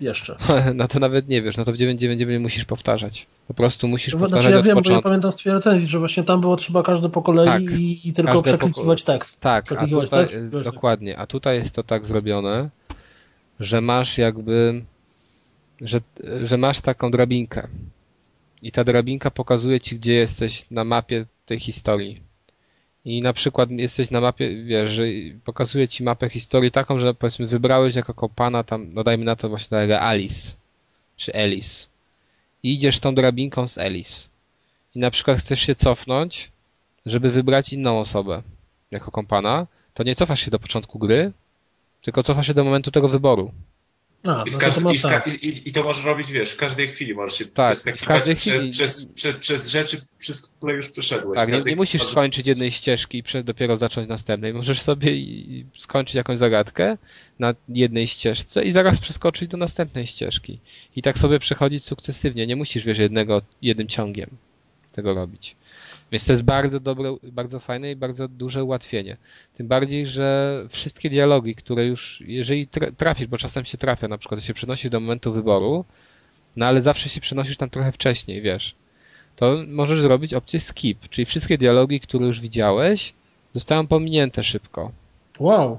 Jeszcze. No to nawet nie wiesz, no to w 999 musisz powtarzać. Po prostu musisz Znaczy powtarzać ja wiem, bo ja początku. pamiętam z twojej recenzji, że właśnie tam było trzeba każdy po kolei Tak. i, i tylko po przeklikiwać tekst. Tak, a Przeklikiwać tutaj, tekst. dokładnie, a tutaj jest to tak zrobione, że masz jakby, że, że masz taką drabinkę. I ta drabinka pokazuje ci, gdzie jesteś na mapie tej historii. I na przykład jesteś na mapie, wiesz, że pokazuje ci mapę historii taką, że powiedzmy wybrałeś jako kompana tam, no dajmy na to właśnie tak, Alice, czy Alice. I idziesz tą drabinką z Alice. I na przykład chcesz się cofnąć, żeby wybrać inną osobę jako kompana, to nie cofasz się do początku gry, tylko cofasz się do momentu tego wyboru. A, I, w no to, każdy, to i, i, I to możesz robić, wiesz, w każdej chwili możesz się Tak, przeskakiwać w każdej prze- chwili. Przez, przez, przez rzeczy, przez które już przeszedłeś. Tak, nie, nie musisz skończyć jednej ścieżki i dopiero zacząć następnej. Możesz sobie skończyć jakąś zagadkę na jednej ścieżce i zaraz przeskoczyć do następnej ścieżki. I tak sobie przechodzić sukcesywnie. Nie musisz, wiesz, jednego, jednym ciągiem tego robić. Więc to jest bardzo dobre, bardzo fajne i bardzo duże ułatwienie. Tym bardziej, że wszystkie dialogi, które już, jeżeli tra- trafisz, bo czasem się trafia, na przykład się przenosi do momentu wyboru, no ale zawsze się przenosisz tam trochę wcześniej, wiesz to możesz zrobić opcję skip, czyli wszystkie dialogi, które już widziałeś, zostają pominięte szybko. Wow.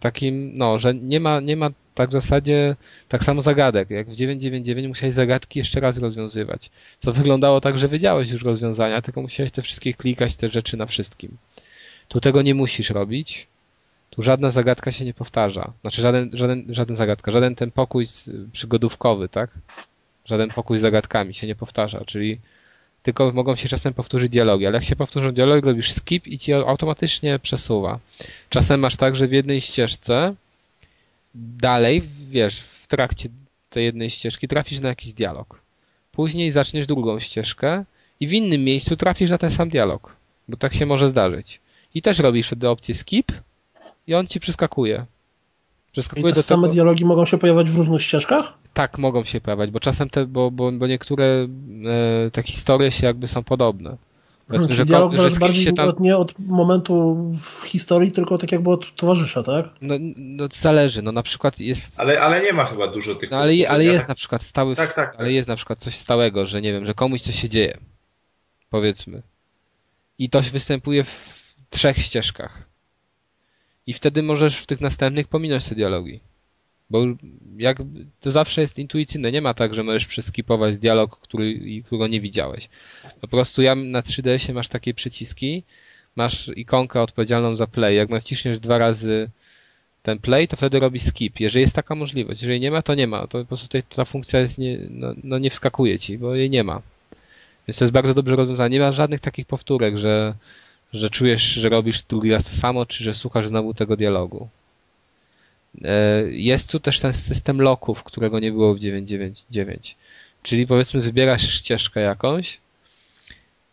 Takim, no, że nie ma, nie ma tak w zasadzie tak samo zagadek. Jak w 999 musiałeś zagadki jeszcze raz rozwiązywać. Co wyglądało tak, że wiedziałeś już rozwiązania, tylko musiałeś te wszystkie klikać, te rzeczy na wszystkim. Tu tego nie musisz robić. Tu żadna zagadka się nie powtarza. Znaczy żaden, żaden, żaden zagadka, żaden ten pokój przygodówkowy, tak? Żaden pokój z zagadkami się nie powtarza, czyli tylko mogą się czasem powtórzyć dialogi, ale jak się powtórzą dialogi, robisz skip i ci automatycznie przesuwa. Czasem masz tak, że w jednej ścieżce dalej, wiesz, w trakcie tej jednej ścieżki trafisz na jakiś dialog. Później zaczniesz drugą ścieżkę i w innym miejscu trafisz na ten sam dialog, bo tak się może zdarzyć. I też robisz wtedy opcję skip i on ci przeskakuje. I Przeskakuje te do same tego... dialogi mogą się pojawiać w różnych ścieżkach? Tak, mogą się pojawiać, bo czasem te, bo, bo, bo niektóre e, te historie się jakby są podobne. Powiedzmy, Czyli że, dialog że zależy kimś bardziej się tam, od, nie od momentu w historii, tylko tak jakby od towarzysza, tak? no, no zależy, no na przykład jest, Ale, ale nie ma chyba dużo tych no ale, je- ale jest na przykład stały, Tak, tak, tak. ale jest na przykład coś stałego, że nie wiem, że komuś coś się dzieje, powiedzmy. I to występuje w trzech ścieżkach. I wtedy możesz w tych następnych pominąć te dialogi. Bo jak, to zawsze jest intuicyjne. Nie ma tak, że możesz przeskipować dialog, który, którego nie widziałeś. Po prostu ja na 3DS-ie masz takie przyciski, masz ikonkę odpowiedzialną za play. Jak naciśniesz dwa razy ten play, to wtedy robi skip. Jeżeli jest taka możliwość. Jeżeli nie ma, to nie ma. To po prostu tutaj ta funkcja jest nie, no, no nie wskakuje ci, bo jej nie ma. Więc to jest bardzo dobrze rozwiązane. Nie ma żadnych takich powtórek, że, że czujesz, że robisz drugi raz to samo, czy że słuchasz znowu tego dialogu. E, Jest tu też ten system loków, którego nie było w 999. Czyli powiedzmy wybierasz ścieżkę jakąś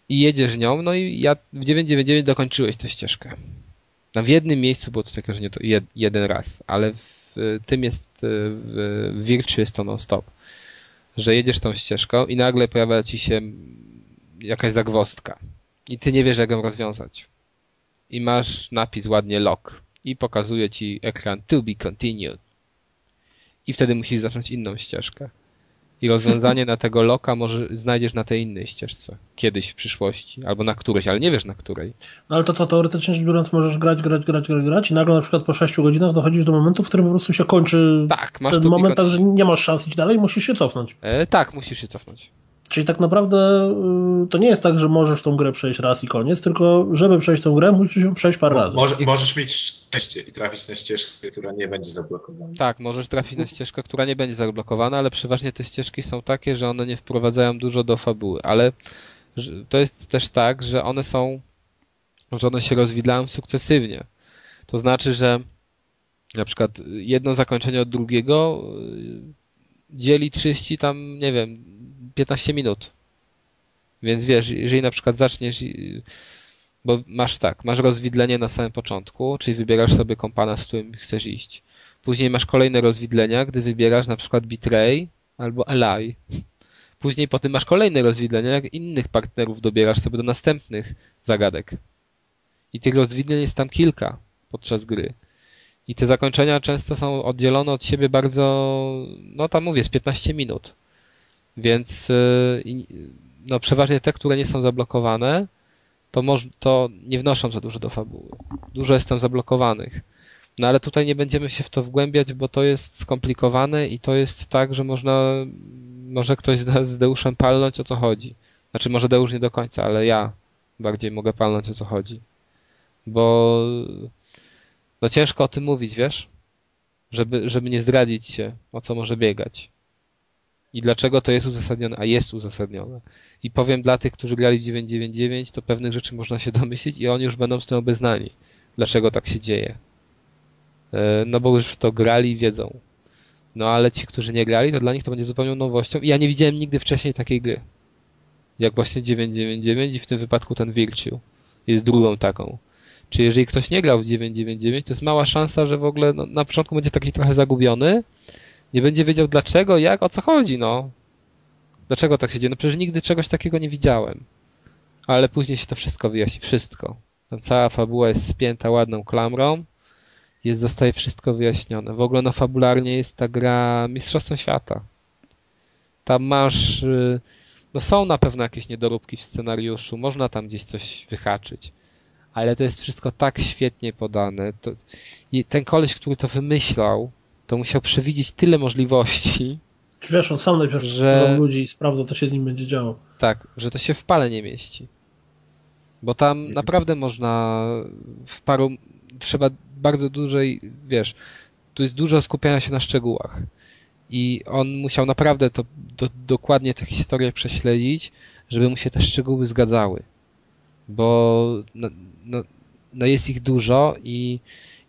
i jedziesz nią, no i ja w 999 dokończyłeś tę ścieżkę. No w jednym miejscu było coś takiego, że nie to jed, jeden raz, ale w tym jest e, w w Virtue jest to non-stop. Że jedziesz tą ścieżką i nagle pojawia ci się jakaś zagwozdka i ty nie wiesz jak ją rozwiązać. I masz napis ładnie lock i pokazuje ci ekran to be continued. I wtedy musisz zacząć inną ścieżkę. I rozwiązanie na tego loka może znajdziesz na tej innej ścieżce. Kiedyś w przyszłości. Albo na którejś, ale nie wiesz na której. No ale to, to teoretycznie rzecz biorąc możesz grać, grać, grać, grać, grać i nagle na przykład po 6 godzinach dochodzisz do momentu, w którym po prostu się kończy Tak, masz ten moment, tak, że nie masz szans iść dalej, musisz się cofnąć. E, tak, musisz się cofnąć. Czyli tak naprawdę y, to nie jest tak, że możesz tą grę przejść raz i koniec, tylko żeby przejść tą grę, musisz ją przejść parę razy. Może, możesz mieć szczęście i trafić na ścieżkę, która nie będzie zablokowana. Tak, możesz trafić na ścieżkę, która nie będzie zablokowana, ale przeważnie te ścieżki są takie, że one nie wprowadzają dużo do fabuły. Ale to jest też tak, że one są, że one się rozwidlają sukcesywnie. To znaczy, że na przykład jedno zakończenie od drugiego y, dzieli 30 tam, nie wiem, 15 minut. Więc wiesz, jeżeli na przykład zaczniesz y, Bo masz tak, masz rozwidlenie na samym początku, czyli wybierasz sobie kompana, z którym chcesz iść. Później masz kolejne rozwidlenia, gdy wybierasz na przykład Betray albo Ally. Później potem masz kolejne rozwidlenia, jak innych partnerów dobierasz sobie do następnych zagadek. I tych rozwidleń jest tam kilka podczas gry. I te zakończenia często są oddzielone od siebie bardzo, no tam mówię, z 15 minut. Więc y, no przeważnie te, które nie są zablokowane, to, moż, to nie wnoszą za dużo do fabuły. Dużo jest tam zablokowanych. No ale tutaj nie będziemy się w to wgłębiać, bo to jest skomplikowane i to jest tak, że można, może ktoś z Deuszem palnąć o co chodzi. Znaczy może Deusz nie do końca, ale ja bardziej mogę palnąć o co chodzi. Bo no ciężko o tym mówić, wiesz? Żeby, żeby nie zdradzić się, o co może biegać. I dlaczego to jest uzasadnione, a jest uzasadnione. I powiem dla tych, którzy grali w 999, to pewnych rzeczy można się domyślić i oni już będą z tym obeznani. Dlaczego tak się dzieje. E, no bo już w to grali i wiedzą. No ale ci, którzy nie grali, to dla nich to będzie zupełną nowością. I ja nie widziałem nigdy wcześniej takiej gry. Jak właśnie 999 i w tym wypadku ten Virtue. Jest drugą taką. Czy jeżeli ktoś nie grał w 999, to jest mała szansa, że w ogóle no, na początku będzie taki trochę zagubiony, nie będzie wiedział dlaczego, jak, o co chodzi, no. Dlaczego tak się dzieje? No przecież nigdy czegoś takiego nie widziałem. Ale później się to wszystko wyjaśni. Wszystko. Tam cała fabuła jest spięta ładną klamrą. Jest, zostaje wszystko wyjaśnione. W ogóle no fabularnie jest ta gra Mistrzostwem Świata. Tam masz... Y, no są na pewno jakieś niedoróbki w scenariuszu. Można tam gdzieś coś wyhaczyć ale to jest wszystko tak świetnie podane. To, ten koleś, który to wymyślał, to musiał przewidzieć tyle możliwości. Wiesz, on sam najpierw że ludzi i sprawdza, co się z nim będzie działo. Tak, że to się w pale nie mieści. Bo tam mhm. naprawdę można w paru, trzeba bardzo dużej, wiesz, tu jest dużo skupiania się na szczegółach. I on musiał naprawdę to do, dokładnie tę historię prześledzić, żeby mu się te szczegóły zgadzały bo no, no, no jest ich dużo i,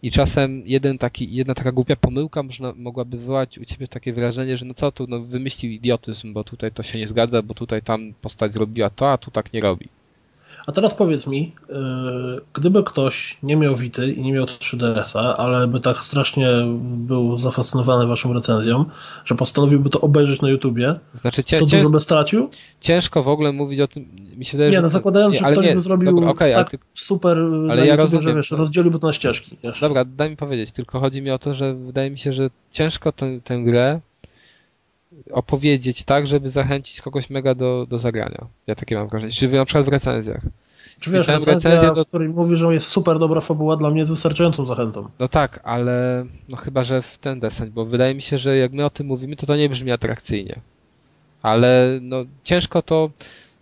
i czasem jeden taki, jedna taka głupia pomyłka można, mogłaby wywołać u ciebie takie wrażenie, że no co tu, no wymyślił idiotyzm, bo tutaj to się nie zgadza, bo tutaj tam postać zrobiła to, a tu tak nie robi. A teraz powiedz mi, yy, gdyby ktoś nie miał Wity i nie miał 3DS-a, ale by tak strasznie był zafascynowany waszą recenzją, że postanowiłby to obejrzeć na YouTubie, znaczy, cię, to dużo by stracił? Ciężko w ogóle mówić o tym, mi się wydaje, Nie, no zakładając, nie, że ktoś nie, by zrobił dobra, okay, tak ty... super ale ja YouTube, rozumiem, że wiesz, rozdzieliłby to na ścieżki. Wiesz. Dobra, daj mi powiedzieć, tylko chodzi mi o to, że wydaje mi się, że ciężko tę, tę grę opowiedzieć tak, żeby zachęcić kogoś mega do, do zagrania. Ja takie mam wrażenie. Czy na przykład w recenzjach. Czy wiesz, recenzja, do... w której mówi, że jest super dobra fabuła, dla mnie jest wystarczającą zachętą. No tak, ale no chyba, że w ten deseń, bo wydaje mi się, że jak my o tym mówimy, to to nie brzmi atrakcyjnie. Ale no ciężko to,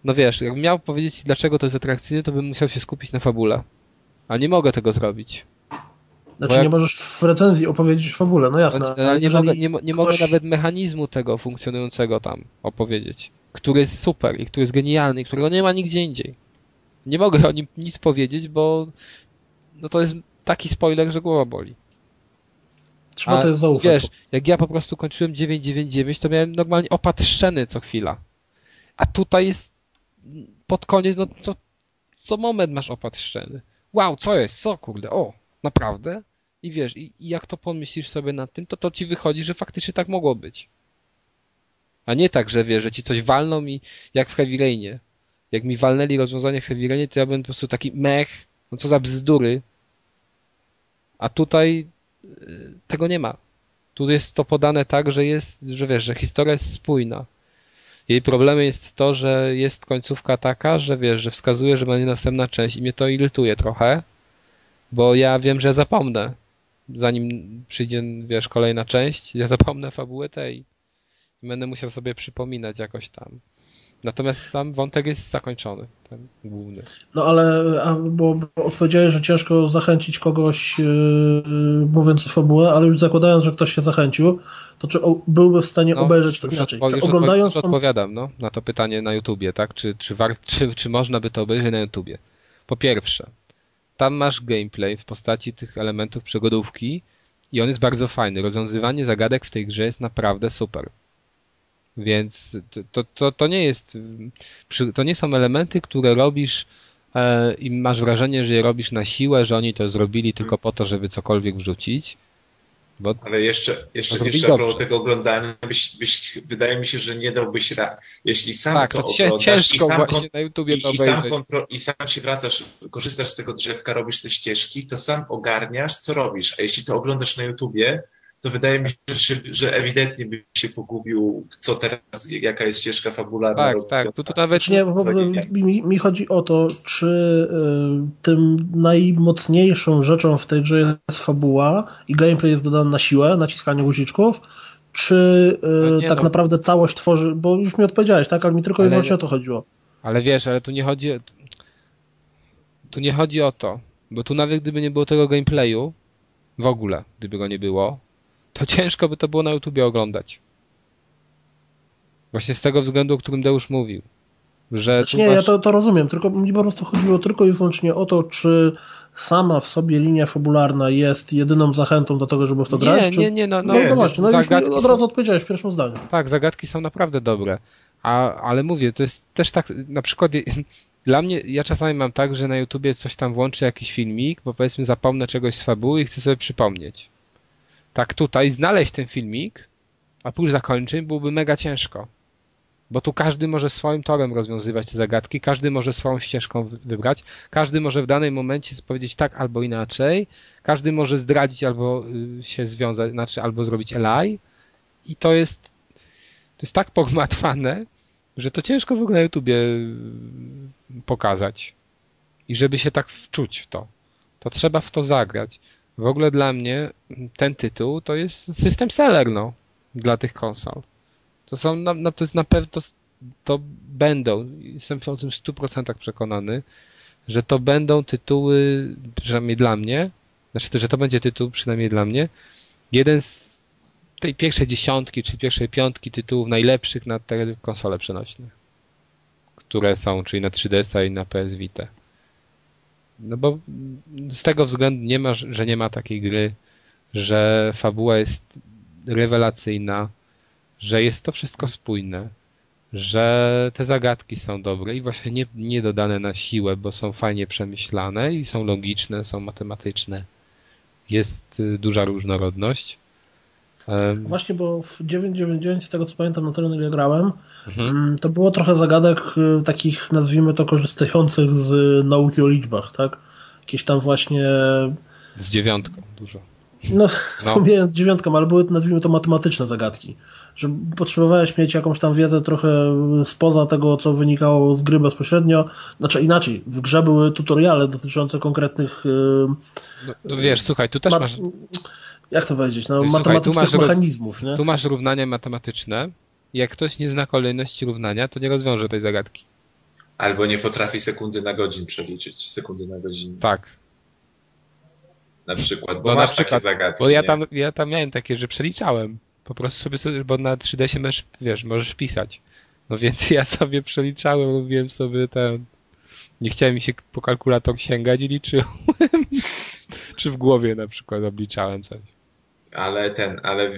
no wiesz, jakbym miał powiedzieć dlaczego to jest atrakcyjne, to bym musiał się skupić na fabule. A nie mogę tego zrobić. Znaczy jak... nie możesz w recenzji opowiedzieć o fabule, no jasne. Ale, ale nie, mogę, nie, nie ktoś... mogę nawet mechanizmu tego funkcjonującego tam opowiedzieć, który jest super i który jest genialny i którego nie ma nigdzie indziej. Nie mogę o nim nic powiedzieć, bo no to jest taki spoiler, że głowa boli. Trzeba to jest zaufać. Wiesz, jak ja po prostu kończyłem 999, to miałem normalnie opad szczeny co chwila. A tutaj jest pod koniec, no co, co moment masz opad szczeny. Wow, co jest? Co kurde? O, Naprawdę? I wiesz, i, i jak to pomyślisz sobie nad tym, to to ci wychodzi, że faktycznie tak mogło być. A nie tak, że wiesz, że ci coś walną i jak w Heavy Rainie. Jak mi walnęli rozwiązanie w Heavy Rainie, to ja bym po prostu taki mech, no co za bzdury. A tutaj y, tego nie ma. Tu jest to podane tak, że jest, że wiesz, że historia jest spójna. Jej problemem jest to, że jest końcówka taka, że wiesz, że wskazuje, że będzie następna część i mnie to irytuje trochę, bo ja wiem, że zapomnę, zanim przyjdzie, wiesz, kolejna część, ja zapomnę fabułę tej i będę musiał sobie przypominać jakoś tam. Natomiast sam wątek jest zakończony, ten główny. No ale, bo, bo odpowiedziałeś, że ciężko zachęcić kogoś yy, mówiąc o fabułę, ale już zakładając, że ktoś się zachęcił, to czy o, byłby w stanie no, obejrzeć to inaczej? Odpo- czy oglądając już odpowiadam no, na to pytanie na YouTubie, tak? Czy, czy, war, czy, czy można by to obejrzeć na YouTubie? Po pierwsze, tam masz gameplay w postaci tych elementów przygodówki i on jest bardzo fajny. Rozwiązywanie zagadek w tej grze jest naprawdę super. Więc to, to, to nie jest, to nie są elementy, które robisz e, i masz wrażenie, że je robisz na siłę, że oni to zrobili tylko po to, żeby cokolwiek wrzucić. Bo Ale jeszcze, jeszcze, jeszcze propos tego oglądania, byś, byś, wydaje mi się, że nie dałbyś rad. Jeśli sam tak, to, to oglądasz ciężko i sam, na YouTubie i, i, sam kontro, i sam się wracasz, korzystasz z tego drzewka, robisz te ścieżki, to sam ogarniasz, co robisz. A jeśli to oglądasz na YouTubie, to wydaje mi się, że, że ewidentnie by się pogubił, co teraz, jaka jest ścieżka fabularna. Tak, tak, tu, tu nawet... Nie, bo, mi, mi, chodzi o to, czy y, tym najmocniejszą rzeczą w tej grze jest fabuła i gameplay jest dodany na siłę, naciskanie guziczków, czy y, no tak no. naprawdę całość tworzy, bo już mi odpowiedziałeś, tak, ale mi tylko ale, i wyłącznie o to chodziło. Ale wiesz, ale tu nie chodzi, tu nie chodzi o to, bo tu nawet gdyby nie było tego gameplayu, w ogóle, gdyby go nie było, to ciężko by to było na YouTubie oglądać. Właśnie z tego względu, o którym Deusz mówił. Że znaczy nie, masz... ja to, to rozumiem, tylko mi po prostu chodziło tylko i wyłącznie o to, czy sama w sobie linia fabularna jest jedyną zachętą do tego, żeby w to nie, grać? Czy... Nie, nie, no, no, nie, no właśnie, no już od razu odpowiedziałeś w pierwszym zdaniu. Tak, zagadki są naprawdę dobre. A, ale mówię, to jest też tak, na przykład dla mnie, ja czasami mam tak, że na YouTubie coś tam włączy jakiś filmik, bo powiedzmy zapomnę czegoś z fabuły i chcę sobie przypomnieć tak tutaj znaleźć ten filmik, a później zakończyć, byłoby mega ciężko. Bo tu każdy może swoim torem rozwiązywać te zagadki, każdy może swoją ścieżką wybrać, każdy może w danym momencie powiedzieć tak albo inaczej, każdy może zdradzić albo y, się związać, znaczy albo zrobić LI i to jest to jest tak pogmatwane, że to ciężko w ogóle na YouTubie y, pokazać. I żeby się tak wczuć w to, to trzeba w to zagrać. W ogóle dla mnie ten tytuł to jest system seller, no, dla tych konsol. To są, no, to jest na pewno, to, to będą, jestem o tym 100% przekonany, że to będą tytuły, przynajmniej dla mnie, znaczy, że to będzie tytuł, przynajmniej dla mnie, jeden z tej pierwszej dziesiątki, czy pierwszej piątki tytułów najlepszych na te konsole przenośne, które są, czyli na 3DS-a i na PS Vita. No bo z tego względu nie ma, że nie ma takiej gry, że fabuła jest rewelacyjna, że jest to wszystko spójne, że te zagadki są dobre i właśnie nie, nie dodane na siłę, bo są fajnie przemyślane i są logiczne, są matematyczne. Jest y, duża różnorodność. Właśnie, bo w 999, z tego co pamiętam, na tyle ile grałem, mhm. Mm, to było trochę zagadek y, takich, nazwijmy to, korzystających z nauki o liczbach, tak? Jakieś tam właśnie... Z dziewiątką dużo. No, no. pomijając dziewiątką, ale były, nazwijmy to, matematyczne zagadki. Że potrzebowałeś mieć jakąś tam wiedzę trochę spoza tego, co wynikało z gry bezpośrednio. Znaczy inaczej, w grze były tutoriale dotyczące konkretnych... Y, no, no wiesz, słuchaj, tu też masz jak to powiedzieć, no, matematycznych Słuchaj, mechanizmów. Nie? Tu masz równania matematyczne. Jak ktoś nie zna kolejności równania, to nie rozwiąże tej zagadki. Albo nie potrafi sekundy na godzin przeliczyć. Sekundy na godzinę. Tak. Na przykład, bo no masz przykład, takie zagadki. Bo ja tam, ja tam miałem takie, że przeliczałem. Po prostu sobie, bo na 3D możesz, wiesz, możesz pisać. No więc ja sobie przeliczałem, robiłem sobie ten... Nie chciałem mi się po kalkulator sięgać i liczyłem. Czy w głowie na przykład obliczałem coś ale ten, ale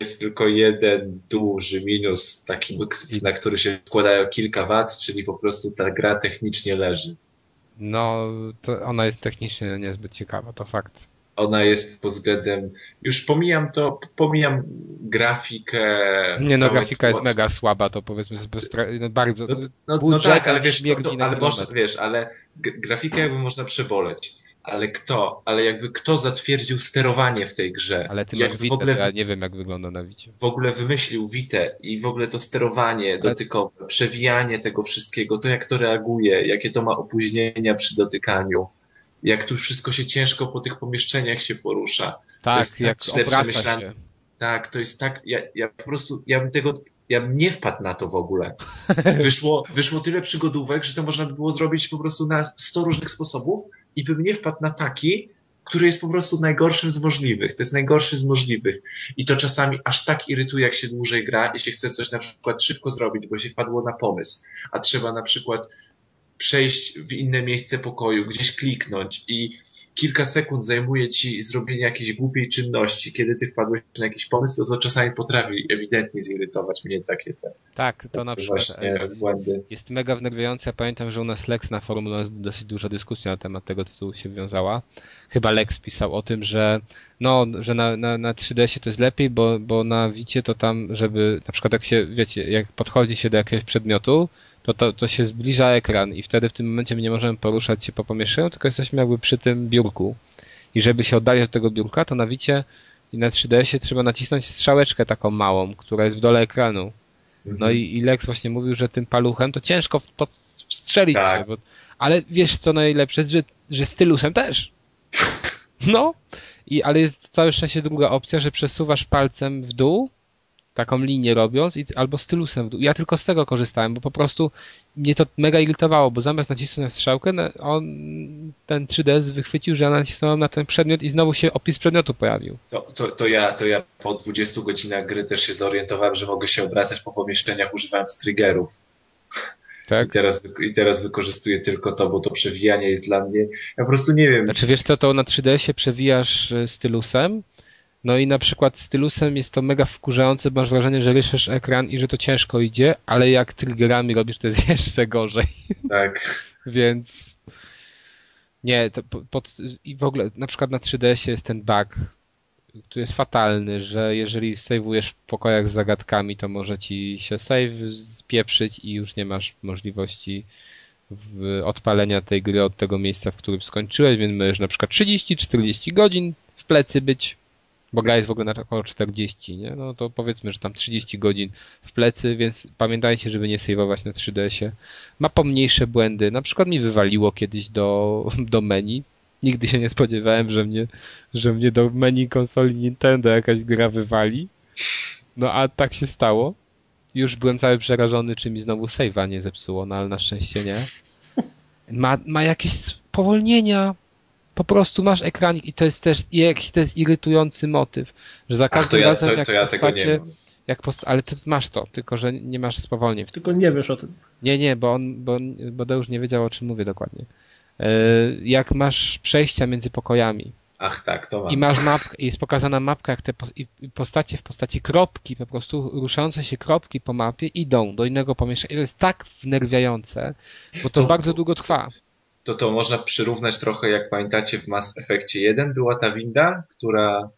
jest tylko jeden duży minus, taki, na który się składają kilka wad, czyli po prostu ta gra technicznie leży. No, ona jest technicznie niezbyt ciekawa, to fakt. Ona jest pod względem, już pomijam to, pomijam grafikę. Nie no, grafika jest mega słaba, to powiedzmy no, bardzo. No, no, no tak, ale wiesz, to, to, ale można, wiesz, ale grafikę jakby można przeboleć ale kto? Ale jakby kto zatwierdził sterowanie w tej grze? Ale ty jak masz Vita, ogóle, ja nie wiem jak wygląda na Wicie. W ogóle wymyślił Witę i w ogóle to sterowanie ale... dotykowe, przewijanie tego wszystkiego, to jak to reaguje, jakie to ma opóźnienia przy dotykaniu, jak tu wszystko się ciężko po tych pomieszczeniach się porusza. Tak, to jest jak tak obraca się. Tak, to jest tak, ja, ja po prostu, ja bym tego, ja bym nie wpadł na to w ogóle. Wyszło, wyszło tyle przygodówek, że to można by było zrobić po prostu na 100 różnych sposobów i bym nie wpadł na taki, który jest po prostu najgorszym z możliwych. To jest najgorszy z możliwych. I to czasami aż tak irytuje, jak się dłużej gra, jeśli chce coś na przykład szybko zrobić, bo się wpadło na pomysł, a trzeba na przykład przejść w inne miejsce pokoju, gdzieś kliknąć i kilka sekund zajmuje ci zrobienie jakiejś głupiej czynności, kiedy ty wpadłeś na jakiś pomysł, to, to czasami potrafi ewidentnie zirytować mnie takie te. Tak, to na przykład e, błędy. jest mega wnerwiające. Ja pamiętam, że u nas Lex na forum dosyć duża dyskusja na temat tego tytułu się wiązała. Chyba Lex pisał o tym, że no, że na, na, na 3DS-ie to jest lepiej, bo, bo na Wicie to tam, żeby na przykład jak się, wiecie, jak podchodzi się do jakiegoś przedmiotu, to, to, to się zbliża ekran i wtedy w tym momencie my nie możemy poruszać się po pomieszczeniu, tylko jesteśmy jakby przy tym biurku. I żeby się oddalić od tego biurka, to na Wicie i na 3DS-ie trzeba nacisnąć strzałeczkę taką małą, która jest w dole ekranu. No Mhm. i, i Lex właśnie mówił, że tym paluchem to ciężko w to strzelić Tak. się, bo, ale wiesz co najlepsze że, że stylusem też. No, i, ale jest całe szczęście druga opcja, że przesuwasz palcem w dół, taką linię robiąc, i, albo stylusem w dół. Ja tylko z tego korzystałem, bo po prostu mnie to mega irytowało, bo zamiast nacisnąć na strzałkę, on, ten 3DS wychwycił, że ja nacisnąłem na ten przedmiot i znowu się opis przedmiotu pojawił. To, to, to, ja, to ja po 20 godzinach gry też się zorientowałem, że mogę się obracać po pomieszczeniach używając triggerów. I Tak? teraz, I teraz wykorzystuję tylko to, bo to przewijanie jest dla mnie. Ja po prostu nie wiem. Znaczy wiesz co, to na 3DS-ie przewijasz e, stylusem, no i na przykład stylusem jest to mega wkurzające, masz wrażenie, że ryszesz ekran i że to ciężko idzie, ale jak triggerami robisz, to jest jeszcze gorzej, Tak. więc nie, to po- pod, i w ogóle na przykład na 3DS-ie jest ten bug, który jest fatalny, że jeżeli saveujesz w pokojach z zagadkami, to może ci się save spieprzyć i już nie masz możliwości odpalenia tej gry od tego miejsca, w którym skończyłeś, więc możesz na przykład 30-40 godzin w plecy być, bo gra jest w ogóle na około 40, nie? No to powiedzmy, że tam 30 godzin w plecy, więc pamiętajcie, żeby nie saveować na 3DS-ie. Ma pomniejsze błędy. Na przykład mi wywaliło kiedyś do, do menu. Nigdy się nie spodziewałem, że mnie, że mnie do menu konsoli Nintendo jakaś gra wywali. No a tak się stało. Już byłem cały przerażony, czy mi znowu save'a nie zepsuło, no ale na szczęście nie. Ma, ma jakieś spowolnienia. Po prostu masz ekranik i to jest też jakiś to jest irytujący motyw, że za Ach, to każdym ja, razem to, jak to ja tego nie postacie, jak post... ale ty masz to, tylko że nie masz spowolnień. Tylko nie wiesz o tym. Nie, nie, bo on, bo, bo Deusz nie wiedział o czym mówię dokładnie. E, Jak masz przejścia między pokojami Ach tak, to mam. i masz mapkę, i jest pokazana mapka, jak te postacie w postaci kropki, po prostu ruszające się kropki po mapie idą do innego pomieszczenia. I to jest tak wnerwiające, bo to To- bardzo długo trwa. To to można przyrównać trochę, jak pamiętacie, w Mass Effectie 1 była ta winda, która,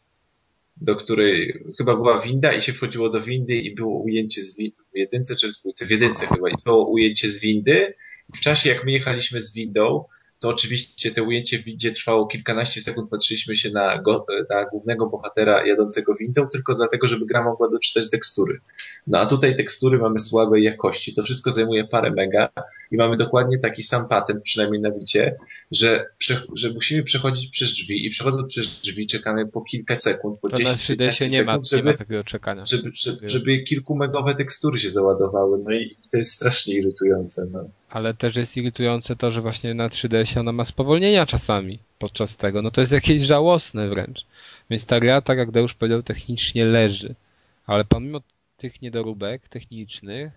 do której chyba była winda i się wchodziło do windy i było ujęcie z windy, w jedynce czy w dwójce? W jedynce chyba, i było ujęcie z windy. W czasie, jak my jechaliśmy z windą, to oczywiście to ujęcie w windzie trwało kilkanaście sekund, patrzyliśmy się na, go, na głównego bohatera jadącego windą, tylko dlatego, żeby gra mogła doczytać tekstury. No a tutaj tekstury mamy słabej jakości, to wszystko zajmuje parę mega i mamy dokładnie taki sam patent, przynajmniej na wicie, że, że musimy przechodzić przez drzwi i przechodząc przez drzwi czekamy po kilka sekund, po To na 10 3DS-ie nie ma, sekund, nie żeby, ma takiego czekania. żeby, żeby, żeby kilkumegowe tekstury się załadowały. No i to jest strasznie irytujące. No. Ale też jest irytujące to, że właśnie na 3DS ona ma spowolnienia czasami podczas tego. No to jest jakieś żałosne wręcz. Więc ta gra, tak jak Deusz powiedział, technicznie leży. Ale pomimo tych niedoróbek technicznych,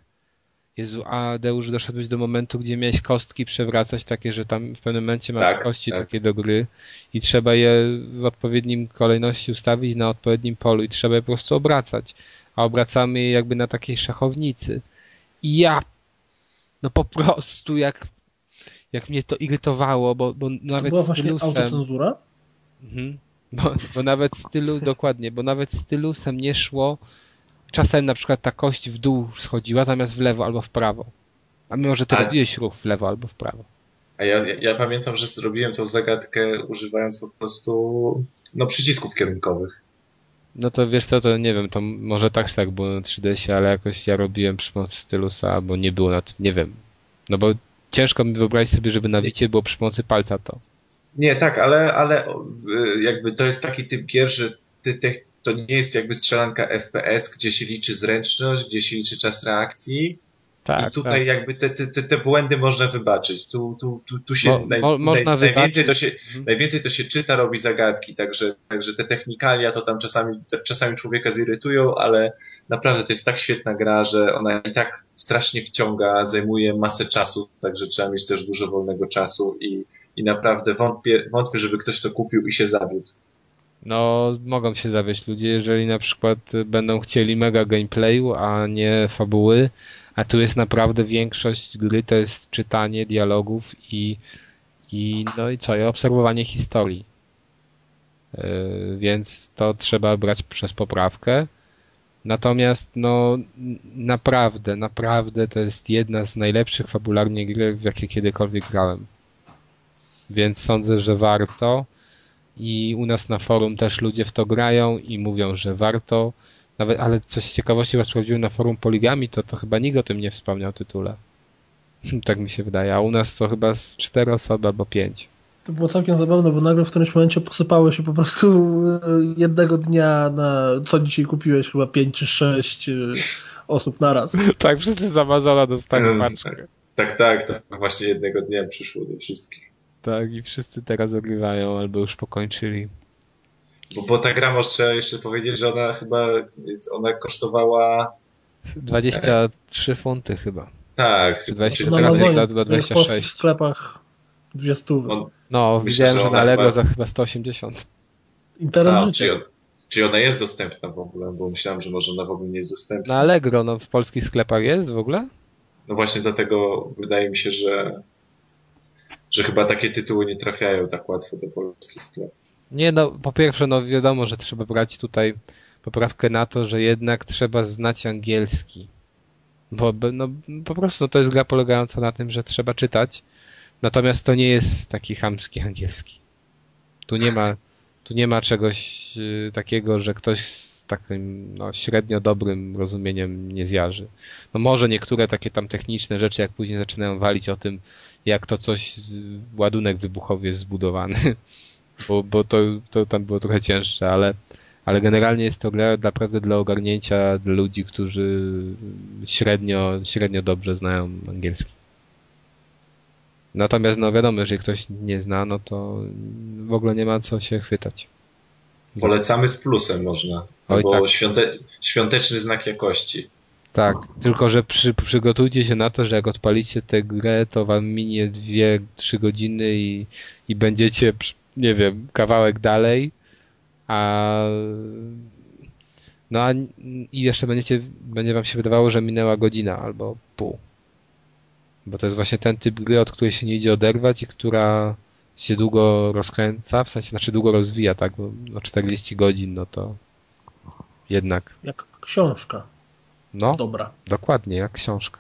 Jezu, a Deusz doszedłeś do momentu, gdzie miałeś kostki przewracać takie, że tam w pewnym momencie masz Tak, kości tak. takie do gry i trzeba je w odpowiednim kolejności ustawić na odpowiednim polu i trzeba je po prostu obracać. A obracamy je jakby na takiej szachownicy. I ja no po prostu jak, jak mnie to irytowało, bo, bo To nawet była właśnie stylusem. autocenzura? Mhm. Bo, bo nawet stylu, dokładnie, bo nawet stylusem nie szło. Czasem na przykład ta kość w dół schodziła zamiast w lewo albo w prawo. A mimo, że ty Ale- robiłeś ruch w lewo albo w prawo. A ja, ja, ja pamiętam, że zrobiłem tą zagadkę używając po prostu no, przycisków kierunkowych. No to wiesz co, to nie wiem, to może tak tak było na 3DS-ie, ale jakoś ja robiłem przy pomocy stylusa, albo nie było na nie wiem. No bo ciężko mi wyobrazić sobie, żeby na wicie było przy pomocy palca to. Nie, tak, ale, ale w- jakby to jest taki typ gier, że ty, ty, to nie jest jakby strzelanka FPS, gdzie się liczy zręczność, gdzie się liczy czas reakcji. Tak, I tutaj jakby te, te, te, błędy można wybaczyć. Tu, tu, tu, tu się Mo- naj, mo- można naj, najwięcej, to się, Mhm. najwięcej to się czyta, robi zagadki, także, także te technikalia to tam czasami, czasami człowieka zirytują, ale naprawdę to jest tak świetna gra, że ona i tak strasznie wciąga, zajmuje masę czasu, także trzeba mieć też dużo wolnego czasu i, i naprawdę wątpię, wątpię, żeby ktoś to kupił i się zawiódł. No, mogą się zawieść ludzie, jeżeli na przykład będą chcieli mega gameplayu, a nie fabuły, a tu jest naprawdę większość gry to jest czytanie dialogów i, i no i co, i obserwowanie historii. Yy, więc to trzeba brać przez poprawkę. Natomiast no naprawdę, naprawdę to jest jedna z najlepszych fabularnie gry, w jakie kiedykolwiek grałem. Więc sądzę, że warto i u nas na forum też ludzie w to grają i mówią, że warto. Nawet, ale coś z ciekawości was sprawdziłem na forum Poligami, to, to chyba nikt o tym nie wspomniał tytule. tak mi się wydaje, a u nas to chyba z cztery osoby albo pięć. To było całkiem zabawne, bo nagle w którymś momencie posypało się po prostu e, jednego dnia na co dzisiaj kupiłeś, chyba pięć czy sześć e, osób naraz. tak, wszyscy z Amazona dostali paczkę. Tak, tak, to właśnie jednego dnia przyszło do wszystkich. Tak, i wszyscy teraz ogrywają albo już pokończyli. Bo, bo ta gra, może jeszcze powiedzieć, że ona chyba, ona kosztowała... 23 funty chyba. Tak. Czy 20, teraz jest za 26. W sklepach dwie stówy. On, no, myślę, widziałem, że, że na Allegro za chyba 180. Interes czy, on, czy ona jest dostępna w ogóle? Bo myślałem, że może ona w ogóle nie jest dostępna. Na Allegro, no w polskich sklepach jest w ogóle? No właśnie dlatego wydaje mi się, że że chyba takie tytuły nie trafiają tak łatwo do polskich sklepów. Nie, no po pierwsze, no wiadomo, że trzeba brać tutaj poprawkę na to, że jednak trzeba znać angielski. Bo no, po prostu no, to jest gra polegająca na tym, że trzeba czytać, natomiast to nie jest taki chamski angielski. Tu nie ma, tu nie ma czegoś y, takiego, że ktoś z takim no, średnio dobrym rozumieniem nie zjarzy. No może niektóre takie tam techniczne rzeczy, jak później zaczynają walić o tym, jak to coś, ładunek wybuchowy jest zbudowany, bo, bo to, to tam było trochę cięższe, ale, ale generalnie jest to gra naprawdę dla ogarnięcia dla ludzi, którzy średnio, średnio dobrze znają angielski. Natomiast no wiadomo, jeżeli ktoś nie zna, no to w ogóle nie ma co się chwytać. Polecamy z plusem można. Oj, bo tak. świąte, świąteczny znak jakości. Tak, tylko że przy, przygotujcie się na to, że jak odpalicie tę grę, to wam minie 2-3 godziny i, i będziecie, nie wiem, kawałek dalej, a no a i jeszcze będziecie, będzie wam się wydawało, że minęła godzina albo pół. Bo to jest właśnie ten typ gry, od której się nie idzie oderwać i która się długo rozkręca, w sensie, znaczy długo rozwija, tak? Bo no 40 godzin, no to jednak. Jak książka. No, dobra. Dokładnie, jak książka.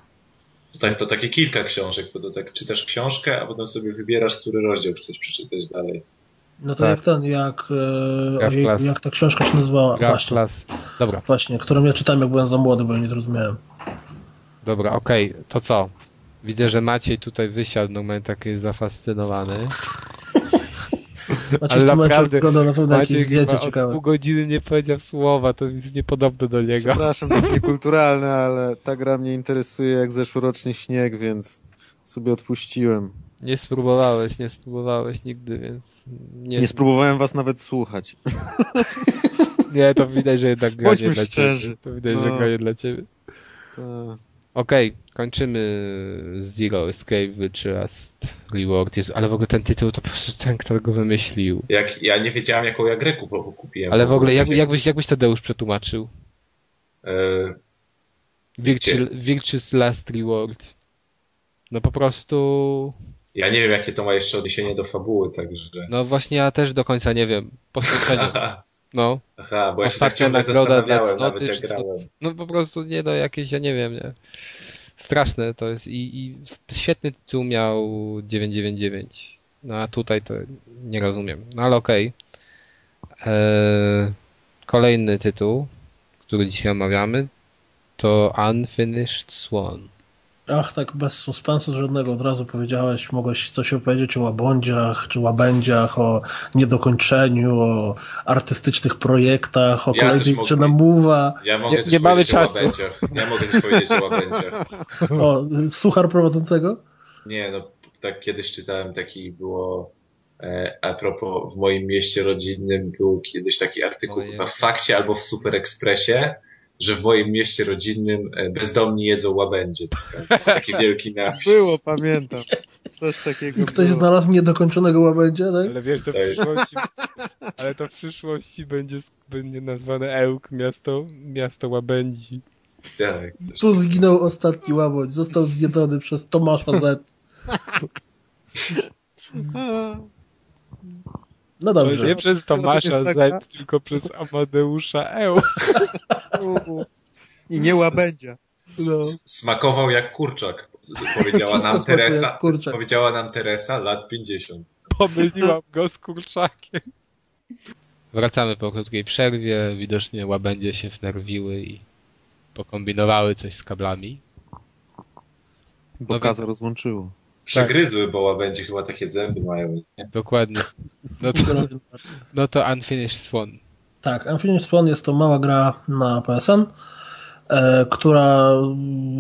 To, tak, to takie kilka książek, bo to tak czytasz książkę, a potem sobie wybierasz, który rozdział chcesz przeczytać dalej. No to tak. jak ten, jak, e, jak ta książka się nazywała? Graf właśnie. Dobra. Właśnie, którą ja czytałem jak byłem za młody, bo ja nie zrozumiałem. Dobra, okej, okay. to co? Widzę, że Maciej tutaj wysiadł, no moment taki jest zafascynowany. Znaczy, Ale naprawdę wygląda na pewno jakieś zdjęcie ciekawe. pół godziny nie powiedział słowa, to jest niepodobne do niego. Przepraszam, to jest niekulturalne, ale ta gra mnie interesuje jak zeszłoroczny śnieg, więc sobie odpuściłem. Nie spróbowałeś, nie spróbowałeś nigdy, więc... Nie, nie spróbowałem was nawet słuchać. Nie, to widać, że jednak gra Bądźmy nie dla szczerzy. ciebie. To widać, no. że gra nie dla ciebie. To... Okej, okay, kończymy Zero Escape czy Last Reward. Jezu, ale w ogóle ten tytuł to po prostu ten, kto go wymyślił. Jak, ja nie wiedziałem, jaką ja grę kupiłem. Ale w ogóle, jak, jakbyś, jakbyś Tadeusz przetłumaczył? E... Virtuous, Virtuous Last Reward. No po prostu... Ja nie wiem, jakie to ma jeszcze odniesienie do fabuły, także... No właśnie ja też do końca nie wiem. Po No. Aha, bo ja się tak ciągle zastanawiałem, nawet jak grałem. No po prostu nie no, jakieś, ja nie wiem, nie. Straszne to jest i, i świetny tytuł miał 999. No a tutaj to nie rozumiem. No ale okej. Okay. Eee, kolejny tytuł, który dzisiaj omawiamy, to Unfinished Swan. Ach, tak bez suspensu żadnego od razu powiedziałeś, mogłeś coś opowiedzieć o łabędziach, czy łabędziach, o niedokończeniu, o artystycznych projektach, o ja kolejnej czy namówa. Ja mogę nie, nie mamy czasu. Ja mogę coś powiedzieć o łabędziach. O, suchar prowadzącego? Nie, no tak kiedyś czytałem taki było e, a propos w moim mieście rodzinnym był kiedyś taki artykuł chyba w Fakcie albo w Super Expressie, że w moim mieście rodzinnym e, bezdomni jedzą łabędzie. Taki wielki napis. Było, pamiętam. Coś takiego Ktoś było. znalazł niedokończonego łabędzia, tak? Ale wiesz, to w przyszłości, ale to w przyszłości będzie, będzie nazwane Ełk, miasto, miasto łabędzi. Tak. Tu zginął ostatni łabędź, został zjedzony przez Tomasza Z. No dobrze. Nie przez Tomasza Z, tylko przez Amadeusza Eł. I nie łabędzia. No. Smakował jak kurczak, powiedziała nam Teresa. Powiedziała nam Teresa, lat 50. Pomyliłam go z kurczakiem. Wracamy po krótkiej przerwie. Widocznie łabędzie się wnerwiły i pokombinowały coś z kablami. Bo no kaza rozłączyło. Przegryzły, bo łabędzie chyba takie zęby mają. Nie? Dokładnie. No to, no to Unfinished Swan. Tak, Unfinished Swan jest to mała gra na PSN E, która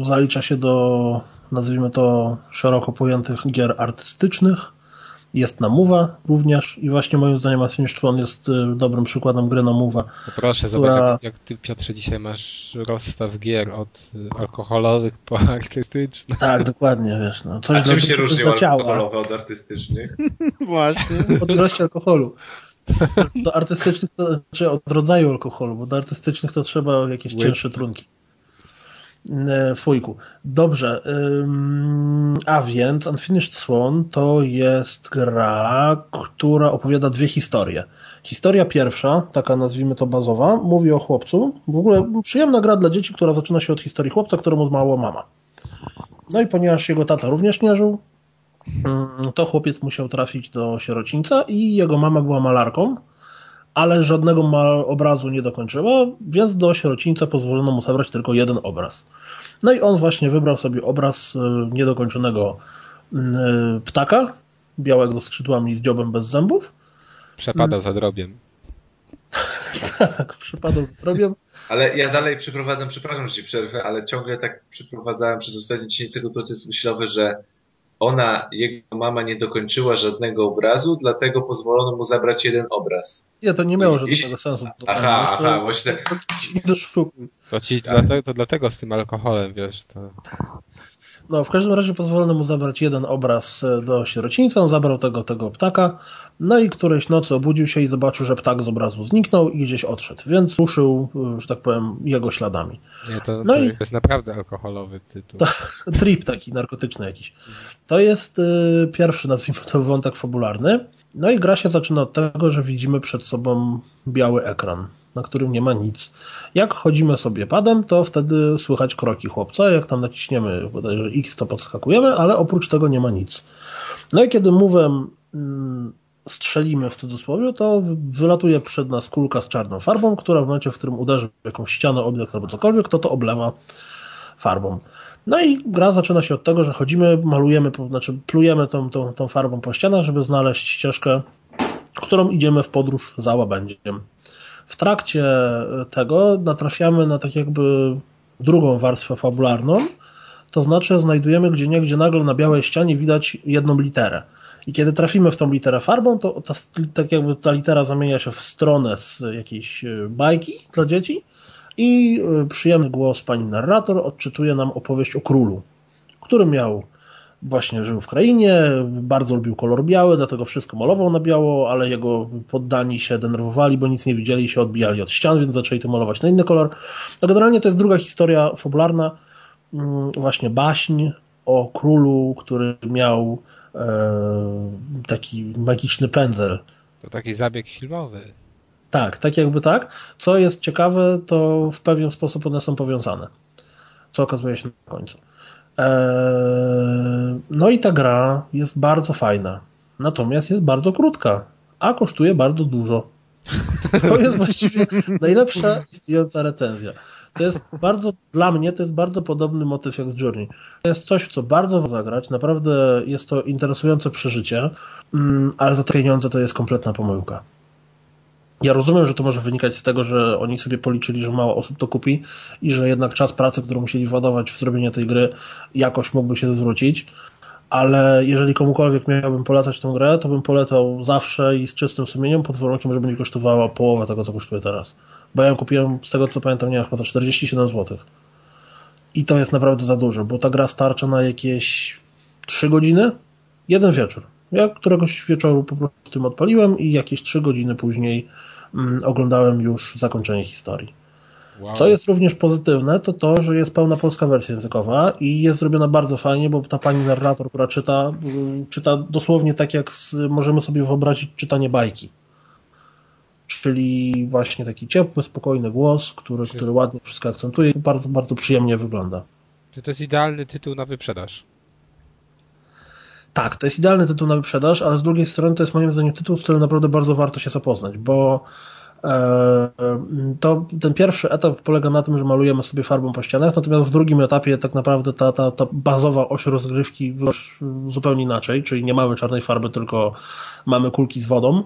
zalicza się do, nazwijmy to, szeroko pojętych gier artystycznych. Jest na Mowa również i właśnie moim zdaniem Unfinished One jest e, dobrym przykładem gry na Mowa. No proszę, która... zobacz jak, jak, ty Piotrze dzisiaj masz rozstaw gier od e, alkoholowych po artystyczne. Tak, dokładnie, wiesz. No, coś A czym się różnią alkoholowe od artystycznych? właśnie. Od ilości alkoholu. Do artystycznych, to, czy znaczy od rodzaju alkoholu, bo do artystycznych to trzeba jakieś cięższe trunki. E, w słoiku. Dobrze. A więc Unfinished Swan to jest gra, która opowiada dwie historie. Historia pierwsza, taka nazwijmy to bazowa, mówi o chłopcu. W ogóle przyjemna gra dla dzieci, która zaczyna się od historii chłopca, któremu zmarła mama. No i ponieważ jego tata również nie żył, to chłopiec musiał trafić do sierocińca i jego mama była malarką ale żadnego obrazu nie dokończyła, więc do sierocińca pozwolono mu zabrać tylko jeden obraz. No i on właśnie wybrał sobie obraz e, niedokończonego e, ptaka, białego ze skrzydłami i z dziobem bez zębów. Przepadał za drobiem. tak, przepadał za drobiem. Ale ja dalej przeprowadzam, przepraszam, że ci przerwę, ale ciągle tak przeprowadzałem przez ostatnie 10 sekund proces myślowy, że ona, jego mama nie dokończyła żadnego obrazu, dlatego pozwolono mu zabrać jeden obraz. Nie, to nie miało żadnego sensu. Aha, aha, właśnie. Nie doszukuj. To, ci, dlatego, to dlatego z tym alkoholem, wiesz, to... No, w każdym razie pozwolono mu zabrać jeden obraz e, do sierocińca, on zabrał tego, tego ptaka, no i którejś nocy obudził się i zobaczył, że ptak z obrazu zniknął i gdzieś odszedł, więc ruszył, e, że tak powiem, jego śladami. Nie, to, no to i... jest naprawdę alkoholowy tytuł. To, trip taki narkotyczny jakiś. To jest y, pierwszy, nazwijmy to, wątek fabularny. No i gra się zaczyna od tego, że widzimy przed sobą biały ekran na którym nie ma nic. Jak chodzimy sobie padem, to wtedy słychać kroki chłopca, jak tam naciśniemy bodajże X, to podskakujemy, ale oprócz tego nie ma nic. No i kiedy mówem mm, strzelimy w cudzysłowie, to wylatuje przed nas kulka z czarną farbą, która w momencie, w którym uderzy w jakąś ścianę, obiekt albo cokolwiek, to to oblewa farbą. No i gra zaczyna się od tego, że chodzimy, malujemy, znaczy plujemy tą, tą, tą farbą po ścianach, żeby znaleźć ścieżkę, którą idziemy w podróż za łabędziem w trakcie tego natrafiamy na tak jakby drugą warstwę fabularną, to znaczy znajdujemy gdzie niegdzie nagle na białej ścianie widać jedną literę. I kiedy trafimy w tą literę farbą, to ta, tak jakby ta litera zamienia się w stronę z jakiejś e, bajki dla dzieci i e, przyjemny głos pani narrator odczytuje nam opowieść o królu, który miał właśnie żył w krainie, bardzo lubił kolor biały, dlatego wszystko malował na biało, ale jego poddani się denerwowali, bo nic nie widzieli i się odbijali od ścian, więc zaczęli to malować na inny kolor. No generalnie to jest druga historia fabularna, mm, właśnie baśń o królu, który miał e, taki magiczny pędzel. To taki zabieg filmowy. Tak, tak jakby tak. Co jest ciekawe, to w pewien sposób one są powiązane. Co okazuje się na końcu. Eee, no i ta gra jest bardzo fajna, natomiast jest bardzo krótka, a kosztuje bardzo dużo. To jest właściwie najlepsza istniejąca recenzja. To jest bardzo, dla mnie to jest bardzo podobny motyw jak z Journey. To jest coś, w co bardzo zagrać, naprawdę jest to interesujące przeżycie, mm, ale za te pieniądze to jest kompletna pomyłka. Ja rozumiem, że to może wynikać z tego, że oni sobie policzyli, że mało osób to kupi i że jednak czas pracy, którą musieli władować w zrobienie tej gry, jakoś mógłby się zwrócić. Ale jeżeli komukolwiek miałbym polecać tę grę, to bym polecał zawsze i z czystym sumieniem, pod warunkiem, że będzie kosztowała połowę tego, co kosztuje teraz. Bo ja ją kupiłem, z tego co pamiętam, nie wiem, chyba za 47 zł. I to jest naprawdę za dużo, bo ta gra starcza na jakieś 3 godziny, Jeden wieczór. Ja któregoś wieczoru po prostu tym odpaliłem i jakieś trzy godziny później mm, oglądałem już zakończenie historii. Wow. Co jest również pozytywne, to to, że jest pełna polska wersja językowa i jest zrobiona bardzo fajnie, bo ta pani narrator, która czyta, mm, czyta dosłownie tak, jak możemy sobie wyobrazić czytanie bajki. Czyli właśnie taki ciepły, spokojny głos, który, który ładnie wszystko akcentuje i bardzo, bardzo przyjemnie wygląda. Czy to jest idealny tytuł na wyprzedaż? Tak, to jest idealny tytuł na wyprzedaż, ale z drugiej strony to jest moim zdaniem tytuł, z którym naprawdę bardzo warto się zapoznać, bo e, to ten pierwszy etap polega na tym, że malujemy sobie farbą po ścianach, natomiast w drugim etapie tak naprawdę ta, ta, ta bazowa oś rozgrywki zupełnie inaczej, czyli nie mamy czarnej farby, tylko mamy kulki z wodą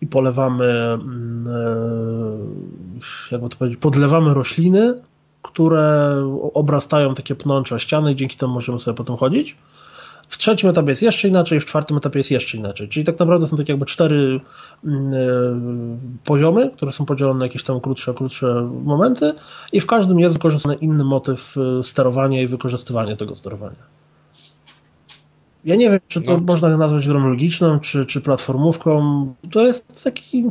i polewamy, mm, e, jakby to powiedzieć, podlewamy rośliny, które obrastają takie pnącze ściany i dzięki temu możemy sobie potem chodzić. W trzecim etapie jest jeszcze inaczej, w czwartym etapie jest jeszcze inaczej. Czyli tak naprawdę są takie jakby cztery mm, e, poziomy, które są podzielone na jakieś tam krótsze, krótsze momenty i w każdym jest wykorzystany inny motyw e, sterowania i wykorzystywania tego sterowania. Ja nie wiem, czy to no. można nazwać grą logiczną, czy, czy platformówką. To jest taki.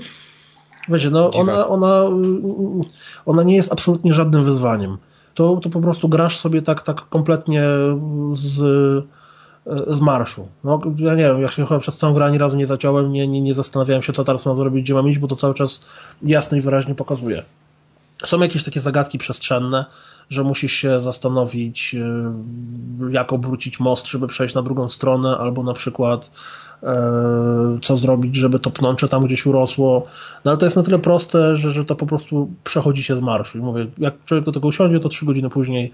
Wiecie, no ona, ona, ona nie jest absolutnie żadnym wyzwaniem. To, to po prostu grasz sobie tak, tak kompletnie z, z marszu. No, ja nie wiem, ja się chyba przez całą grę ani razu nie zaciąłem, nie, nie, nie zastanawiałem się, co teraz mam zrobić, gdzie mam iść, bo to cały czas jasno i wyraźnie pokazuje. Są jakieś takie zagadki przestrzenne, że musisz się zastanowić, y, jak obrócić most, żeby przejść na drugą stronę, albo na przykład e, co zrobić, żeby to pnącze tam gdzieś urosło. No ale to jest na tyle proste, że, że to po prostu przechodzi się z marszu. I mówię, jak człowiek do tego usiądzie, to trzy godziny później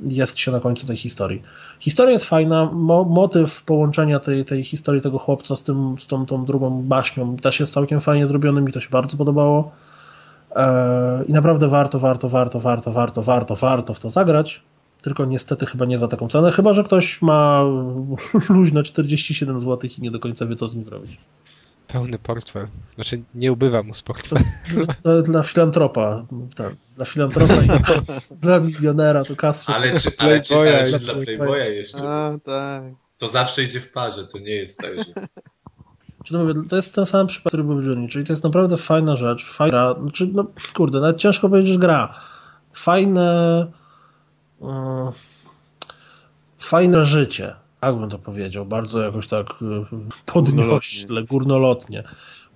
jest się na końcu tej historii. Historia jest fajna, mo motyw połączenia tej, tej historii tego chłopca z, tym, z tą, tą drugą baśnią też jest całkiem fajnie zrobiony, mi to się bardzo podobało. I naprawdę warto, warto, warto, warto, warto, warto, warto w to zagrać. Tylko niestety chyba nie za taką cenę, chyba że ktoś ma luźne 47 zł i nie do końca wie, co z nim zrobić. Pełny portfel. Znaczy, nie ubywa mu z portfela. To, to dla filantropa. Tak, dla filantropa i dla milionera to kasy. Ale czy, ale czy, ale czy dla Playboya jeszcze? A, tak. To zawsze idzie w parze, to nie jest tak, że... Czy to, mówię, to jest ten sam przypadek, który był w Journey, czyli to jest naprawdę fajna rzecz, fajna, znaczy, no kurde, nawet ciężko powiedzieć, że gra. Fajne, um, fajne życie, tak bym to powiedział, bardzo jakoś tak e, podniośle, górnolotnie.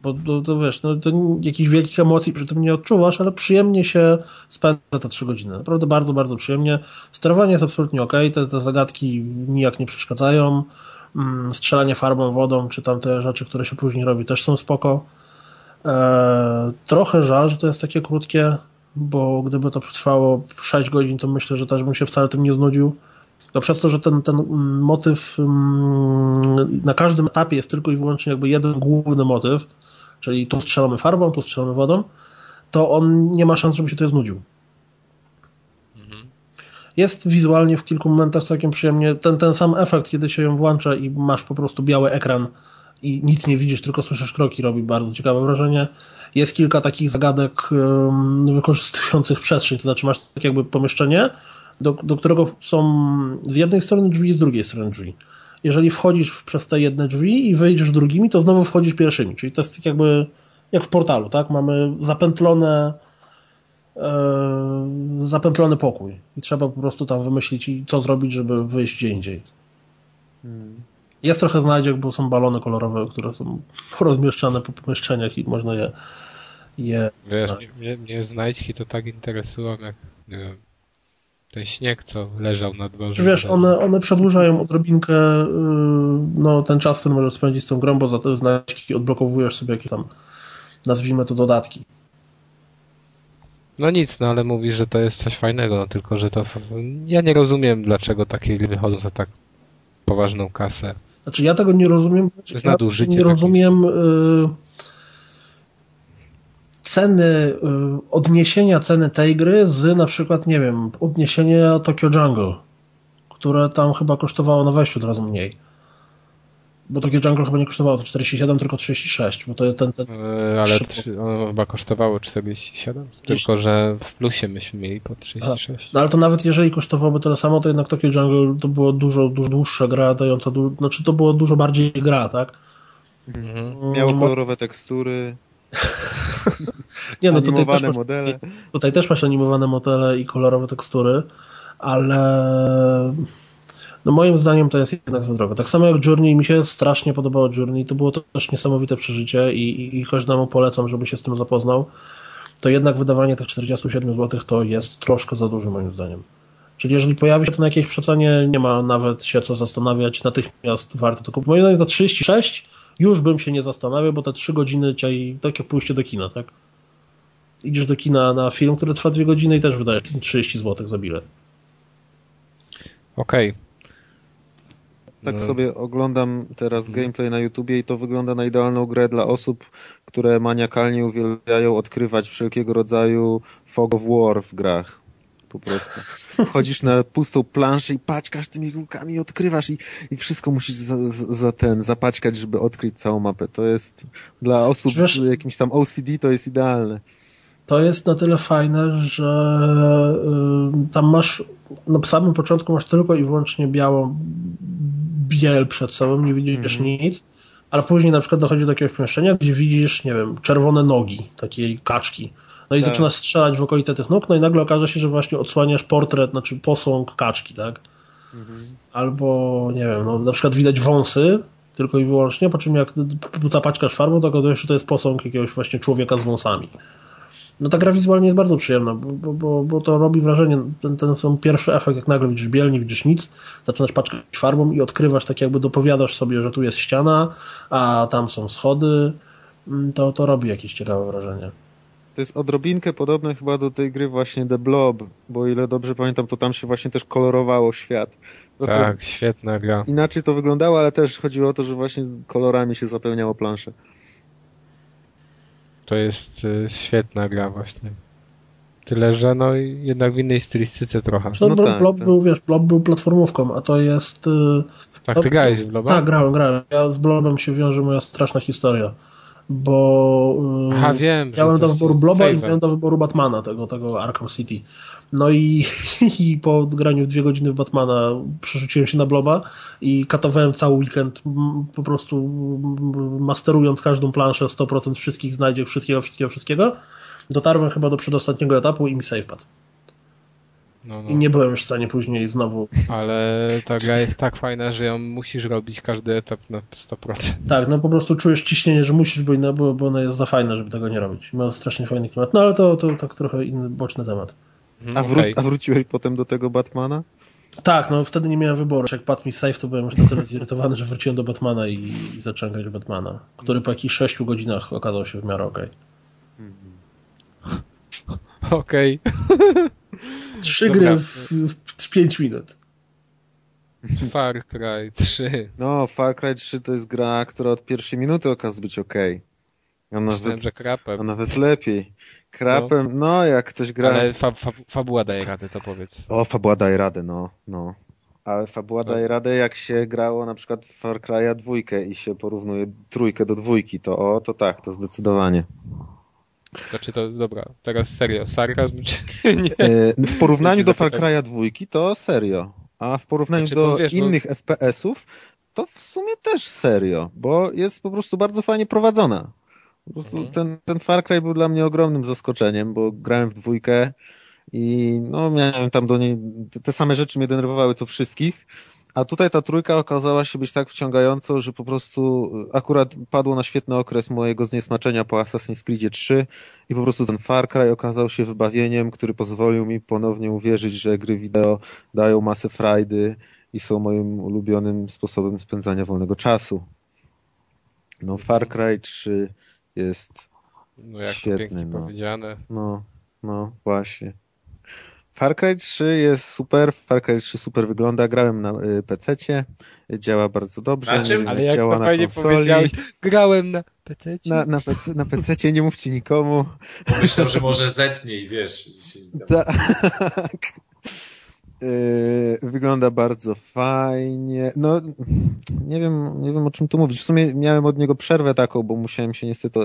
Bo to, to wiesz, no, to jakichś wielkich emocji przy tym nie odczuwasz, ale przyjemnie się spędza te trzy godziny. Naprawdę bardzo, bardzo przyjemnie. Sterowanie jest absolutnie ok, te, te zagadki nijak nie przeszkadzają. Mm, strzelanie farbą, wodą, czy tam te rzeczy, które się później robi, też są spoko. E, trochę żal, że to jest takie krótkie, bo gdyby to trwało 6 godzin, to myślę, że też bym się wcale tym nie znudził. No przez to, że ten, ten motyw mm, na każdym etapie jest tylko i wyłącznie jakby jeden główny motyw, czyli tu strzelamy farbą, tu strzelamy wodą, to on nie ma szans, żeby się to znudził. Jest wizualnie w kilku momentach całkiem przyjemnie. Ten, ten sam efekt, kiedy się ją włącza i masz po prostu biały ekran i nic nie widzisz, tylko słyszysz kroki, robi bardzo ciekawe wrażenie. Jest kilka takich zagadek wykorzystujących przestrzeń, to znaczy masz tak jakby pomieszczenie, do, do którego są z jednej strony drzwi, z drugiej strony drzwi. Jeżeli wchodzisz przez te jedne drzwi i wyjdziesz drugimi, to znowu wchodzisz pierwszymi. Czyli to jest tak jakby jak w portalu, tak? Mamy zapętlone e, zapętlony pokój i trzeba po prostu tam wymyślić, co zrobić, żeby wyjść gdzie indziej. Hmm. Jest trochę znajdziek, bo są balony kolorowe, które są rozmieszczane po pomieszczeniach i można je... je Wiesz, mnie, mnie znajdźki to tak interesują, jak nie wiem, ten śnieg, co leżał na dworze. Wiesz, one, one przedłużają odrobinkę y, no, ten czas, który możesz spędzić z tą grą, bo za te znajdźki odblokowujesz sobie jakieś tam, nazwijmy to, dodatki. No nic, no ale mówisz, że to jest coś fajnego, no tylko, że to... Ja nie rozumiem, dlaczego takie gry wychodzą za tak poważną kasę. Znaczy ja tego nie rozumiem. Jest ja. Nie rozumiem ceny, y, odniesienia ceny tej gry z na przykład, nie wiem, odniesienia Tokyo Jungle, które tam chyba kosztowało na wejściu od razu mniej. Bo Tokyo Jungle chyba nie kosztowało to 47, tylko 36, bo to ten, ten... Yy, ale trzy, ono chyba kosztowało 47, tylko że w plusie myśmy mieli po 36. No ale to nawet jeżeli kosztowałoby tyle samo, to jednak Tokyo Jungle to było dużo, dużo dłuższa gra, dająca, du... znaczy to było dużo bardziej gra, tak? Mhm. Miało kolorowe tekstury. nie, no animowane tutaj też modele. Masz, tutaj też masz animowane modele i kolorowe tekstury, ale no moim zdaniem to jest jednak za drogo. Tak samo jak Journey, mi się strasznie podobało Journey, to było to też niesamowite przeżycie i, i, i każdemu polecam, żeby się z tym zapoznał. To jednak wydawanie tych 47 zł to jest troszkę za dużo moim zdaniem. Czyli jeżeli pojawi się to na jakiejś przecenie, nie ma nawet się co zastanawiać, natychmiast warto to kupić. Moim zdaniem za 36 już bym się nie zastanawiał, bo te 3 godziny cię, tak jak pójście do kina, tak? Idziesz do kina na film, który trwa 2 godziny i też wydajesz 30 zł za bilet. Okej. Okay. Tak no. sobie oglądam teraz mhm. gameplay na YouTubie i to wygląda na idealną grę dla osób, które maniakalnie uwielbiają odkrywać wszelkiego rodzaju fog of war w grach. Po prostu. Chodzisz na pustą planszę i paćkasz tymi kółkami i odkrywasz i, i wszystko musisz za, za, ten, zapaćkać, żeby odkryć całą mapę. To jest dla osób z jakimś tam OCD to jest idealne. To jest na tyle fajne, że y, tam masz na samym początku masz tylko i wyłącznie białą biel przed sobą, nie widzisz mm. nic, ale później na przykład dochodzi do jakiegoś pomieszczenia, gdzie widzisz, nie wiem, czerwone nogi takiej kaczki. No i tak. zaczynasz strzelać w okolice tych nóg, no i nagle okaże się, że właśnie odsłaniasz portret, znaczy posąg kaczki, tak? Mhm. Albo, nie wiem, no, na przykład widać wąsy tylko i wyłącznie, po czym jak zapaćkasz farbą, to okazuje się, że to jest posąg jakiegoś właśnie człowieka z wąsami. No ta gra wizualnie jest bardzo przyjemna, bo, bo, bo to robi wrażenie, ten, ten są pierwszy efekt, jak nagle widzisz biel, nie widzisz nic, zaczynasz paczkać farbą i odkrywasz, tak jakby dopowiadasz sobie, że tu jest ściana, a tam są schody, mm, to, to robi jakieś ciekawe wrażenie. To jest odrobinkę podobne chyba do tej gry właśnie The Blob, bo ile dobrze pamiętam, to tam się właśnie też kolorowało świat. Trochę tak, świetna gra. Inaczej to wyglądało, ale też chodziło o to, że właśnie kolorami się zapełniało planszę. To jest y, świetna gra właśnie. Tyle, że no jednak w innej stylistyce trochę. No, no tak, Blob tak. był, wiesz, Blob był platformówką, a to jest... Y, tak, ty grałeś w Bloba? Tak, grałem, grałem. Ja z Blobem się wiąże moja straszna historia bo y, Aha, wiem, miałem do wyboru Bloba i miałem do wyboru Batmana, tego, tego Arkham City. No i, i po graniu w dwie godziny w Batmana przerzuciłem się na Bloba i katowałem cały weekend po prostu masterując każdą planszę 100% wszystkich znajdziek, wszystkiego, wszystkiego, wszystkiego. Dotarłem chyba do przedostatniego etapu i mi save padł. No, no. I nie byłem już w stanie później znowu. Ale ta gra jest tak fajna, że ją musisz robić każdy etap na 100%. Tak, no po prostu czujesz ciśnienie, że musisz, bo, inna, bo, bo ona jest za fajna, żeby tego nie robić. Ma strasznie fajny klimat. No ale to, to tak trochę inny, boczny temat. Mhm, a, wró okay. a wróciłeś potem do tego Batmana? Tak, no wtedy nie miałem wyboru. Jak padł mi save, to byłem już na tyle zirytowany, że wróciłem do Batmana i, i zacząłem grać Batmana, który po jakichś 6 godzinach okazał się w miarę okej. Okay. Okej. Okay. Trzy Dobra. gry w, w 5 minut. Far Cry 3. No, Far Cry 3 to jest gra, która od pierwszej minuty okazuje być ok. A nawet, że krapem. A nawet lepiej. Krapem, no, no jak ktoś gra... Ale fa, fa, fabuła daje radę, to powiedz. O, fabuła daje radę, no, no. Ale fabuła no. daje radę, jak się grało na przykład w Far Cry'a dwójkę i się porównuje trójkę do dwójki, to o, to tak, to zdecydowanie. Znaczy to, dobra, teraz serio, sarkazm czy nie? W porównaniu do Far Cry'a dwójki to serio, a w porównaniu znaczy, do wiesz, innych bo... FPS-ów to w sumie też serio, bo jest po prostu bardzo fajnie prowadzona. Po prostu mhm. ten, ten Far Cry był dla mnie ogromnym zaskoczeniem, bo grałem w dwójkę i no miałem tam do niej, te same rzeczy mnie denerwowały co wszystkich, a tutaj ta trójka okazała się być tak wciągającą, że po prostu akurat padło na świetny okres mojego zniesmaczenia po Assassin's Creed 3 i po prostu ten Far Cry okazał się wybawieniem, który pozwolił mi ponownie uwierzyć, że gry wideo dają masę frajdy i są moim ulubionym sposobem spędzania wolnego czasu. No Far Cry 3 jest no, jak świetny. No. powiedziane. No, no właśnie. Far Cry 3 jest super, Far Cry 3 super wygląda, grałem na y, PC-cie, działa bardzo dobrze, na czym? Ale działa jak na fajnie konsoli. powiedziałeś, grałem na PC-cie. Na, na, PC, na PC-cie, nie mówcie nikomu. Myślę, że może zetnie i wiesz. Tak. Yy, wygląda bardzo fajnie. No, nie wiem, nie wiem o czym tu mówić. W sumie miałem od niego przerwę taką, bo musiałem się niestety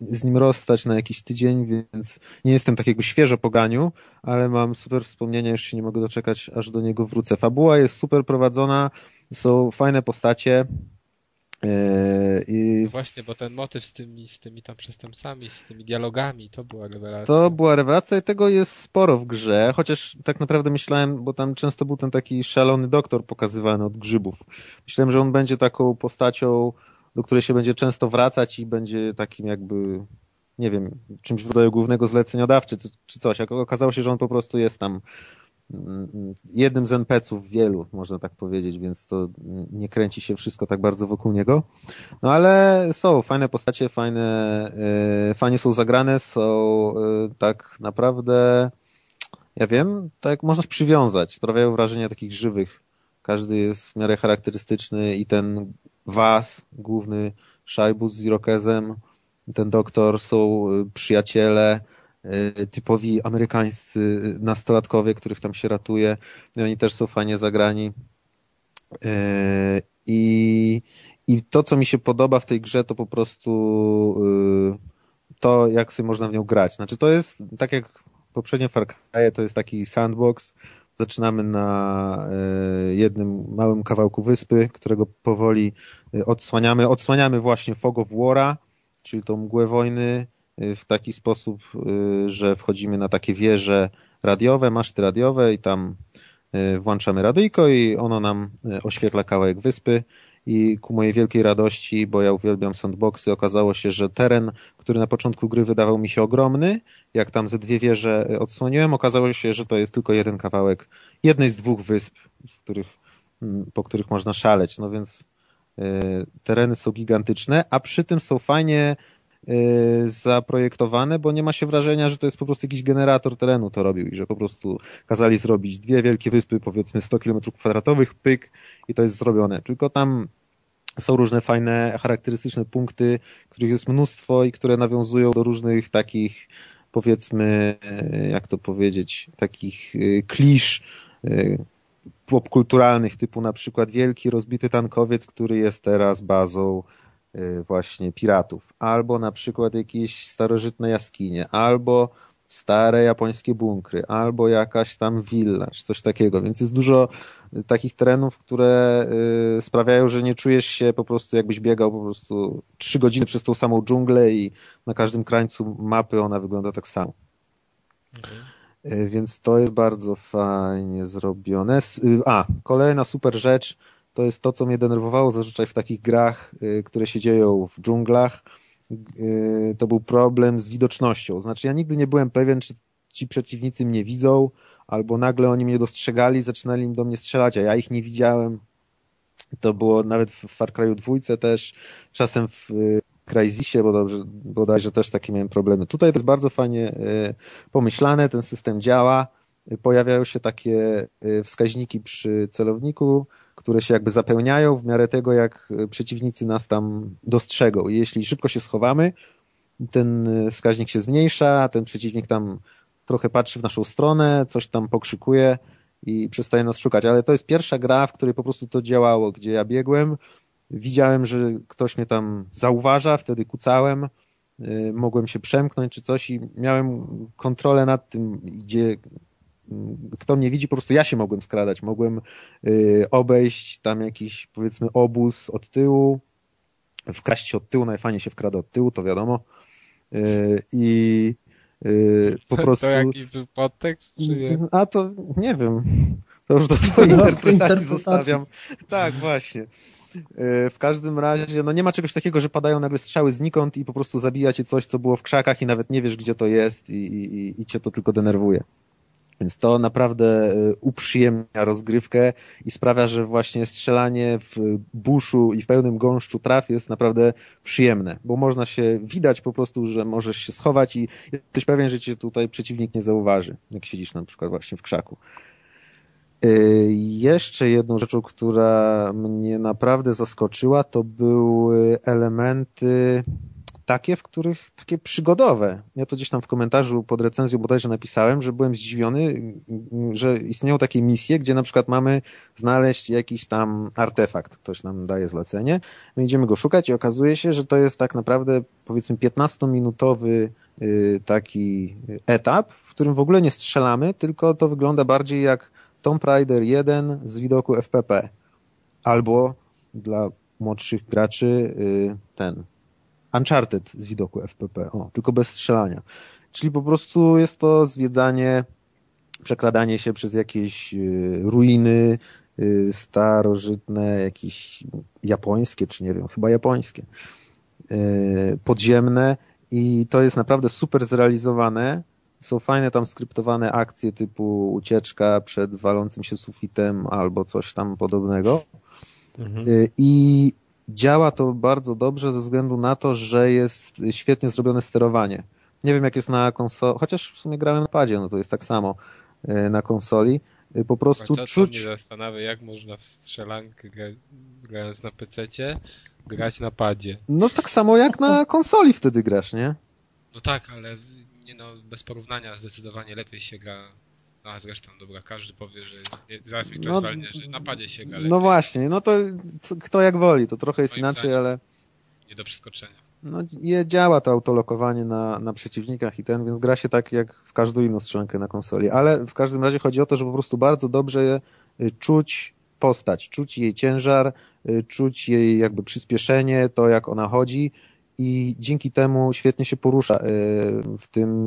z nim rozstać na jakiś tydzień, więc nie jestem takiego świeżo poganiu, ale mam super wspomnienia, już się nie mogę doczekać, aż do niego wrócę. Fabuła jest super prowadzona, są fajne postacie. Yy, I... No właśnie, bo ten motyw z tymi, z tymi tam przestępcami, z tymi dialogami, to była rewelacja. To była rewelacja i tego jest sporo w grze, chociaż tak naprawdę myślałem, bo tam często był ten taki szalony doktor pokazywany od grzybów. Myślałem, że on będzie taką postacią, do której się będzie często wracać i będzie takim jakby, nie wiem, czymś w rodzaju głównego zleceniodawcy czy coś. A okazało się, że on po prostu jest tam jednym z NPC-ów wielu, można tak powiedzieć, więc to nie kręci się wszystko tak bardzo wokół niego. No ale są fajne postacie, fajne, yy, fajnie są zagrane, są yy, tak naprawdę, ja wiem, tak można przywiązać, sprawiają wrażenie takich żywych. Każdy jest w miarę charakterystyczny i ten Was, główny Szajbus z Irokezem, ten doktor są y, przyjaciele, typowi amerykańscy nastolatkowie, których tam się ratuje. I oni też są fajnie zagrani. Y, I, I to, co mi się podoba w tej grze, to po prostu y, to, jak sobie można w nią grać. Znaczy, to jest tak jak poprzednie Far Cry, to jest taki sandbox. Zaczynamy na jednym małym kawałku wyspy, którego powoli odsłaniamy. Odsłaniamy właśnie Fog of War'a, czyli tą mgłę wojny, w taki sposób, y, że wchodzimy na takie wieże radiowe, maszty radiowe i tam y, włączamy radyjko i ono nam y, oświetla kawałek wyspy. I ku mojej wielkiej radości, bo ja uwielbiam sandboxy, okazało się, że teren, który na początku gry wydawał mi się ogromny, jak tam ze dwie wieże odsłoniłem, okazało się, że to jest tylko jeden kawałek jednej z dwóch wysp, których, mm, po których można szaleć, no więc tereny są gigantyczne, a przy tym są fajnie Y, zaprojektowane, bo nie ma się wrażenia, że to jest po prostu jakiś generator terenu to robił i że po prostu kazali zrobić dwie wielkie wyspy, powiedzmy 100 km kwadratowych, pyk i to jest zrobione. Tylko tam są różne fajne, charakterystyczne punkty, których jest mnóstwo i które nawiązują do różnych takich, powiedzmy, y, jak to powiedzieć, takich y, klisz popkulturalnych, typu na przykład wielki rozbity tankowiec, który jest teraz bazą Y, właśnie piratów, albo na przykład jakieś starożytne jaskinie, albo stare japońskie bunkry, albo jakaś tam willa, czy coś takiego. Więc jest dużo takich terenów, które y, sprawiają, że nie czujesz się po prostu jakbyś biegał po prostu trzy godziny przez tą samą dżunglę i na każdym krańcu mapy ona wygląda tak samo. Mhm. Więc to jest bardzo fajnie zrobione. A, kolejna super rzecz, to jest to, co mnie denerwowało zazwyczaj w takich grach, y, które się dzieją w dżunglach. Y, to był problem z widocznością. Znaczy, ja nigdy nie byłem pewien, czy ci przeciwnicy mnie widzą, albo nagle oni mnie dostrzegali, zaczynali do mnie strzelać, a ja ich nie widziałem. To było nawet w Far Cry 2 też, czasem w y, Crysisie, bo dobrze, bodajże też takie miałem problemy. Tutaj to jest bardzo fajnie pomyślane, ten system działa, pojawiają się takie wskaźniki przy celowniku, które się jakby zapełniają w miarę tego, jak e, przeciwnicy nas tam dostrzegą. I jeśli szybko się schowamy, ten e, wskaźnik się zmniejsza, ten przeciwnik tam trochę patrzy w naszą stronę, coś tam pokrzykuje i przestaje nas szukać. Ale to jest pierwsza gra, w której po prostu to działało, gdzie ja biegłem, widziałem, że ktoś mnie tam zauważa, wtedy kucałem, e, mogłem się przemknąć czy coś i miałem kontrolę nad tym, gdzie kto mnie widzi, po prostu ja się mogłem skradać, mogłem y, obejść tam jakiś powiedzmy obóz od tyłu, wkraść się od tyłu, najfajniej się wkrada od tyłu, to wiadomo. Y, I y, po prostu... To jaki był podtekst? Czy nie? A to nie wiem. To już do twojej interpretacji zostawiam. Tak, właśnie. W każdym razie, no nie ma czegoś takiego, że padają nagle strzały znikąd i po prostu zabija cię coś, co było w krzakach i nawet nie wiesz, gdzie to jest i, i, i cię to tylko denerwuje. Więc to naprawdę e, uprzyjemnia rozgrywkę i sprawia, że właśnie strzelanie w buszu i w pełnym gąszczu traf jest naprawdę przyjemne, bo można się widać po prostu, że możesz się schować i jesteś pewien, że cię tutaj przeciwnik nie zauważy, jak siedzisz na przykład właśnie w krzaku. E, jeszcze jedną rzeczą, która mnie naprawdę zaskoczyła, to były elementy takie, w których takie przygodowe. Ja to gdzieś tam w komentarzu pod recenzją bodajże napisałem, że byłem zdziwiony, że istnieją takie misje, gdzie na przykład mamy znaleźć jakiś tam artefakt. Ktoś nam daje zlecenie, my idziemy go szukać i okazuje się, że to jest tak naprawdę powiedzmy 15-minutowy y, taki etap, w którym w ogóle nie strzelamy, tylko to wygląda bardziej jak Tomb Raider 1 z widoku FPP. Albo dla młodszych graczy y, ten Uncharted z widoku FPP, o, tylko bez strzelania. Czyli po prostu jest to zwiedzanie, przekradanie się przez jakieś y, ruiny y, starożytne, jakieś japońskie, czy nie wiem, chyba japońskie, podziemne i to jest naprawdę super zrealizowane. Są fajne tam skryptowane akcje typu ucieczka przed walącym się sufitem albo coś tam podobnego. Mhm. I działa to bardzo dobrze ze względu na to, że jest świetnie zrobione sterowanie. Nie wiem jak jest na konsoli, chociaż w sumie grałem na padzie, no to jest tak samo e, na konsoli. E, po prostu to, czuć... mnie zastanawia, jak można w strzelankę grając na PC grać na padzie. No tak samo jak na konsoli wtedy grasz, nie? No tak, ale nie no, bez porównania zdecydowanie lepiej się gra a zresztą, dobra, każdy powie, że zaraz mi ktoś no, walnie, że napadzie się gra No właśnie, no to kto jak woli, to trochę jest inaczej, ale... Nie do przeskoczenia. No je, działa to autolokowanie na, na przeciwnikach i ten, więc gra się tak jak w każdą inną strzelankę na konsoli, ale w każdym razie chodzi o to, że po prostu bardzo dobrze y, czuć postać, czuć jej ciężar, y, czuć jej jakby przyspieszenie, to jak ona chodzi i dzięki temu świetnie się porusza y, w tym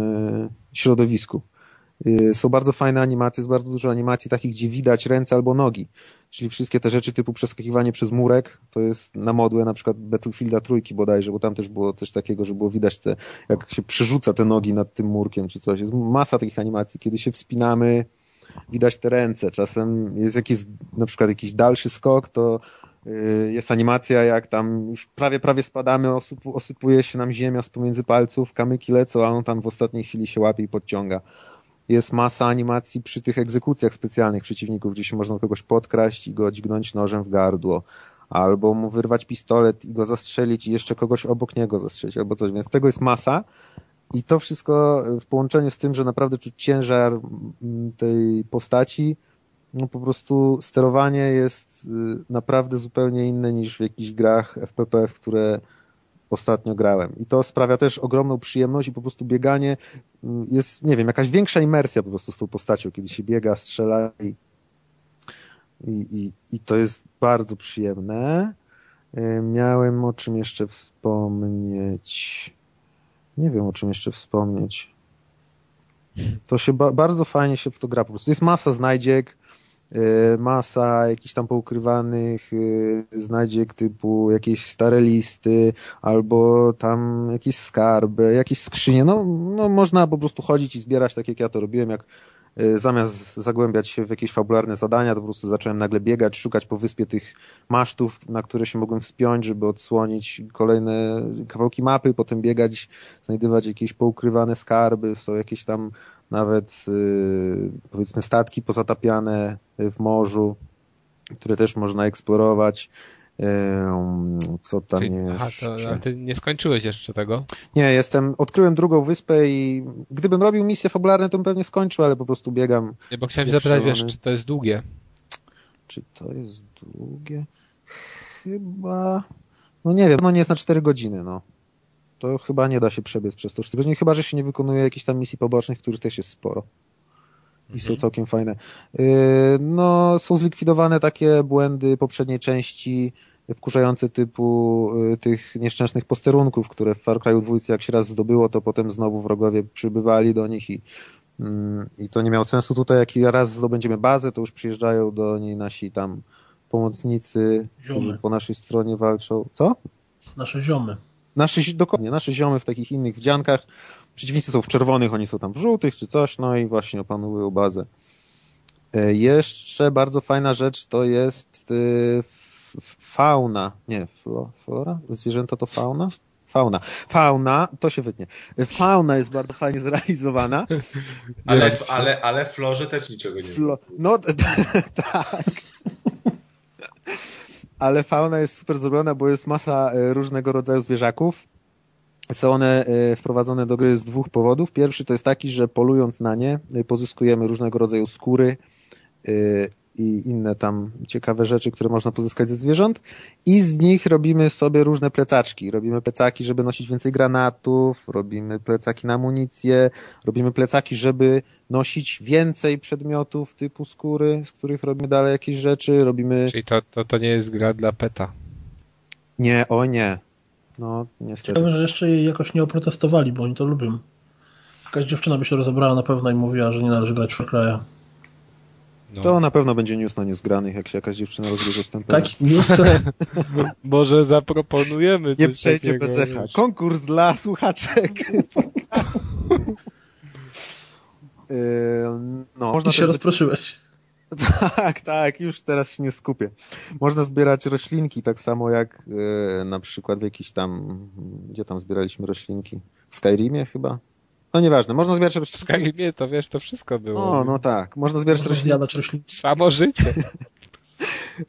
środowisku. Y, są bardzo fajne animacje, jest bardzo dużo animacji takich, gdzie widać ręce albo nogi. Czyli wszystkie te rzeczy typu przeskakiwanie przez murek, to jest na modłę na przykład Battlefielda trójki bodajże, bo tam też było coś takiego, że było widać te, jak się przerzuca te nogi nad tym murkiem czy coś. Jest masa takich animacji, kiedy się wspinamy, widać te ręce. Czasem jest jakiś, na przykład jakiś dalszy skok, to y, jest animacja, jak tam już prawie, prawie spadamy, osypu, osypuje się nam ziemia z pomiędzy palców, kamyki lecą, a on tam w ostatniej chwili się łapie i podciąga jest masa animacji przy tych egzekucjach specjalnych przeciwników, gdzie się można kogoś podkraść i go dźgnąć nożem w gardło, albo mu wyrwać pistolet i go zastrzelić i jeszcze kogoś obok niego zastrzelić, albo coś, więc tego jest masa. I to wszystko w połączeniu z tym, że naprawdę czuć ciężar tej postaci, no po prostu sterowanie jest y, naprawdę zupełnie inne niż w jakichś grach FPP, w które ostatnio grałem. I to sprawia też ogromną przyjemność i po prostu bieganie mm, jest, nie wiem, jakaś większa imersja po prostu z tą postacią, kiedy się biega, strzela i, i, i, to jest bardzo przyjemne. E, miałem o czym jeszcze wspomnieć. Nie wiem, o czym jeszcze wspomnieć. To się ba bardzo fajnie się w to gra po prostu. Jest masa znajdziek, Y, masa jakichś tam poukrywanych y, znajdziek typu jakieś stare listy albo tam jakieś skarby, jakieś skrzynie. No, no można po prostu chodzić i zbierać tak jak ja to robiłem, jak y, zamiast zagłębiać się w jakieś fabularne zadania, to po prostu zacząłem nagle biegać, szukać po wyspie tych masztów, na które się mogłem wspiąć, żeby odsłonić kolejne kawałki mapy, potem biegać, znajdywać jakieś poukrywane skarby, są jakieś tam nawet y, powiedzmy statki pozatapiane w morzu, które też można eksplorować. Y, co tam Czyli, jeszcze? Aha, to, a ty nie skończyłeś jeszcze tego? Nie, jestem, odkryłem drugą wyspę i gdybym robił misje fabularne, to bym pewnie skończył, ale po prostu biegam. Nie, bo chciałem zapytać, wiesz, czy to jest długie? Czy to jest długie? Chyba, no nie wiem, no nie jest na 4 godziny, no to chyba nie da się przebiec przez to 4 godziny, chyba, że się nie wykonuje jakichś tam misji pobocznych, których też jest sporo. I są mhm. całkiem fajne. Y, no, są zlikwidowane takie błędy poprzedniej części, wkurzające typu y, tych nieszczęsnych posterunków, które w Far Cry 2 jak się raz zdobyło, to potem znowu wrogowie przybywali do nich i, mm, i to nie miało sensu. Tutaj jak raz zdobędziemy bazę, to już przyjeżdżają do niej nasi tam pomocnicy, ziomy. którzy po naszej stronie walczą. Co? Nasze ziomy. Nasze, dokładnie, nasze ziomy w takich innych wdziankach. Przeciwnicy są w czerwonych, oni są tam w żółtych czy coś, no i właśnie opanują bazę. E, jeszcze bardzo fajna rzecz to jest e, fauna. Nie, flora? Zwierzęta to fauna? Fauna. Fauna, to się wytnie. Fauna jest bardzo fajnie zrealizowana. Ale, ale, ale florze też niczego nie Flo... No tak ale fauna jest super zrobiona, bo jest masa e, różnego rodzaju zwierzaków. Są one wprowadzone do gry z dwóch powodów. Pierwszy to jest taki, że polując na nie pozyskujemy różnego rodzaju skóry i inne tam ciekawe rzeczy, które można pozyskać ze zwierząt i z nich robimy sobie różne plecaczki. Robimy plecaki, żeby nosić więcej granatów, robimy plecaki na amunicję, robimy plecaki, żeby nosić więcej przedmiotów typu skóry, z których robimy dalej jakieś rzeczy, robimy... Czyli to, to, to nie jest gra dla peta? Nie, o nie. No, niestety. Ciekawe, że jeszcze jej jakoś nie oprotestowali, bo oni to lubią. Jakaś dziewczyna by się rozebrała na pewno i mówiła, że nie należy grać w Far. No. To na pewno będzie news na niezgranych, jak się jakaś dziewczyna rozbierze z tym Tak, news Może zaproponujemy Nie przejdzie bez echa. Konkurs dla słuchaczek podcastu. Yy, no, można I się rozproszyłeś. Tak, tak, już teraz się nie skupię. Można zbierać roślinki, tak samo jak yy, na przykład w jakiś tam, gdzie tam zbieraliśmy roślinki? W Skyrimie chyba? No nieważne, można zbierać roślinki. W Skyrimie to wiesz, to wszystko było. O, no tak, można zbierać roślinki. roślinki. Samo życie.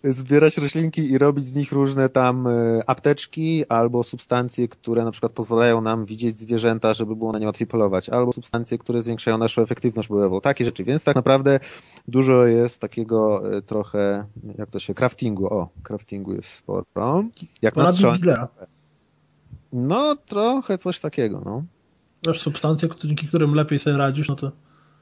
zbierać roślinki i robić z nich różne tam e, apteczki albo substancje, które na przykład pozwalają nam widzieć zwierzęta, żeby było na nie łatwiej polować, albo substancje, które zwiększają naszą efektywność bojową. Takie rzeczy, więc tak naprawdę dużo jest takiego e, trochę, jak to się, craftingu. O, craftingu jest sporo. Jak na No, trochę coś takiego, no masz substancje, dzięki którym lepiej sobie radzisz, no to...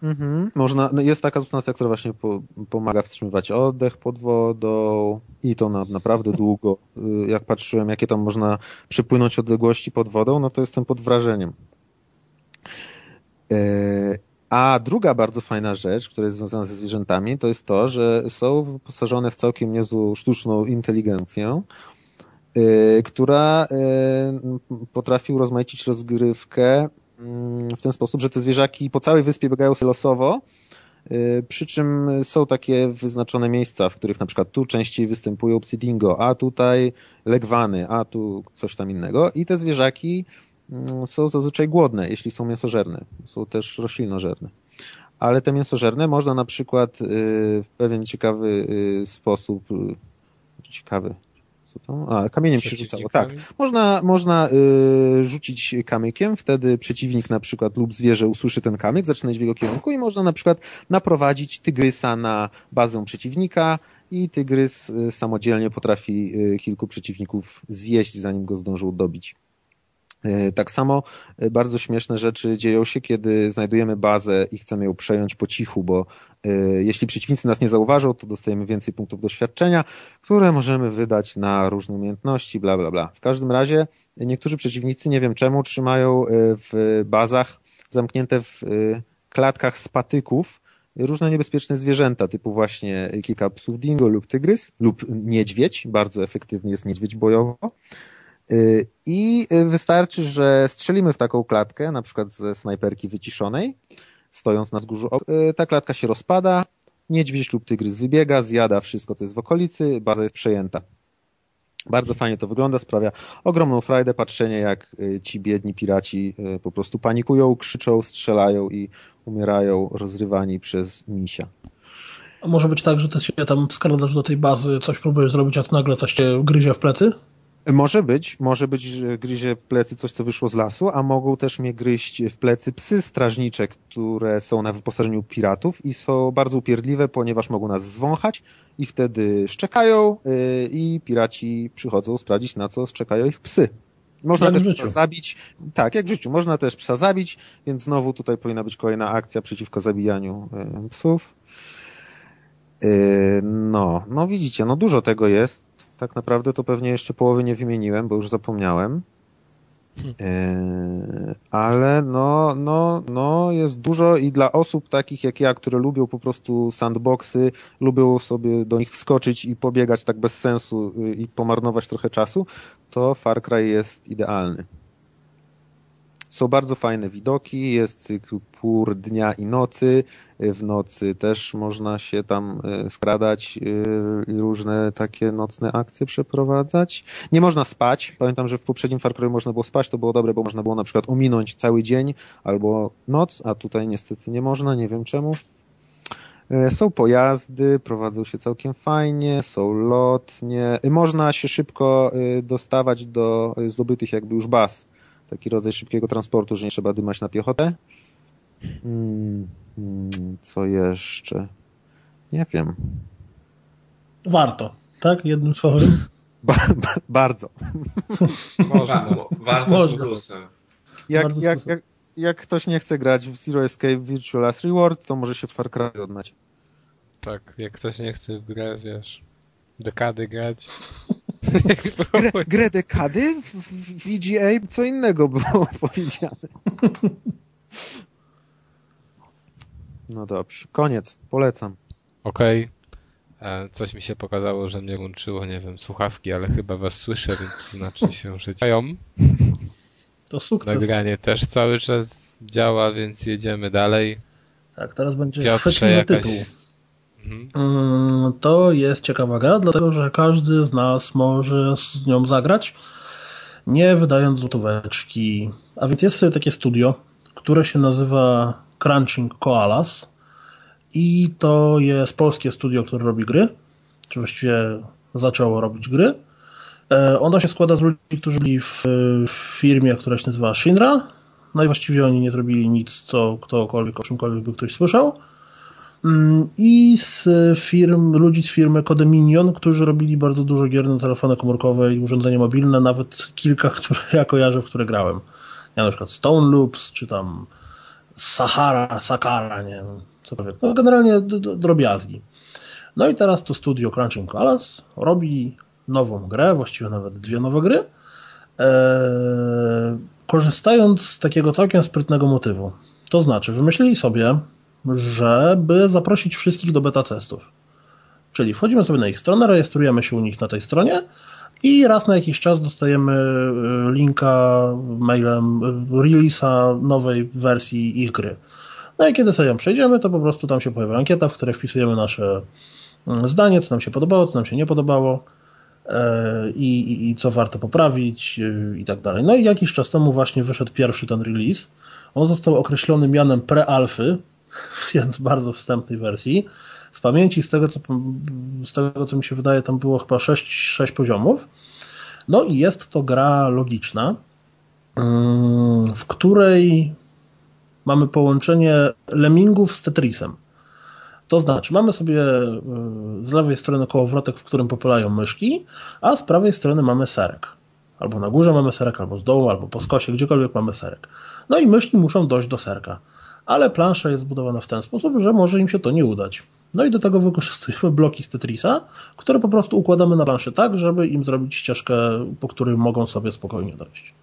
Mhm. Można, no jest taka substancja, która właśnie po, pomaga wstrzymywać oddech pod wodą i to na, naprawdę długo. Y, jak patrzyłem, jakie tam można przepłynąć odległości pod wodą, no to jestem pod wrażeniem. E, a druga bardzo fajna rzecz, która jest związana ze zwierzętami, to jest to, że są wyposażone w całkiem niezłą sztuczną inteligencję, y, która y, potrafi urozmaicić rozgrywkę w ten sposób, że te zwierzaki po całej wyspie biegają sobie losowo, y, przy czym są takie wyznaczone miejsca, w których na przykład tu częściej występują psidingo, a tutaj legwany, a tu coś tam innego i te zwierzaki mm, są zazwyczaj głodne, jeśli są mięsożerne. Są też roślinożerne. Ale te mięsożerne można na przykład y, w pewien ciekawy y, sposób, ciekawy, co tam? A, kamieniem się rzucało, tak. Można, można y, rzucić kamykiem, wtedy przeciwnik na przykład lub zwierzę usłyszy ten kamyk, zaczyna w jego kierunku i można na przykład naprowadzić tygrysa na bazę przeciwnika i tygrys y, samodzielnie potrafi y, kilku przeciwników zjeść, zanim go zdążył dobić. E, tak samo e, bardzo śmieszne rzeczy dzieją się, kiedy znajdujemy bazę i chcemy ją przejąć po cichu, bo e, jeśli przeciwnicy nas nie zauważą, to dostajemy więcej punktów doświadczenia, które możemy wydać na różne umiejętności, bla, bla, bla. W każdym razie niektórzy przeciwnicy, nie wiem czemu, trzymają w bazach zamknięte w klatkach z patyków różne niebezpieczne zwierzęta, typu właśnie kilka psów dingo lub tygrys, lub niedźwiedź, bardzo efektywny jest niedźwiedź bojowo, I wystarczy, że strzelimy w taką klatkę, na przykład ze snajperki wyciszonej, stojąc na wzgórzu. Y, ta klatka się rozpada, niedźwiedź lub tygrys wybiega, zjada wszystko, co jest w okolicy, baza jest przejęta. Bardzo fajnie to wygląda, sprawia ogromną frajdę patrzenie, jak y, ci biedni piraci po prostu panikują, krzyczą, strzelają i umierają rozrywani przez misia. A może być tak, że ty się tam skradasz do tej bazy, coś próbujesz zrobić, a tu nagle coś cię gryzie w plecy? Może być, może być, że gryzie w plecy coś, co wyszło z lasu, a mogą też mnie gryźć w plecy psy strażnicze, które są na wyposażeniu piratów i są bardzo upierdliwe, ponieważ mogą nas zwąchać i wtedy szczekają yy, i piraci przychodzą sprawdzić, na co szczekają ich psy. Można jak też psa zabić. Tak, jak w życiu. Można też psa zabić, więc znowu tutaj powinna być kolejna akcja przeciwko zabijaniu yy, psów. Yy, no, no widzicie, no dużo tego jest tak naprawdę to pewnie jeszcze połowy nie wymieniłem, bo już zapomniałem. Hmm. E, ale no, no, no jest dużo i dla osób takich jak ja, które lubią po prostu sandboxy, lubią sobie do nich wskoczyć i pobiegać tak bez sensu y, i pomarnować trochę czasu, to Far Cry jest idealny. Są bardzo fajne widoki, jest cykl pór dnia i nocy. W nocy też można się tam e, skradać e, i różne takie nocne akcje przeprowadzać. Nie można spać. Pamiętam, że w poprzednim Far Cry można było spać, to było dobre, bo można było na przykład ominąć cały dzień albo noc, a tutaj niestety nie można, nie wiem czemu. E, są pojazdy, prowadzą się całkiem fajnie, są lotnie. Można się szybko dostawać do zdobytych jakby już baz taki rodzaj szybkiego transportu, że nie trzeba dymać na piechotę. Hmm, co jeszcze? Nie wiem. Warto, tak? Jednym słowem. Ba, ba, bardzo. Można. Warto Można. Jak, jak, jak, jak ktoś nie chce grać w Zero Escape Virtual Last Reward, to może się w Far Cry odnać. Tak, jak ktoś nie chce w grę, wiesz, dekady grać. Grę, grę dekady? W, w VGA co innego było powiedziane. No dobrze, koniec, polecam. Okej. Okay. E, coś mi się pokazało, że mnie łączyło, nie wiem, słuchawki, ale chyba was słyszę, więc znaczy się, że działają. To sukces. Nagranie też cały czas działa, więc jedziemy dalej. Tak, teraz będzie Piotrze, jakaś... tytuł. Mhm. Mm, to jest ciekawa gra, dlatego że każdy z nas może z nią zagrać, nie wydając złotóweczki. A więc jest sobie takie studio, które się nazywa Crunching Koalas i to jest polskie studio, które robi gry, czy właściwie zaczęło robić gry. E, ono się składa z ludzi, którzy byli w, firmie, która się nazywa Shinra. No i właściwie oni nie zrobili nic, co ktokolwiek, o czymkolwiek by ktoś słyszał. Mm, I z firm, ludzi z firmy Codeminion, którzy robili bardzo dużo gier na telefony komórkowe i urządzenia mobilne, nawet kilka, które ja kojarzę, w które grałem. Ja na przykład Stone Loops, czy tam Sahara, Sakara, nie wiem, cokolwiek. No generalnie drobiazgi. No i teraz to studio Crunching Palace robi nową grę, właściwie nawet dwie nowe gry, e, korzystając z takiego całkiem sprytnego motywu. To znaczy, wymyślili sobie, żeby zaprosić wszystkich do beta testów. Czyli wchodzimy sobie na ich stronę, rejestrujemy się u nich na tej stronie i raz na jakiś czas dostajemy e, linka mailem e, release'a nowej wersji ich gry. No i kiedy sobie ją przejdziemy, to po prostu tam się pojawia ankieta, w której wpisujemy nasze mm, zdanie, co nam się podobało, co nam się nie podobało e, i, i, i co warto poprawić i tak dalej. No i jakiś czas temu właśnie wyszedł pierwszy ten release. On został określony mianem pre-alfy, więc bardzo wstępnej wersji. Z pamięci, z tego, co, z tego co mi się wydaje, tam było chyba 6, 6 poziomów. No i jest to gra logiczna, mm, w której mamy połączenie lemmingów z Tetrisem. To znaczy, mamy sobie y, z lewej strony kołowrotek, w którym popylają myszki, a z prawej strony mamy serek. Albo na górze mamy serek, albo z dołu, albo po skosie, gdziekolwiek mamy serek. No i myszki muszą dojść do serka. Ale plansza jest zbudowana w ten sposób, że może im się to nie udać. No i do tego wykorzystujemy bloki z Tetrisa, które po prostu układamy na planszy tak, żeby im zrobić ścieżkę, po której mogą sobie spokojnie dojść.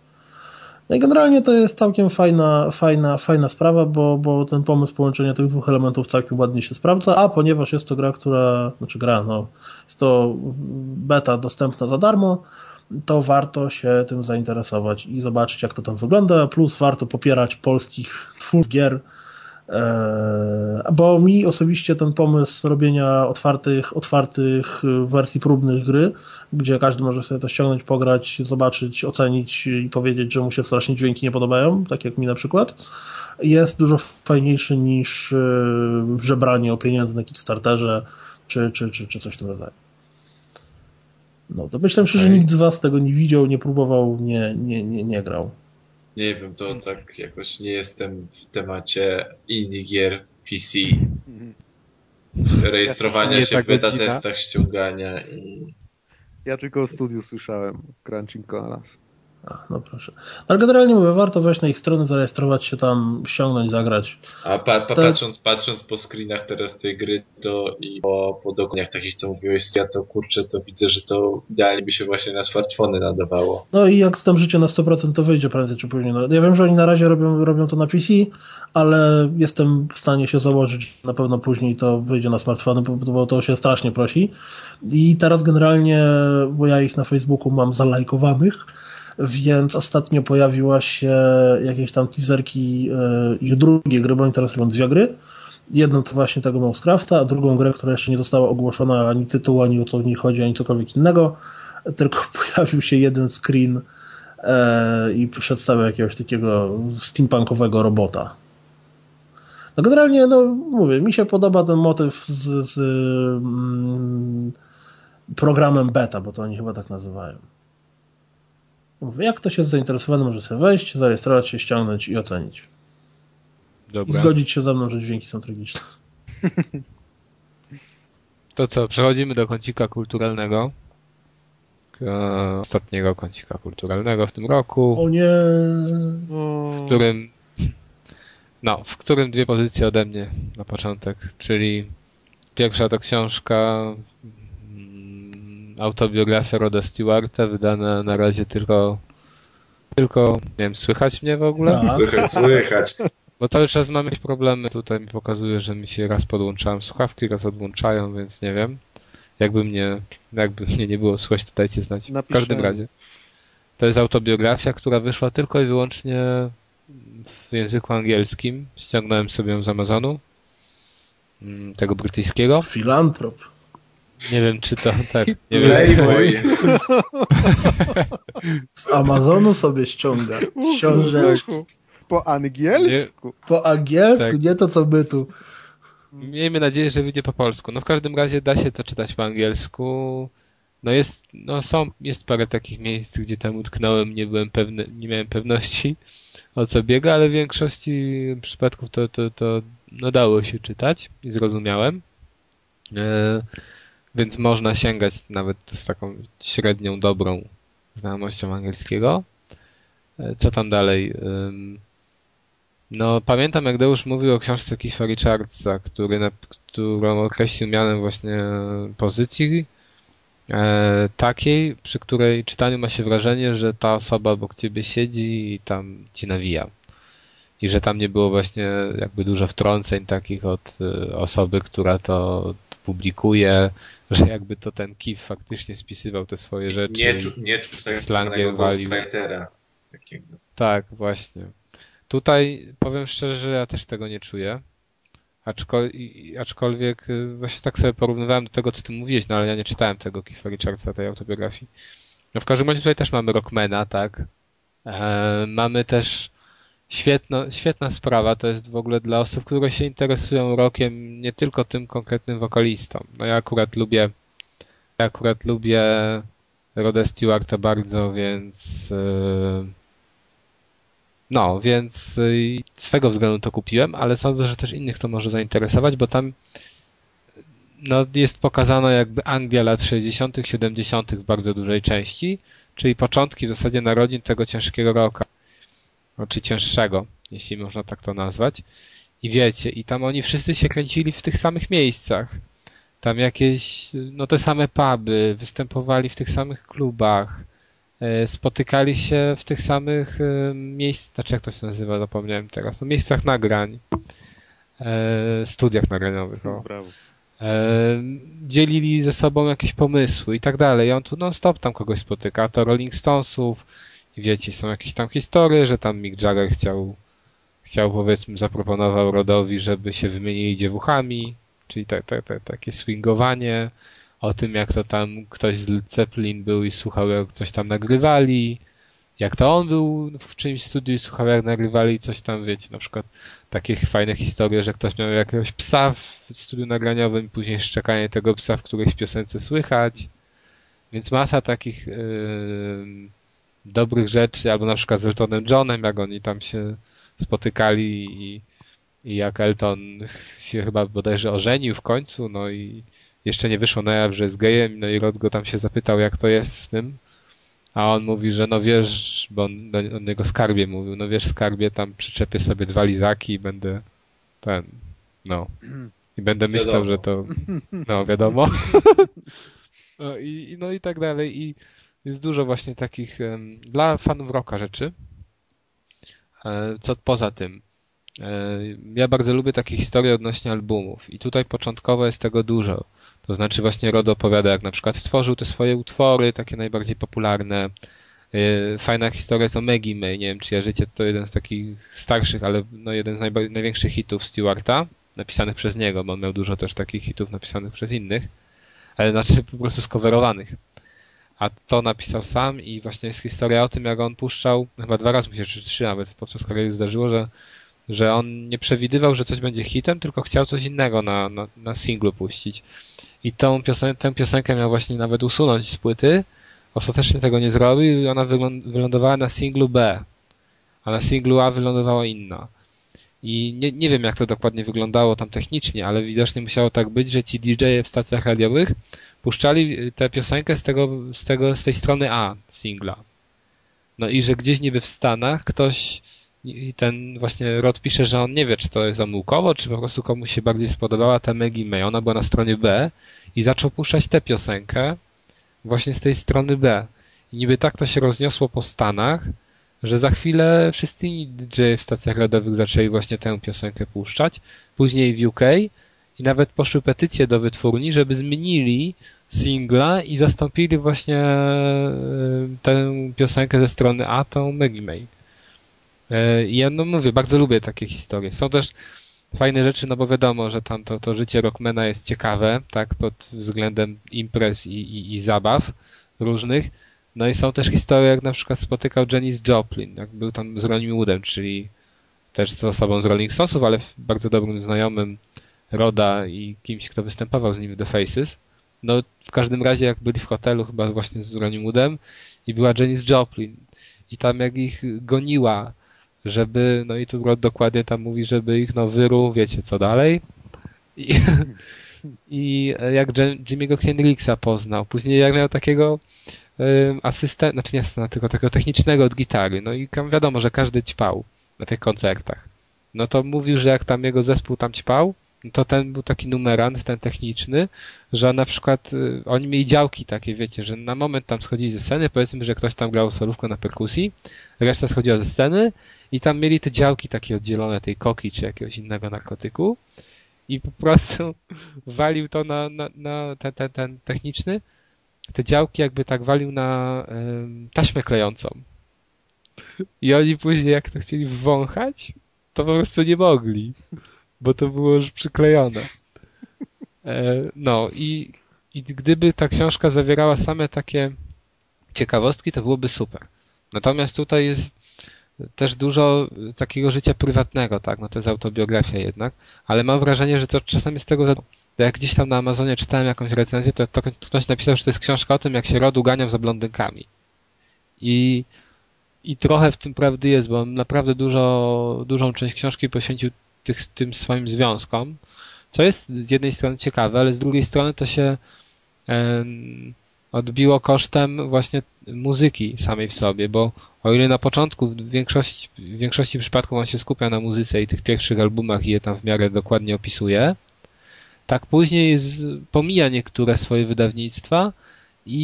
No i generalnie to jest całkiem fajna, fajna, fajna sprawa, bo, bo ten pomysł połączenia tych dwóch elementów całkiem ładnie się sprawdza, a ponieważ jest to gra, która, znaczy gra, no, jest to beta dostępna za darmo, to warto się tym zainteresować i zobaczyć, jak to tam wygląda, plus warto popierać polskich twórców gier, e, bo mi osobiście ten pomysł robienia otwartych, otwartych wersji próbnych gry, gdzie każdy może sobie to ściągnąć, pograć, zobaczyć, ocenić i powiedzieć, że mu się strasznie dźwięki nie podobają, tak jak mi na przykład, jest dużo fajniejszy niż e, żebranie o pieniądze na Kickstarterze czy, czy, czy, czy coś w tym rodzaju. No to myślę, że nikt z was tego nie widział, nie próbował, nie, nie, nie, nie grał. Nie wiem, to tak jakoś nie jestem w temacie indie gier PC. Rejestrowania się w beta testach, ściągania i... Ja tylko o studiu słyszałem, Crunching Koalas. No proszę. Ale generalnie mówię, warto wejść na ich stronę, zarejestrować się tam, ściągnąć, zagrać. A pa, pa, patrząc, patrząc po screenach teraz tej gry to i po, po dokoniach takich, co mówiłeś, ja to kurczę, to widzę, że to idealnie by się właśnie na smartfony nadawało. No i jak tam życie na 100% to wyjdzie prędzej czy później. No, ja wiem, że oni na razie robią, robią to na PC, ale jestem w stanie się założyć, na pewno później to wyjdzie na smartfony, bo, bo to się strasznie prosi. I teraz generalnie, bo ja ich na Facebooku mam zalajkowanych, więc ostatnio pojawiła się jakieś tam teaserki e, ich drugiej gry, bo oni teraz robią dwie gry. Jedną to właśnie tego Mousecrafta, a drugą grę, która jeszcze nie została ogłoszona ani tytuł, ani o co w niej chodzi, ani cokolwiek innego, tylko pojawił się jeden screen e, i przedstawiał jakiegoś takiego steampunkowego robota. No generalnie, no mówię, mi się podoba ten motyw z, z mm, programem beta, bo to oni chyba tak nazywają. Mówię, jak ktoś jest zainteresowany, może sobie wejść, zarejestrować się, ściągnąć i ocenić. Dobra. I zgodzić się ze mną, że dźwięki są tragiczne. To co, przechodzimy do kącika kulturalnego. E, Ostatniego kącika kulturalnego w tym roku, O nie! w którym no, w którym dwie pozycje ode mnie na początek, czyli pierwsza to książka autobiografia Roda Stewarta, wydana na razie tylko tylko, nie wiem, słychać mnie w ogóle? Tak. Słychać, słychać. Bo cały czas mam jakieś problemy. Tutaj mi pokazuje, że mi się raz podłączałem słuchawki, raz odłączają, więc nie wiem. Jakby mnie, jakby mnie nie było słychać, to dajcie znać. W każdym razie. To jest autobiografia, która wyszła tylko i wyłącznie w języku angielskim. Ściągnąłem sobie ją z Amazonu. mm, Tego brytyjskiego. Filantrop. Nie wiem, czy to tak. Nie wiem. Z Amazonu sobie ściąga książeczki. Po angielsku. Po angielsku, Tak. nie to co my tu. Miejmy nadzieję, że wyjdzie po polsku. No w każdym razie da się to czytać po angielsku. No jest, no są, jest parę takich miejsc, gdzie tam utknąłem, nie byłem pewny, nie miałem pewności o co biega, ale w większości przypadków to, to, to no dało się czytać i zrozumiałem. E, więc można sięgać nawet z taką średnią, dobrą znajomością angielskiego. E, co tam dalej? No, pamiętam jak Deusz mówił o książce Keitha Richardsa, który którą określił mianem właśnie pozycji e, takiej, przy której czytaniu ma się wrażenie, że ta osoba obok ciebie siedzi i tam ci nawija. I że tam nie było właśnie jakby dużo wtrąceń takich od e, osoby, która to publikuje, że jakby to ten Keith faktycznie spisywał te swoje rzeczy. Nie, czu, nie walił. ghostwritera. Tak, właśnie. Tutaj powiem szczerze, że ja też tego nie czuję. Aczkol, aczkolwiek y, właśnie tak sobie porównywałem do tego, co ty mówiłeś, no ale ja nie czytałem tego Keitha Richardsa, tej autobiografii. No w każdym razie tutaj też mamy Rockmana, tak? E, mamy też świetno, świetna sprawa, to jest w ogóle dla osób, które się interesują rockiem, nie tylko tym konkretnym wokalistą. No ja akurat lubię ja akurat lubię Roda Stewarta bardzo, więc y, no, więc y, z tego względu to kupiłem, ale sądzę, że też innych to może zainteresować, bo tam no, jest pokazana jakby Anglia lat 60., 70. w bardzo dużej części, czyli początki w zasadzie narodzin tego ciężkiego roka, no, czy cięższego, jeśli można tak to nazwać. I wiecie, i tam oni wszyscy się kręcili w tych samych miejscach. Tam jakieś, no te same puby, występowali w tych samych klubach, e, spotykali się w tych samych e, miejscach, znaczy jak to się nazywa, zapomniałem teraz, no miejscach nagrań, e, studiach nagraniowych, o. Brawo. E, dzielili ze sobą jakieś pomysły i tak dalej. I on tu non stop tam kogoś spotyka, to Rolling Stonesów wiecie, są jakieś tam historie, że tam Mick Jagger chciał, chciał powiedzmy, zaproponował Rodowi, żeby się wymienili dziewuchami, czyli te, takie swingowanie, o tym jak to tam ktoś z Zeppelin był i słuchał jak coś tam nagrywali, jak to on był w czymś studiu i słuchał jak nagrywali coś tam, wiecie, na przykład takie fajne historie, że ktoś miał jakiegoś psa w studiu nagraniowym i później szczekanie tego psa w którejś piosence słychać. Więc masa takich yy, dobrych rzeczy, albo na przykład z Eltonem Johnem, jak oni tam się spotykali i, i jak Elton się chyba bodajże ożenił w końcu, no i jeszcze nie wyszło na jaw, że jest gejem, no i Rod go tam się zapytał, jak to jest z tym. A on mówi, że no wiesz, bo on do do niego skarbie mówił, no wiesz skarbie, tam przyczepię sobie dwa lizaki i będę ten, no. I będę myślał, Wiadomo. że to, no wiadomo. No i, i- no i tak dalej. I jest dużo właśnie takich dla fanów rocka rzeczy. E, Co poza tym? e, Ja bardzo lubię takie historie odnośnie albumów i tutaj początkowo jest tego dużo. To znaczy właśnie Rodo opowiada, jak na przykład tworzył te swoje utwory, takie najbardziej popularne. E, Fajna historia jest o Maggie May, nie wiem czy ja życie to jeden z takich starszych, ale no jeden z największych hitów Stewarta, napisanych przez niego, bo on miał dużo też takich hitów napisanych przez innych, ale znaczy po prostu skowerowanych. A to napisał sam i właśnie jest historia o tym, jak on puszczał, chyba dwa razy mu się, czy trzy nawet podczas kariery zdarzyło, że, że on nie przewidywał, że coś będzie hitem, tylko chciał coś innego na, na, na singlu puścić. I tą piosen tę piosenkę miał właśnie nawet usunąć z płyty, ostatecznie tego nie zrobił i ona wylądowała na singlu B, a na singlu A wylądowała inna. I nie, nie wiem, jak to dokładnie wyglądało tam technicznie, ale widocznie musiało tak być, że ci DJ w stacjach radiowych puszczali tę piosenkę z, tego, z, tego, z tej strony A singla. No i że gdzieś niby w Stanach ktoś i ten właśnie Rod pisze, że on nie wie, czy to jest zamółkowo, czy po prostu komuś się bardziej spodobała ta Maggie May. Ona była na stronie B i zaczął puszczać tę piosenkę właśnie z tej strony B. I niby tak to się rozniosło po Stanach, że za chwilę wszyscy DJ w stacjach radiowych zaczęli właśnie tę piosenkę puszczać. Później w UK i nawet poszły petycje do wytwórni, żeby zmienili singla i zastąpili właśnie e, tę piosenkę ze strony A tą Maggie May. E, ja no mówię, bardzo lubię takie historie. Są też fajne rzeczy, no bo wiadomo, że tam to, to życie rockmana jest ciekawe, tak, pod względem imprez i, i, i zabaw różnych. No i są też historie, jak na przykład spotykał Janis Joplin, jak był tam z Ronnie Woodem, czyli też z osobą z Rolling Stonesów, ale bardzo dobrym znajomym Roda i kimś, kto występował z nim w The Faces. No w każdym razie jak byli w hotelu chyba właśnie z Ronnie i była Janis Joplin i tam jak ich goniła żeby, no i tu Rod dokładnie tam mówi, żeby ich no wyru, wiecie co dalej. I, i jak Jimmy'ego Hendrixa poznał. Później jak miał takiego asystenta, znaczy nie asystenta, tylko takiego technicznego od gitary. No i tam wiadomo, że każdy ćpał na tych koncertach. No to mówił, że jak tam jego zespół tam ćpał, to ten był taki numerant, ten techniczny, że na przykład y, oni mieli działki takie, wiecie, że na moment tam schodzili ze sceny, powiedzmy, że ktoś tam grał solówkę na perkusji, reszta schodziła ze sceny i tam mieli te działki takie oddzielone tej koki czy jakiegoś innego narkotyku i po prostu walił to na, na, na ten, ten, ten techniczny, te działki jakby tak walił na um, taśmę klejącą. I oni później jak to chcieli wąchać, to po prostu nie mogli, bo to było już przyklejone. E, no i, i gdyby ta książka zawierała same takie ciekawostki, to byłoby super. Natomiast tutaj jest też dużo takiego życia prywatnego, tak, no to jest autobiografia jednak, ale mam wrażenie, że to czasami jest tego za... Jak gdzieś tam na Amazonie czytałem jakąś recenzję, to, to ktoś napisał, że to jest książka o tym, jak się rodu ganiał za blondynkami. I, i trochę w tym prawdy jest, bo on naprawdę dużo, dużą część książki poświęcił tych, tym swoim związkom, co jest z jednej strony ciekawe, ale z drugiej strony to się odbiło kosztem właśnie muzyki samej w sobie, bo o ile na początku w większości, w większości przypadków on się skupia na muzyce i tych pierwszych albumach i je tam w miarę dokładnie opisuje, tak później z, pomija niektóre swoje wydawnictwa i,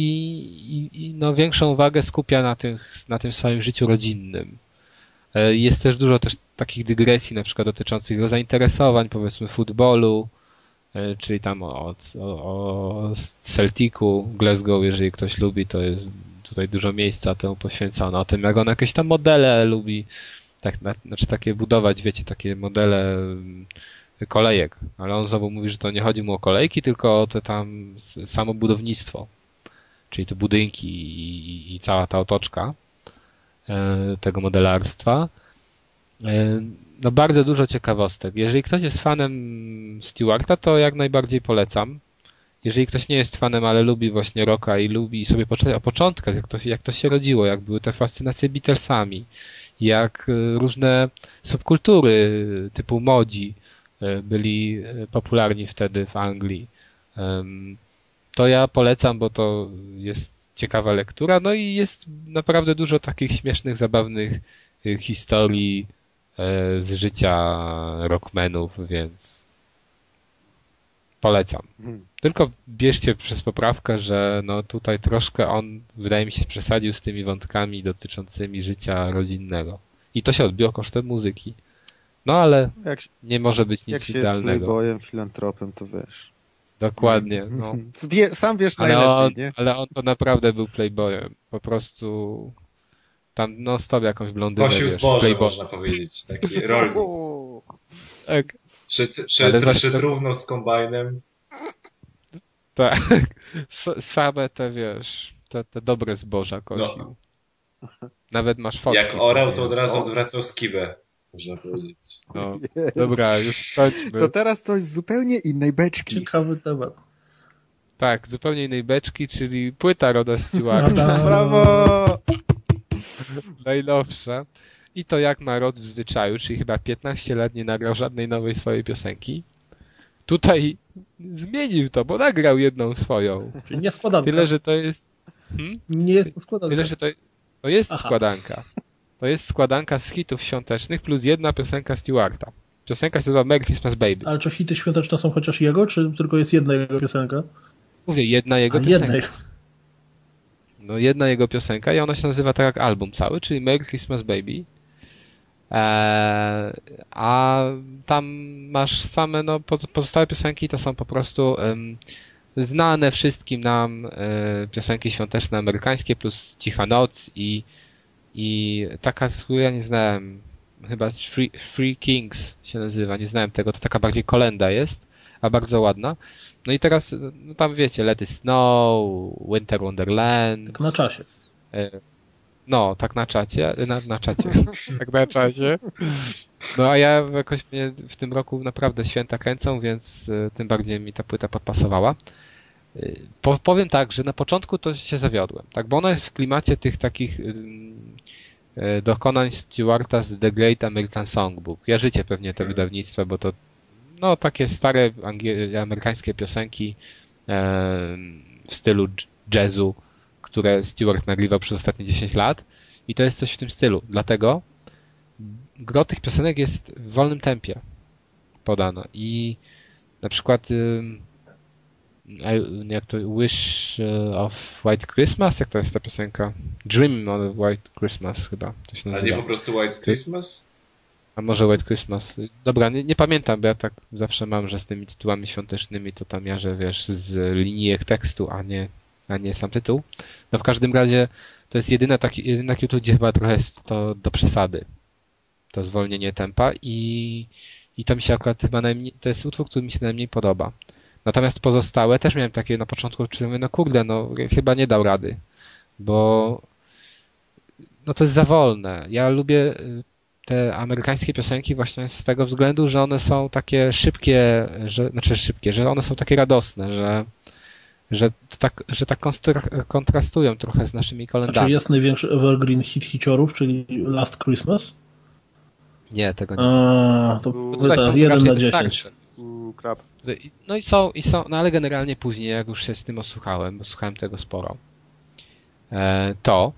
i, i no, większą uwagę skupia na, tych, na tym swoim życiu rodzinnym. E, jest też dużo też takich dygresji, na przykład dotyczących jego zainteresowań, powiedzmy futbolu, e, czyli tam o, o, o Celticu, Glasgow, jeżeli ktoś lubi, to jest tutaj dużo miejsca temu poświęcono. O tym, jak on jakieś tam modele lubi, tak, na, znaczy takie budować, wiecie, takie modele mm, kolejek. Ale on znowu mówi, że to nie chodzi mu o kolejki, tylko o te tam samo budownictwo. Czyli te budynki i, i cała ta otoczka tego modelarstwa. E, no bardzo dużo ciekawostek. Jeżeli ktoś jest fanem Stewarta, to jak najbardziej polecam jeżeli ktoś nie jest fanem, ale lubi właśnie rocka i lubi sobie poczytać o początkach, jak to, jak to się rodziło, jak były te fascynacje Beatlesami, jak e, różne subkultury typu modzi e, byli e, popularni wtedy w Anglii, to ja polecam, bo to jest ciekawa lektura, no i jest naprawdę dużo takich śmiesznych, zabawnych historii z życia rockmenów, więc polecam. Hmm. Tylko bierzcie przez poprawkę, że no tutaj troszkę on, wydaje mi się, przesadził z tymi wątkami dotyczącymi życia rodzinnego. I to się odbiło kosztem muzyki. No ale jak, nie może być nic jak się idealnego. Jak playboyem, filantropem, to wiesz. Dokładnie. Hmm. No. Sam wiesz ale najlepiej, on, nie? Ale on to naprawdę był playboyem. Po prostu tam no stop jakąś blondynę. Kosił zboże, można powiedzieć. Taki rolnik. tak. Szedł, szedł, szedł równo z kombajnem. Tak. Same te, wiesz, te, te dobre zboża kosił. No. Nawet masz fotki. Jak orał, to od razu odwracał skibę, można powiedzieć. No. Dobra, już skończmy. To teraz coś z zupełnie innej beczki. Ciekawy temat. Tak, zupełnie innej beczki, czyli płyta Roda Stewarta. Brawo! najnowsza. I to jak ma Rod w zwyczaju, czyli chyba 15 lat nie nagrał żadnej nowej swojej piosenki. Tutaj zmienił to, bo nagrał jedną swoją. Czyli nie składanka. Tyle, że to jest. Hmm? Nie jest to składanka. Tyle, że to, to jest Aha. składanka. To jest składanka z hitów świątecznych plus jedna piosenka Stewarta. Piosenka się nazywa Merry Christmas Baby. Ale czy hity świąteczne są chociaż jego, czy tylko jest jedna jego piosenka? Mówię, jedna jego A piosenka. jednej. No jedna jego piosenka i ona się nazywa tak jak album cały, czyli Merry Christmas Baby. Eee, a tam masz same, no poz- pozostałe piosenki to są po prostu em, znane wszystkim nam e, piosenki świąteczne amerykańskie plus Cicha Noc i, i taka, z której ja nie znałem, chyba Free, Free Kings się nazywa, nie znałem tego, to taka bardziej kolenda jest, a bardzo ładna. No i teraz, no tam wiecie, Let It Snow, Winter Wonderland, Tak na czasie. E, No, tak na czacie, na, na czacie, tak na czacie. No a ja jakoś mnie w tym roku naprawdę święta kręcą, więc e, tym bardziej mi ta płyta podpasowała. E, Po, powiem tak, że na początku to się zawiodłem, tak, bo ona jest w klimacie tych takich e, dokonań Stewarta z The Great American Songbook. Jarzycie pewnie te wydawnictwa, bo to no takie stare amerykańskie piosenki em, w stylu jazzu, które Stewart nagrywał przez ostatnie 10 lat i to jest coś w tym stylu. Dlatego gro tych piosenek jest w wolnym tempie podana i na przykład I- jak to Wish e, of White Christmas, jak to jest ta piosenka? Dream of White Christmas chyba to się A nazywa. nie po prostu White Christmas? A może White Christmas? Dobra, nie, nie pamiętam, bo ja tak zawsze mam, że z tymi tytułami świątecznymi to tam jarzę, wiesz, z linijek tekstu, a nie, a nie sam tytuł. No w każdym razie to jest jedyna taki, jedyna tytuł, gdzie chyba trochę jest to do przesady. To zwolnienie tempa i, i to mi się akurat chyba najmniej, to jest utwór, który mi się najmniej podoba. Natomiast pozostałe też miałem takie na początku, czy mówię, no kurde, no chyba nie dał rady, bo no to jest za wolne. Ja lubię y, te amerykańskie piosenki właśnie z tego względu, że one są takie szybkie, że, znaczy szybkie, że one są takie radosne, że, że to tak, że tak kontrastują trochę z naszymi A czy kolendami. jest największy evergreen hit hiciorów, czyli Last Christmas? Nie, tego nie. A, to Tu- Tutaj są jeden na te 10. starsze. U, krab. No i są, i są, no ale generalnie później, jak już się z tym osłuchałem, bo słuchałem tego sporo, e, to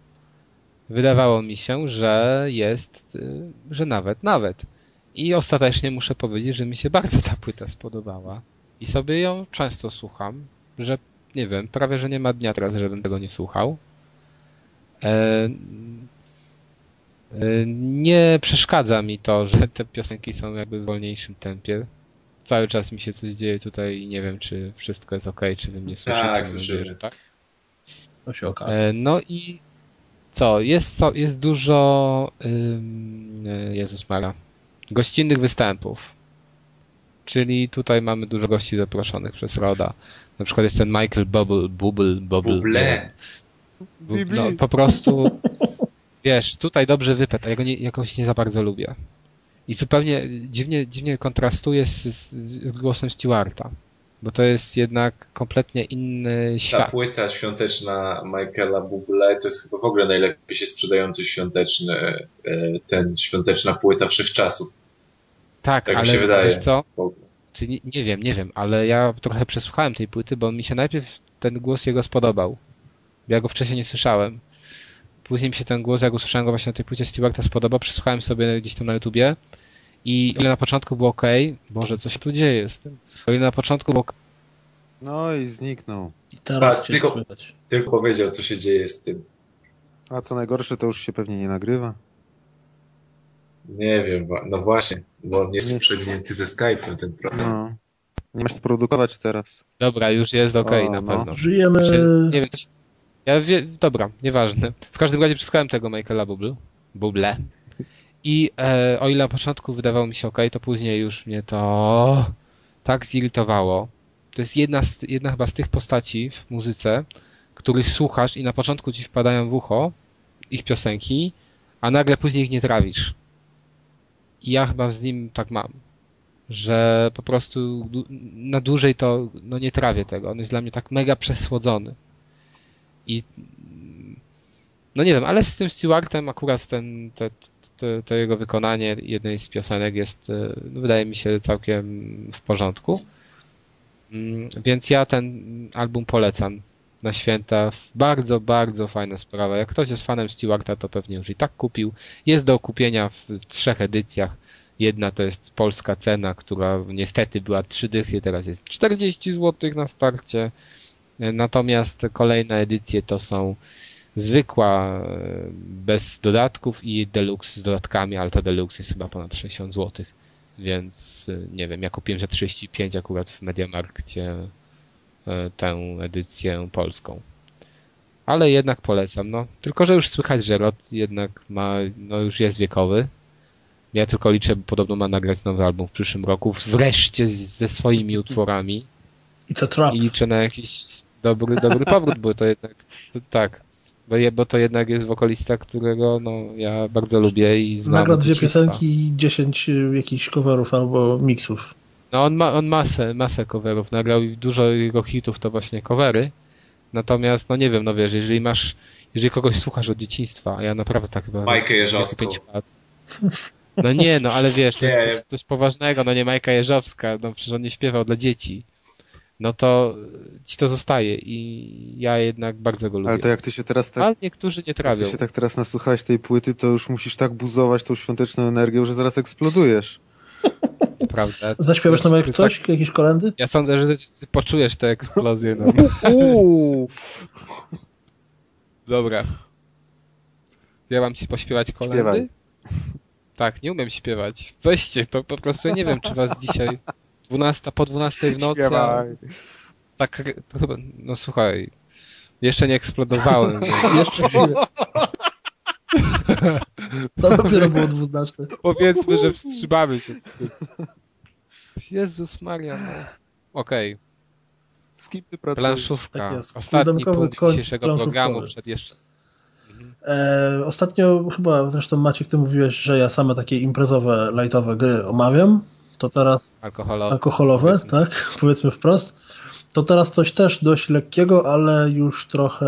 wydawało mi się, że jest, y, że nawet, nawet. I ostatecznie muszę powiedzieć, że mi się bardzo ta płyta spodobała. I sobie ją często słucham, że nie wiem, prawie że nie ma dnia teraz, żebym tego nie słuchał. E, e, nie przeszkadza mi to, że te piosenki są jakby w wolniejszym tempie. Cały czas mi się coś dzieje tutaj i nie wiem, czy wszystko jest ok, czy wy mnie słyszycie. Tak, Mam nadzieję, słyszymy. że tak. To się okaże. E, No i co? Jest, co, jest dużo ym, e, Jezus Mara. Gościnnych występów. Czyli tutaj mamy dużo gości zaproszonych przez Roda. Na przykład jest ten Michael Bubble, Bubble, Bubble. Buble. Bu- No, po prostu wiesz, tutaj dobrze wypet, a ja go nie, jakoś nie za bardzo lubię. I zupełnie dziwnie, dziwnie kontrastuje z, z, z głosem Stewarta. Bo to jest jednak kompletnie inny Ta świat. płyta świąteczna Michaela Bublé to jest chyba w ogóle najlepiej się sprzedający świąteczny, e, ten świąteczna płyta wszechczasów. Tak, tak mi ale się wydaje. wiesz co? Czy nie, nie wiem, nie wiem, ale ja trochę przesłuchałem tej płyty, bo mi się najpierw ten głos jego spodobał. Ja go wcześniej nie słyszałem. Później mi się ten głos, jak usłyszałem go właśnie na tej płycie Stewarta spodobał, przesłuchałem sobie gdzieś tam na YouTubie i o ile na początku było ok, Boże, co się tu dzieje z tym? O ile na początku było ok, No i zniknął. I teraz Tak, cię tylko- słychać. Tylko powiedział, co się dzieje z tym. A co najgorsze, to już się pewnie nie nagrywa. Nie wiem, no właśnie, bo on jest przegnięty ze Skype'em ten program. No. Nie masz produkować teraz. dobra, już jest ok O, na no. pewno. Żyjemy... Czy, nie wiem, ja wie, dobra, nieważne. W każdym razie przesłuchałem tego Michaela Buble, Buble. I e, o ile na początku wydawało mi się ok, to później już mnie to tak zirytowało. To jest jedna, z, jedna chyba z tych postaci w muzyce, których słuchasz i na początku ci wpadają w ucho ich piosenki, a nagle później ich nie trawisz. I ja chyba z nim tak mam. że po prostu na dłużej to no nie trawię tego. On jest dla mnie tak mega przesłodzony. I no nie wiem, ale z tym Stewartem akurat ten, te, to, to jego wykonanie jednej z piosenek jest, e, no, wydaje mi się, całkiem w porządku. Mm, więc ja ten album polecam na święta. Bardzo, bardzo fajna sprawa. Jak ktoś jest fanem Stewarta, to pewnie już i tak kupił. Jest do kupienia w, trzech edycjach. Jedna to jest polska cena, która niestety była trzy dychy, teraz jest 40 zł na starcie. Natomiast kolejne edycje to są zwykła, bez dodatków i deluxe z dodatkami, ale ta deluxe jest chyba ponad 60 zł. Więc nie wiem, ja kupiłem za 35 akurat w Mediamarkcie e, tę edycję polską. Ale jednak polecam, no. Tylko, że już słychać, że Rod jednak ma, no już jest wiekowy. Ja tylko liczę, bo podobno ma nagrać nowy album w przyszłym roku, wreszcie ze swoimi utworami. It's a trap. I liczę na jakiś dobry, dobry powrót, bo to jednak, to, tak. Bo, je, bo to jednak jest wokalista, którego no, ja bardzo lubię i znam. Nagra dwie piosenki i dziesięć y, jakichś coverów albo mixów. No on ma on masę, masę coverów nagrał i dużo jego hitów to właśnie covery. Natomiast, no nie wiem, no wiesz, jeżeli masz, jeżeli kogoś słuchasz od dzieciństwa, a ja naprawdę tak chyba... Majkę Jeżowską. No nie, no ale wiesz, to jest coś poważnego, no nie Majka Jeżowska, no przecież on nie śpiewał dla dzieci no to ci to zostaje i ja jednak bardzo go lubię. Ale to jak ty się teraz tak... Ale niektórzy nie trawią. Jak ty się tak teraz nasłuchałeś tej płyty, to już musisz tak buzować tą świąteczną energią, że zaraz eksplodujesz. Prawda. Zaśpiewasz nam jak coś? Tak... Jakieś kolendy? Ja sądzę, że ty poczujesz tę eksplozję. No. Dobra. Ja mam ci pośpiewać kolendy? Śpiewaj. Tak, nie umiem śpiewać. Weźcie, to po prostu ja nie wiem, czy was dzisiaj 12, po 12 w nocy. Tak, to chyba, no słuchaj, jeszcze nie eksplodowałem. jeszcze To dopiero było dwuznaczne. Powiedzmy, że wstrzymamy się z tym. Jezus Maria, no. Okej. Okay. Planszówka. Tak Ostatni punkt dzisiejszego programu przed jeszcze... E, ostatnio chyba, zresztą Maciek, ty mówiłeś, że ja same takie imprezowe, lightowe gry omawiam to teraz alkoholowe, alkoholowe tak, powiedzmy wprost. To teraz coś też dość lekkiego, ale już trochę,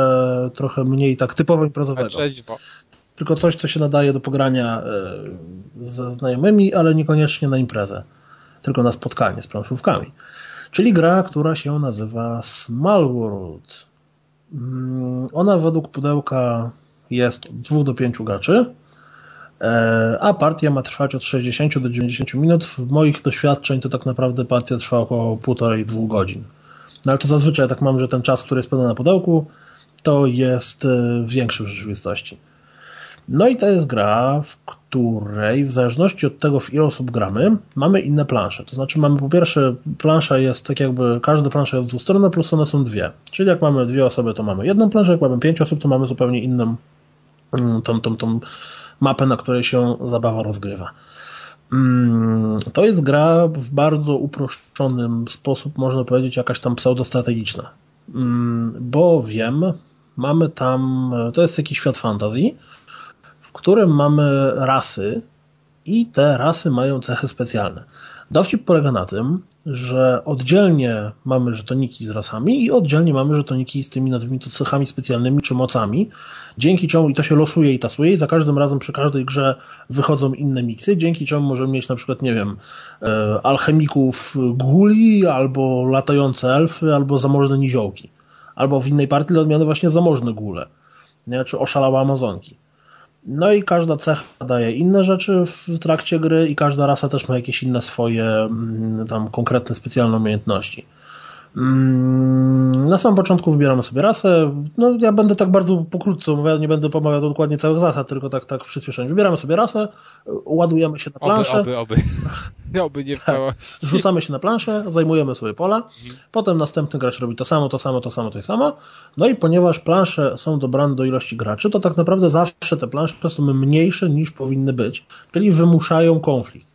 trochę mniej tak typowo imprezowego. Tylko coś, co się nadaje do pogrania e, ze znajomymi, ale niekoniecznie na imprezę, tylko na spotkanie z planszówkami. Czyli gra, która się nazywa Small World. Mm, ona według pudełka jest od 2 do 5 graczy a partia ma trwać od 60 do 90 minut. W moich doświadczeń to tak naprawdę partia trwa około 1,5-2 godzin. No ale to zazwyczaj tak mam, że ten czas, który jest podany na pudełku, to jest e, większy w rzeczywistości. No i to jest gra, w której w zależności od tego, w ile osób gramy, mamy inne plansze. To znaczy mamy po pierwsze, plansza jest tak jakby, każda plansza jest dwustronna, plus one są dwie. Czyli jak mamy dwie osoby, to mamy jedną planszę, jak mamy pięć osób, to mamy zupełnie inną mm, tą, tą, tą mapę, na której się zabawa rozgrywa. Mm, to jest gra w bardzo uproszczonym sposób, można powiedzieć, jakaś tam pseudostrategiczna. Mm, bo wiem, mamy tam, to jest jakiś świat fantazji, w którym mamy rasy i te rasy mają cechy specjalne. Dowcip polega na tym, że oddzielnie mamy żetoniki z rasami i oddzielnie mamy żetoniki z tymi, nazwijmy to, cechami specjalnymi czy mocami, dzięki czemu i to się losuje i tasuje i za każdym razem przy każdej grze wychodzą inne miksy, dzięki czemu możemy mieć na przykład, nie wiem, e, alchemików guli, albo latające elfy, albo zamożne niziołki. Albo w innej partii dla odmiany właśnie zamożne gule, nie? czy oszalałe amazonki. No i każda cecha daje inne rzeczy w trakcie gry i każda rasa też ma jakieś inne swoje mm, tam konkretne, specjalne umiejętności. Mm, na samym początku wybieramy sobie rasę. No, ja będę tak bardzo pokrótce mówił, nie będę pomawiał dokładnie całych zasad, tylko tak, tak w przyspieszeniu. Wybieramy sobie rasę, ładujemy się na planszę. Oby, oby, oby. oby nie tak. Rzucamy się na planszę, zajmujemy sobie pola, mhm. potem następny gracz robi to samo, to samo, to samo, to samo. No i ponieważ plansze są dobrane do ilości graczy, to tak naprawdę zawsze te plansze są mniejsze niż powinny być, czyli wymuszają konflikt.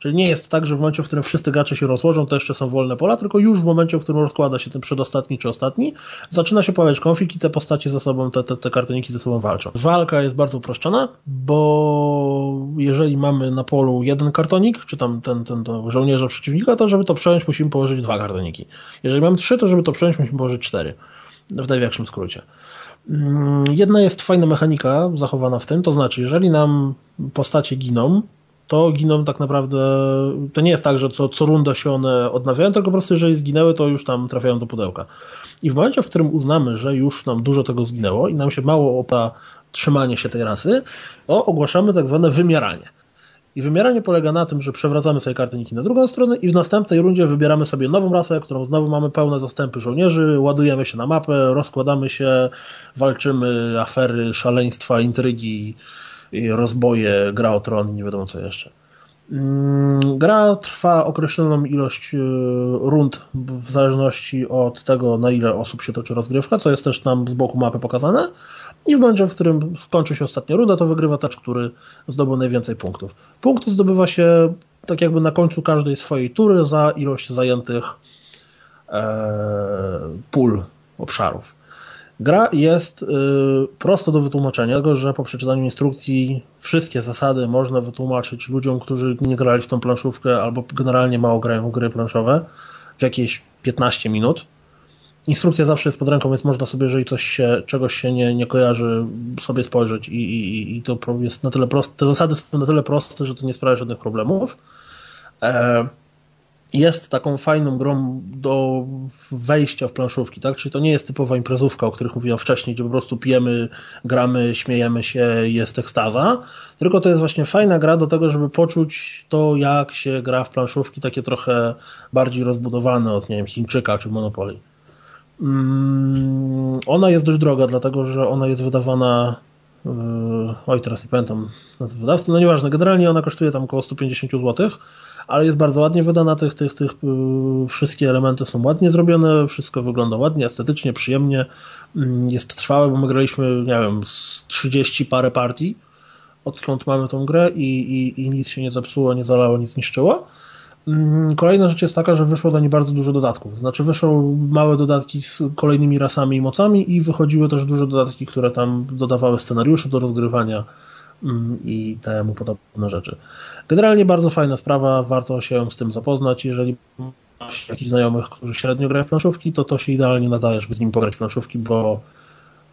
Czyli nie jest tak, że w momencie, w którym wszyscy gracze się rozłożą, to jeszcze są wolne pola, tylko już w momencie, w którym rozkłada się ten przedostatni czy ostatni, zaczyna się pojawiać konflikt i te postacie ze sobą, te, te, te kartoniki ze sobą walczą. Walka jest bardzo uproszczona, bo jeżeli mamy na polu jeden kartonik, czy tam ten, ten, ten żołnierza przeciwnika, to żeby to przejąć, musimy położyć dwa kartoniki. Jeżeli mamy trzy, to żeby to przejąć, musimy położyć cztery. W największym skrócie. Mm, jedna jest fajna mechanika zachowana w tym, to znaczy, jeżeli nam postacie giną, to giną tak naprawdę, to nie jest tak, że co, co runda się one odnawiają, tylko po prostu jeżeli zginęły, to już tam trafiają do pudełka. I w momencie, w którym uznamy, że już nam dużo tego zginęło i nam się mało opa trzymanie się tej rasy, to ogłaszamy tak zwane wymieranie. I wymieranie polega na tym, że przewracamy sobie kartyniki na drugą stronę i w następnej rundzie wybieramy sobie nową rasę, którą znowu mamy pełne zastępy żołnierzy, ładujemy się na mapę, rozkładamy się, walczymy, afery, szaleństwa, intrygi, rozboje, gra o tron i nie wiadomo co jeszcze. Mm, gra trwa określoną ilość e, rund w zależności od tego, na ile osób się toczy rozgrywka, co jest też tam z boku mapy pokazane. I w momencie, w którym skończy się ostatnia runda, to wygrywa tacz, który zdobył najwięcej punktów. Punkty zdobywa się tak jakby na końcu każdej swojej tury za ilość zajętych e, pól obszarów. Gra jest y, prosto do wytłumaczenia, tego, że po przeczytaniu instrukcji wszystkie zasady można wytłumaczyć ludziom, którzy nie grali w tą planszówkę albo generalnie mało grają w gry planszowe w jakieś 15 minut. Instrukcja zawsze jest pod ręką, więc można sobie, jeżeli coś się, czegoś się nie, nie kojarzy, sobie spojrzeć i, i, i to jest na tyle proste. Te zasady są na tyle proste, że to nie sprawia żadnych problemów. E jest taką fajną grą do wejścia w planszówki, tak? Czyli to nie jest typowa imprezówka, o których mówiłem wcześniej, gdzie po prostu pijemy, gramy, śmiejemy się, jest ekstaza, tylko to jest właśnie fajna gra do tego, żeby poczuć to, jak się gra w planszówki, takie trochę bardziej rozbudowane od, nie wiem, Chińczyka czy Monopoly. Mm, ona jest dość droga, dlatego że ona jest wydawana yy, oj, teraz nie pamiętam nazwy wydawcy, no nieważne, generalnie ona kosztuje tam około 150 zł, ale jest bardzo ładnie wydana, tych, tych, tych yy, wszystkie elementy są ładnie zrobione, wszystko wygląda ładnie, estetycznie, przyjemnie, mm, jest trwałe, bo my graliśmy, nie wiem, z 30 parę partii, odkąd mamy tą grę i, i, i nic się nie zepsuło, nie zalało, nic niszczyło. Mm, kolejna rzecz jest taka, że wyszło do niej bardzo dużo dodatków. Znaczy wyszły małe dodatki z kolejnymi rasami i mocami i wychodziły też duże dodatki, które tam dodawały scenariusze do rozgrywania mm, i temu podobne rzeczy. Generalnie bardzo fajna sprawa, warto się z tym zapoznać. Jeżeli masz jakichś znajomych, którzy średnio grają w planszówki, to to się idealnie nadaje, żeby z nimi pograć w planszówki, bo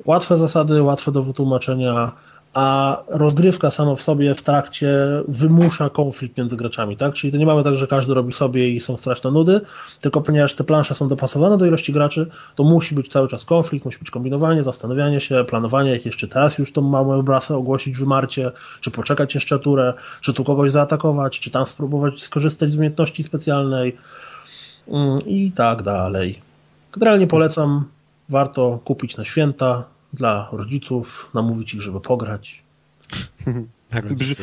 łatwe zasady, łatwe do wytłumaczenia, a rozgrywka sama w sobie w trakcie wymusza konflikt między graczami, tak? Czyli to nie mamy tak, że każdy robi sobie i są straszne nudy, tylko ponieważ te plansze są dopasowane do ilości graczy, to musi być cały czas konflikt, musi być kombinowanie, zastanawianie się, planowanie, jak jeszcze teraz już tą małą brasę ogłosić wymarcie, czy poczekać jeszcze turę, czy tu kogoś zaatakować, czy tam spróbować skorzystać z umiejętności specjalnej mm, i tak dalej. Generalnie polecam, warto kupić na święta, dla rodziców, namówić ich, żeby pograć. Brzmi,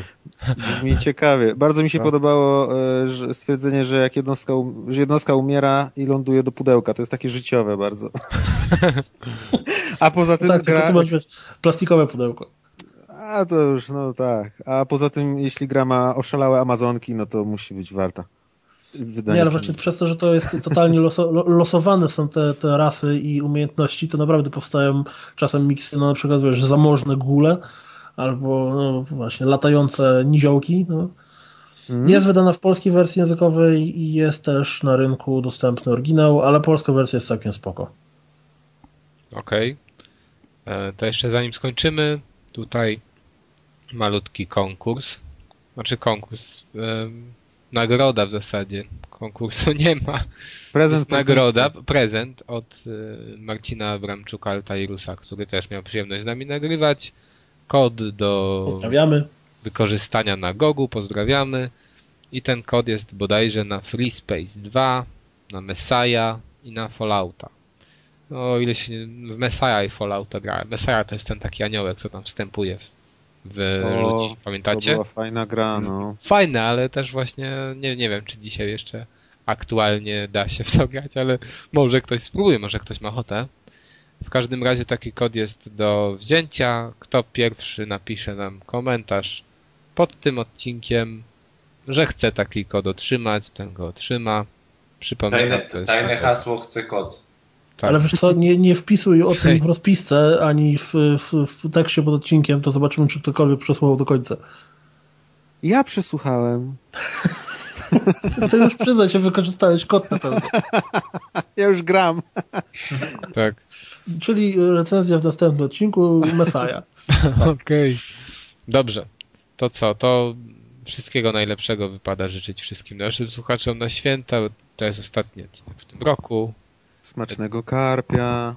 brzmi ciekawie. Bardzo mi się no. podobało e, że stwierdzenie, że jak jednostka, że jednostka umiera i ląduje do pudełka. To jest takie życiowe bardzo. A poza tym tak, gra... plastikowe pudełko. A to już, no tak. A poza tym, jeśli gra ma oszalałe Amazonki, no to musi być warta. Nie, ale właśnie przez to, że to jest totalnie loso, losowane są te, te rasy i umiejętności, to naprawdę powstają czasem miksy, no na przykład wiesz, zamożne gule albo no, właśnie latające niziołki. No. Mm. Jest wydana w polskiej wersji językowej i jest też na rynku dostępny oryginał, ale polska wersja jest całkiem spoko. Okej. Okay. E, to jeszcze zanim skończymy, tutaj malutki konkurs. Znaczy konkurs nagroda w zasadzie. Konkursu nie ma. Prezent. nagroda, prezent od y, Marcina Abramczuka Altairusa, który też miał przyjemność z nami nagrywać. Kod do Pozdrawiamy. wykorzystania na Gogu, pozdrawiamy. I ten kod jest bodajże na Free Space 2, na Messiah i na Fallouta. No, o ile się w Messiah i Fallouta grałem. Messiah to jest ten taki aniołek, co tam wstępuje w o, ludzi. Pamiętacie? To była fajna gra, no. Fajne, ale też właśnie nie, nie wiem, czy dzisiaj jeszcze aktualnie da się w to grać, ale może ktoś spróbuje, może ktoś ma ochotę. W każdym razie taki kod jest do wzięcia. Kto pierwszy napisze nam komentarz pod tym odcinkiem że chce taki kod otrzymać, ten go otrzyma. Przypominam, Tajne, to jest tajne hasło chce kod. Tak. Ale wiesz co, nie, nie wpisuj o tym w rozpisce, ani w, w, w tekście pod odcinkiem, to zobaczymy, czy ktokolwiek przesłał do końca. Ja przesłuchałem. No to już przyznaj się, wykorzystałeś kod na pewno. Ja już gram. tak. Czyli recenzja w następnym odcinku Messiah. Okej. Dobrze. To co? To wszystkiego najlepszego wypada życzyć wszystkim naszym słuchaczom na święta. To jest ostatni odcinek w tym roku. Smacznego karpia.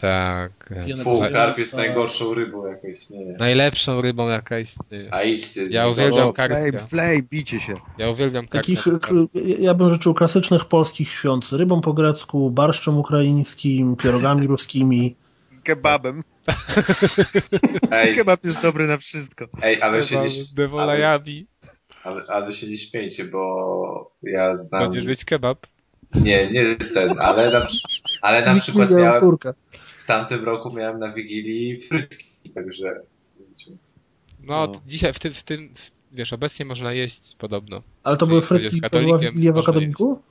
Tak. Fu, karp jest najgorszą rybą, jaka istnieje. Najlepszą rybą jaka istnieje. A idź ty. Ja uwielbiam karpia. flame, flame, bicie się. Ja uwielbiam Takich, karpia. k- ja bym życzył klasycznych polskich świąt z rybą po grecku, barszczem ukraińskim, pierogami ruskimi. Kebabem. Ej, Kebab jest dobry na wszystko. ej ale, się nie, z dewolajami. ale, ale się nie śmiejcie, bo ja znam... Będziesz mieć kebab? Nie, nie ten, ale na, ale na przykład miałem, Turka. w tamtym roku miałem na Wigilii frytki, także... No, No. dzisiaj, w tym, w tym, w, wiesz, obecnie można jeść podobno. Ale to Czyli były frytki, jest to była katolikiem, Wigilia w akademiku?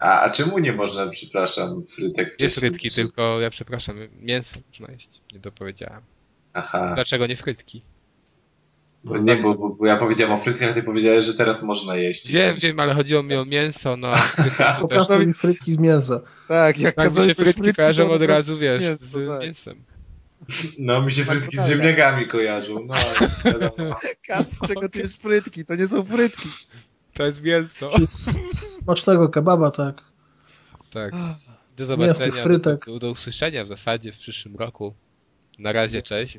A, a czemu nie można, przepraszam, frytek Nie frytki, tylko, ja przepraszam, mięso można jeść. Nie dopowiedziałem. Aha, Dlaczego nie frytki? Nie, bo, bo, bo ja powiedziałem o frytkach, a ty powiedziałeś, że teraz można jeść. Wiem, wiem, ale chodziło mi o mięso, no. Pokazuj mi frytki z mięsa. Tak, jak Tak mi się kazałeś frytki frytki, kojarzą od razu, wiesz, mięso, z tak. mięsem. No, mi się frytki z tak. ziemniakami kojarzą, no, wiadomo. Kas, z czego ty jesz frytki? To nie są frytki. To jest mięso. Smacznego kebaba, tak. Tak. Do zobaczenia, do, frytek. do, do usłyszenia w zasadzie w przyszłym roku. Na razie, cześć.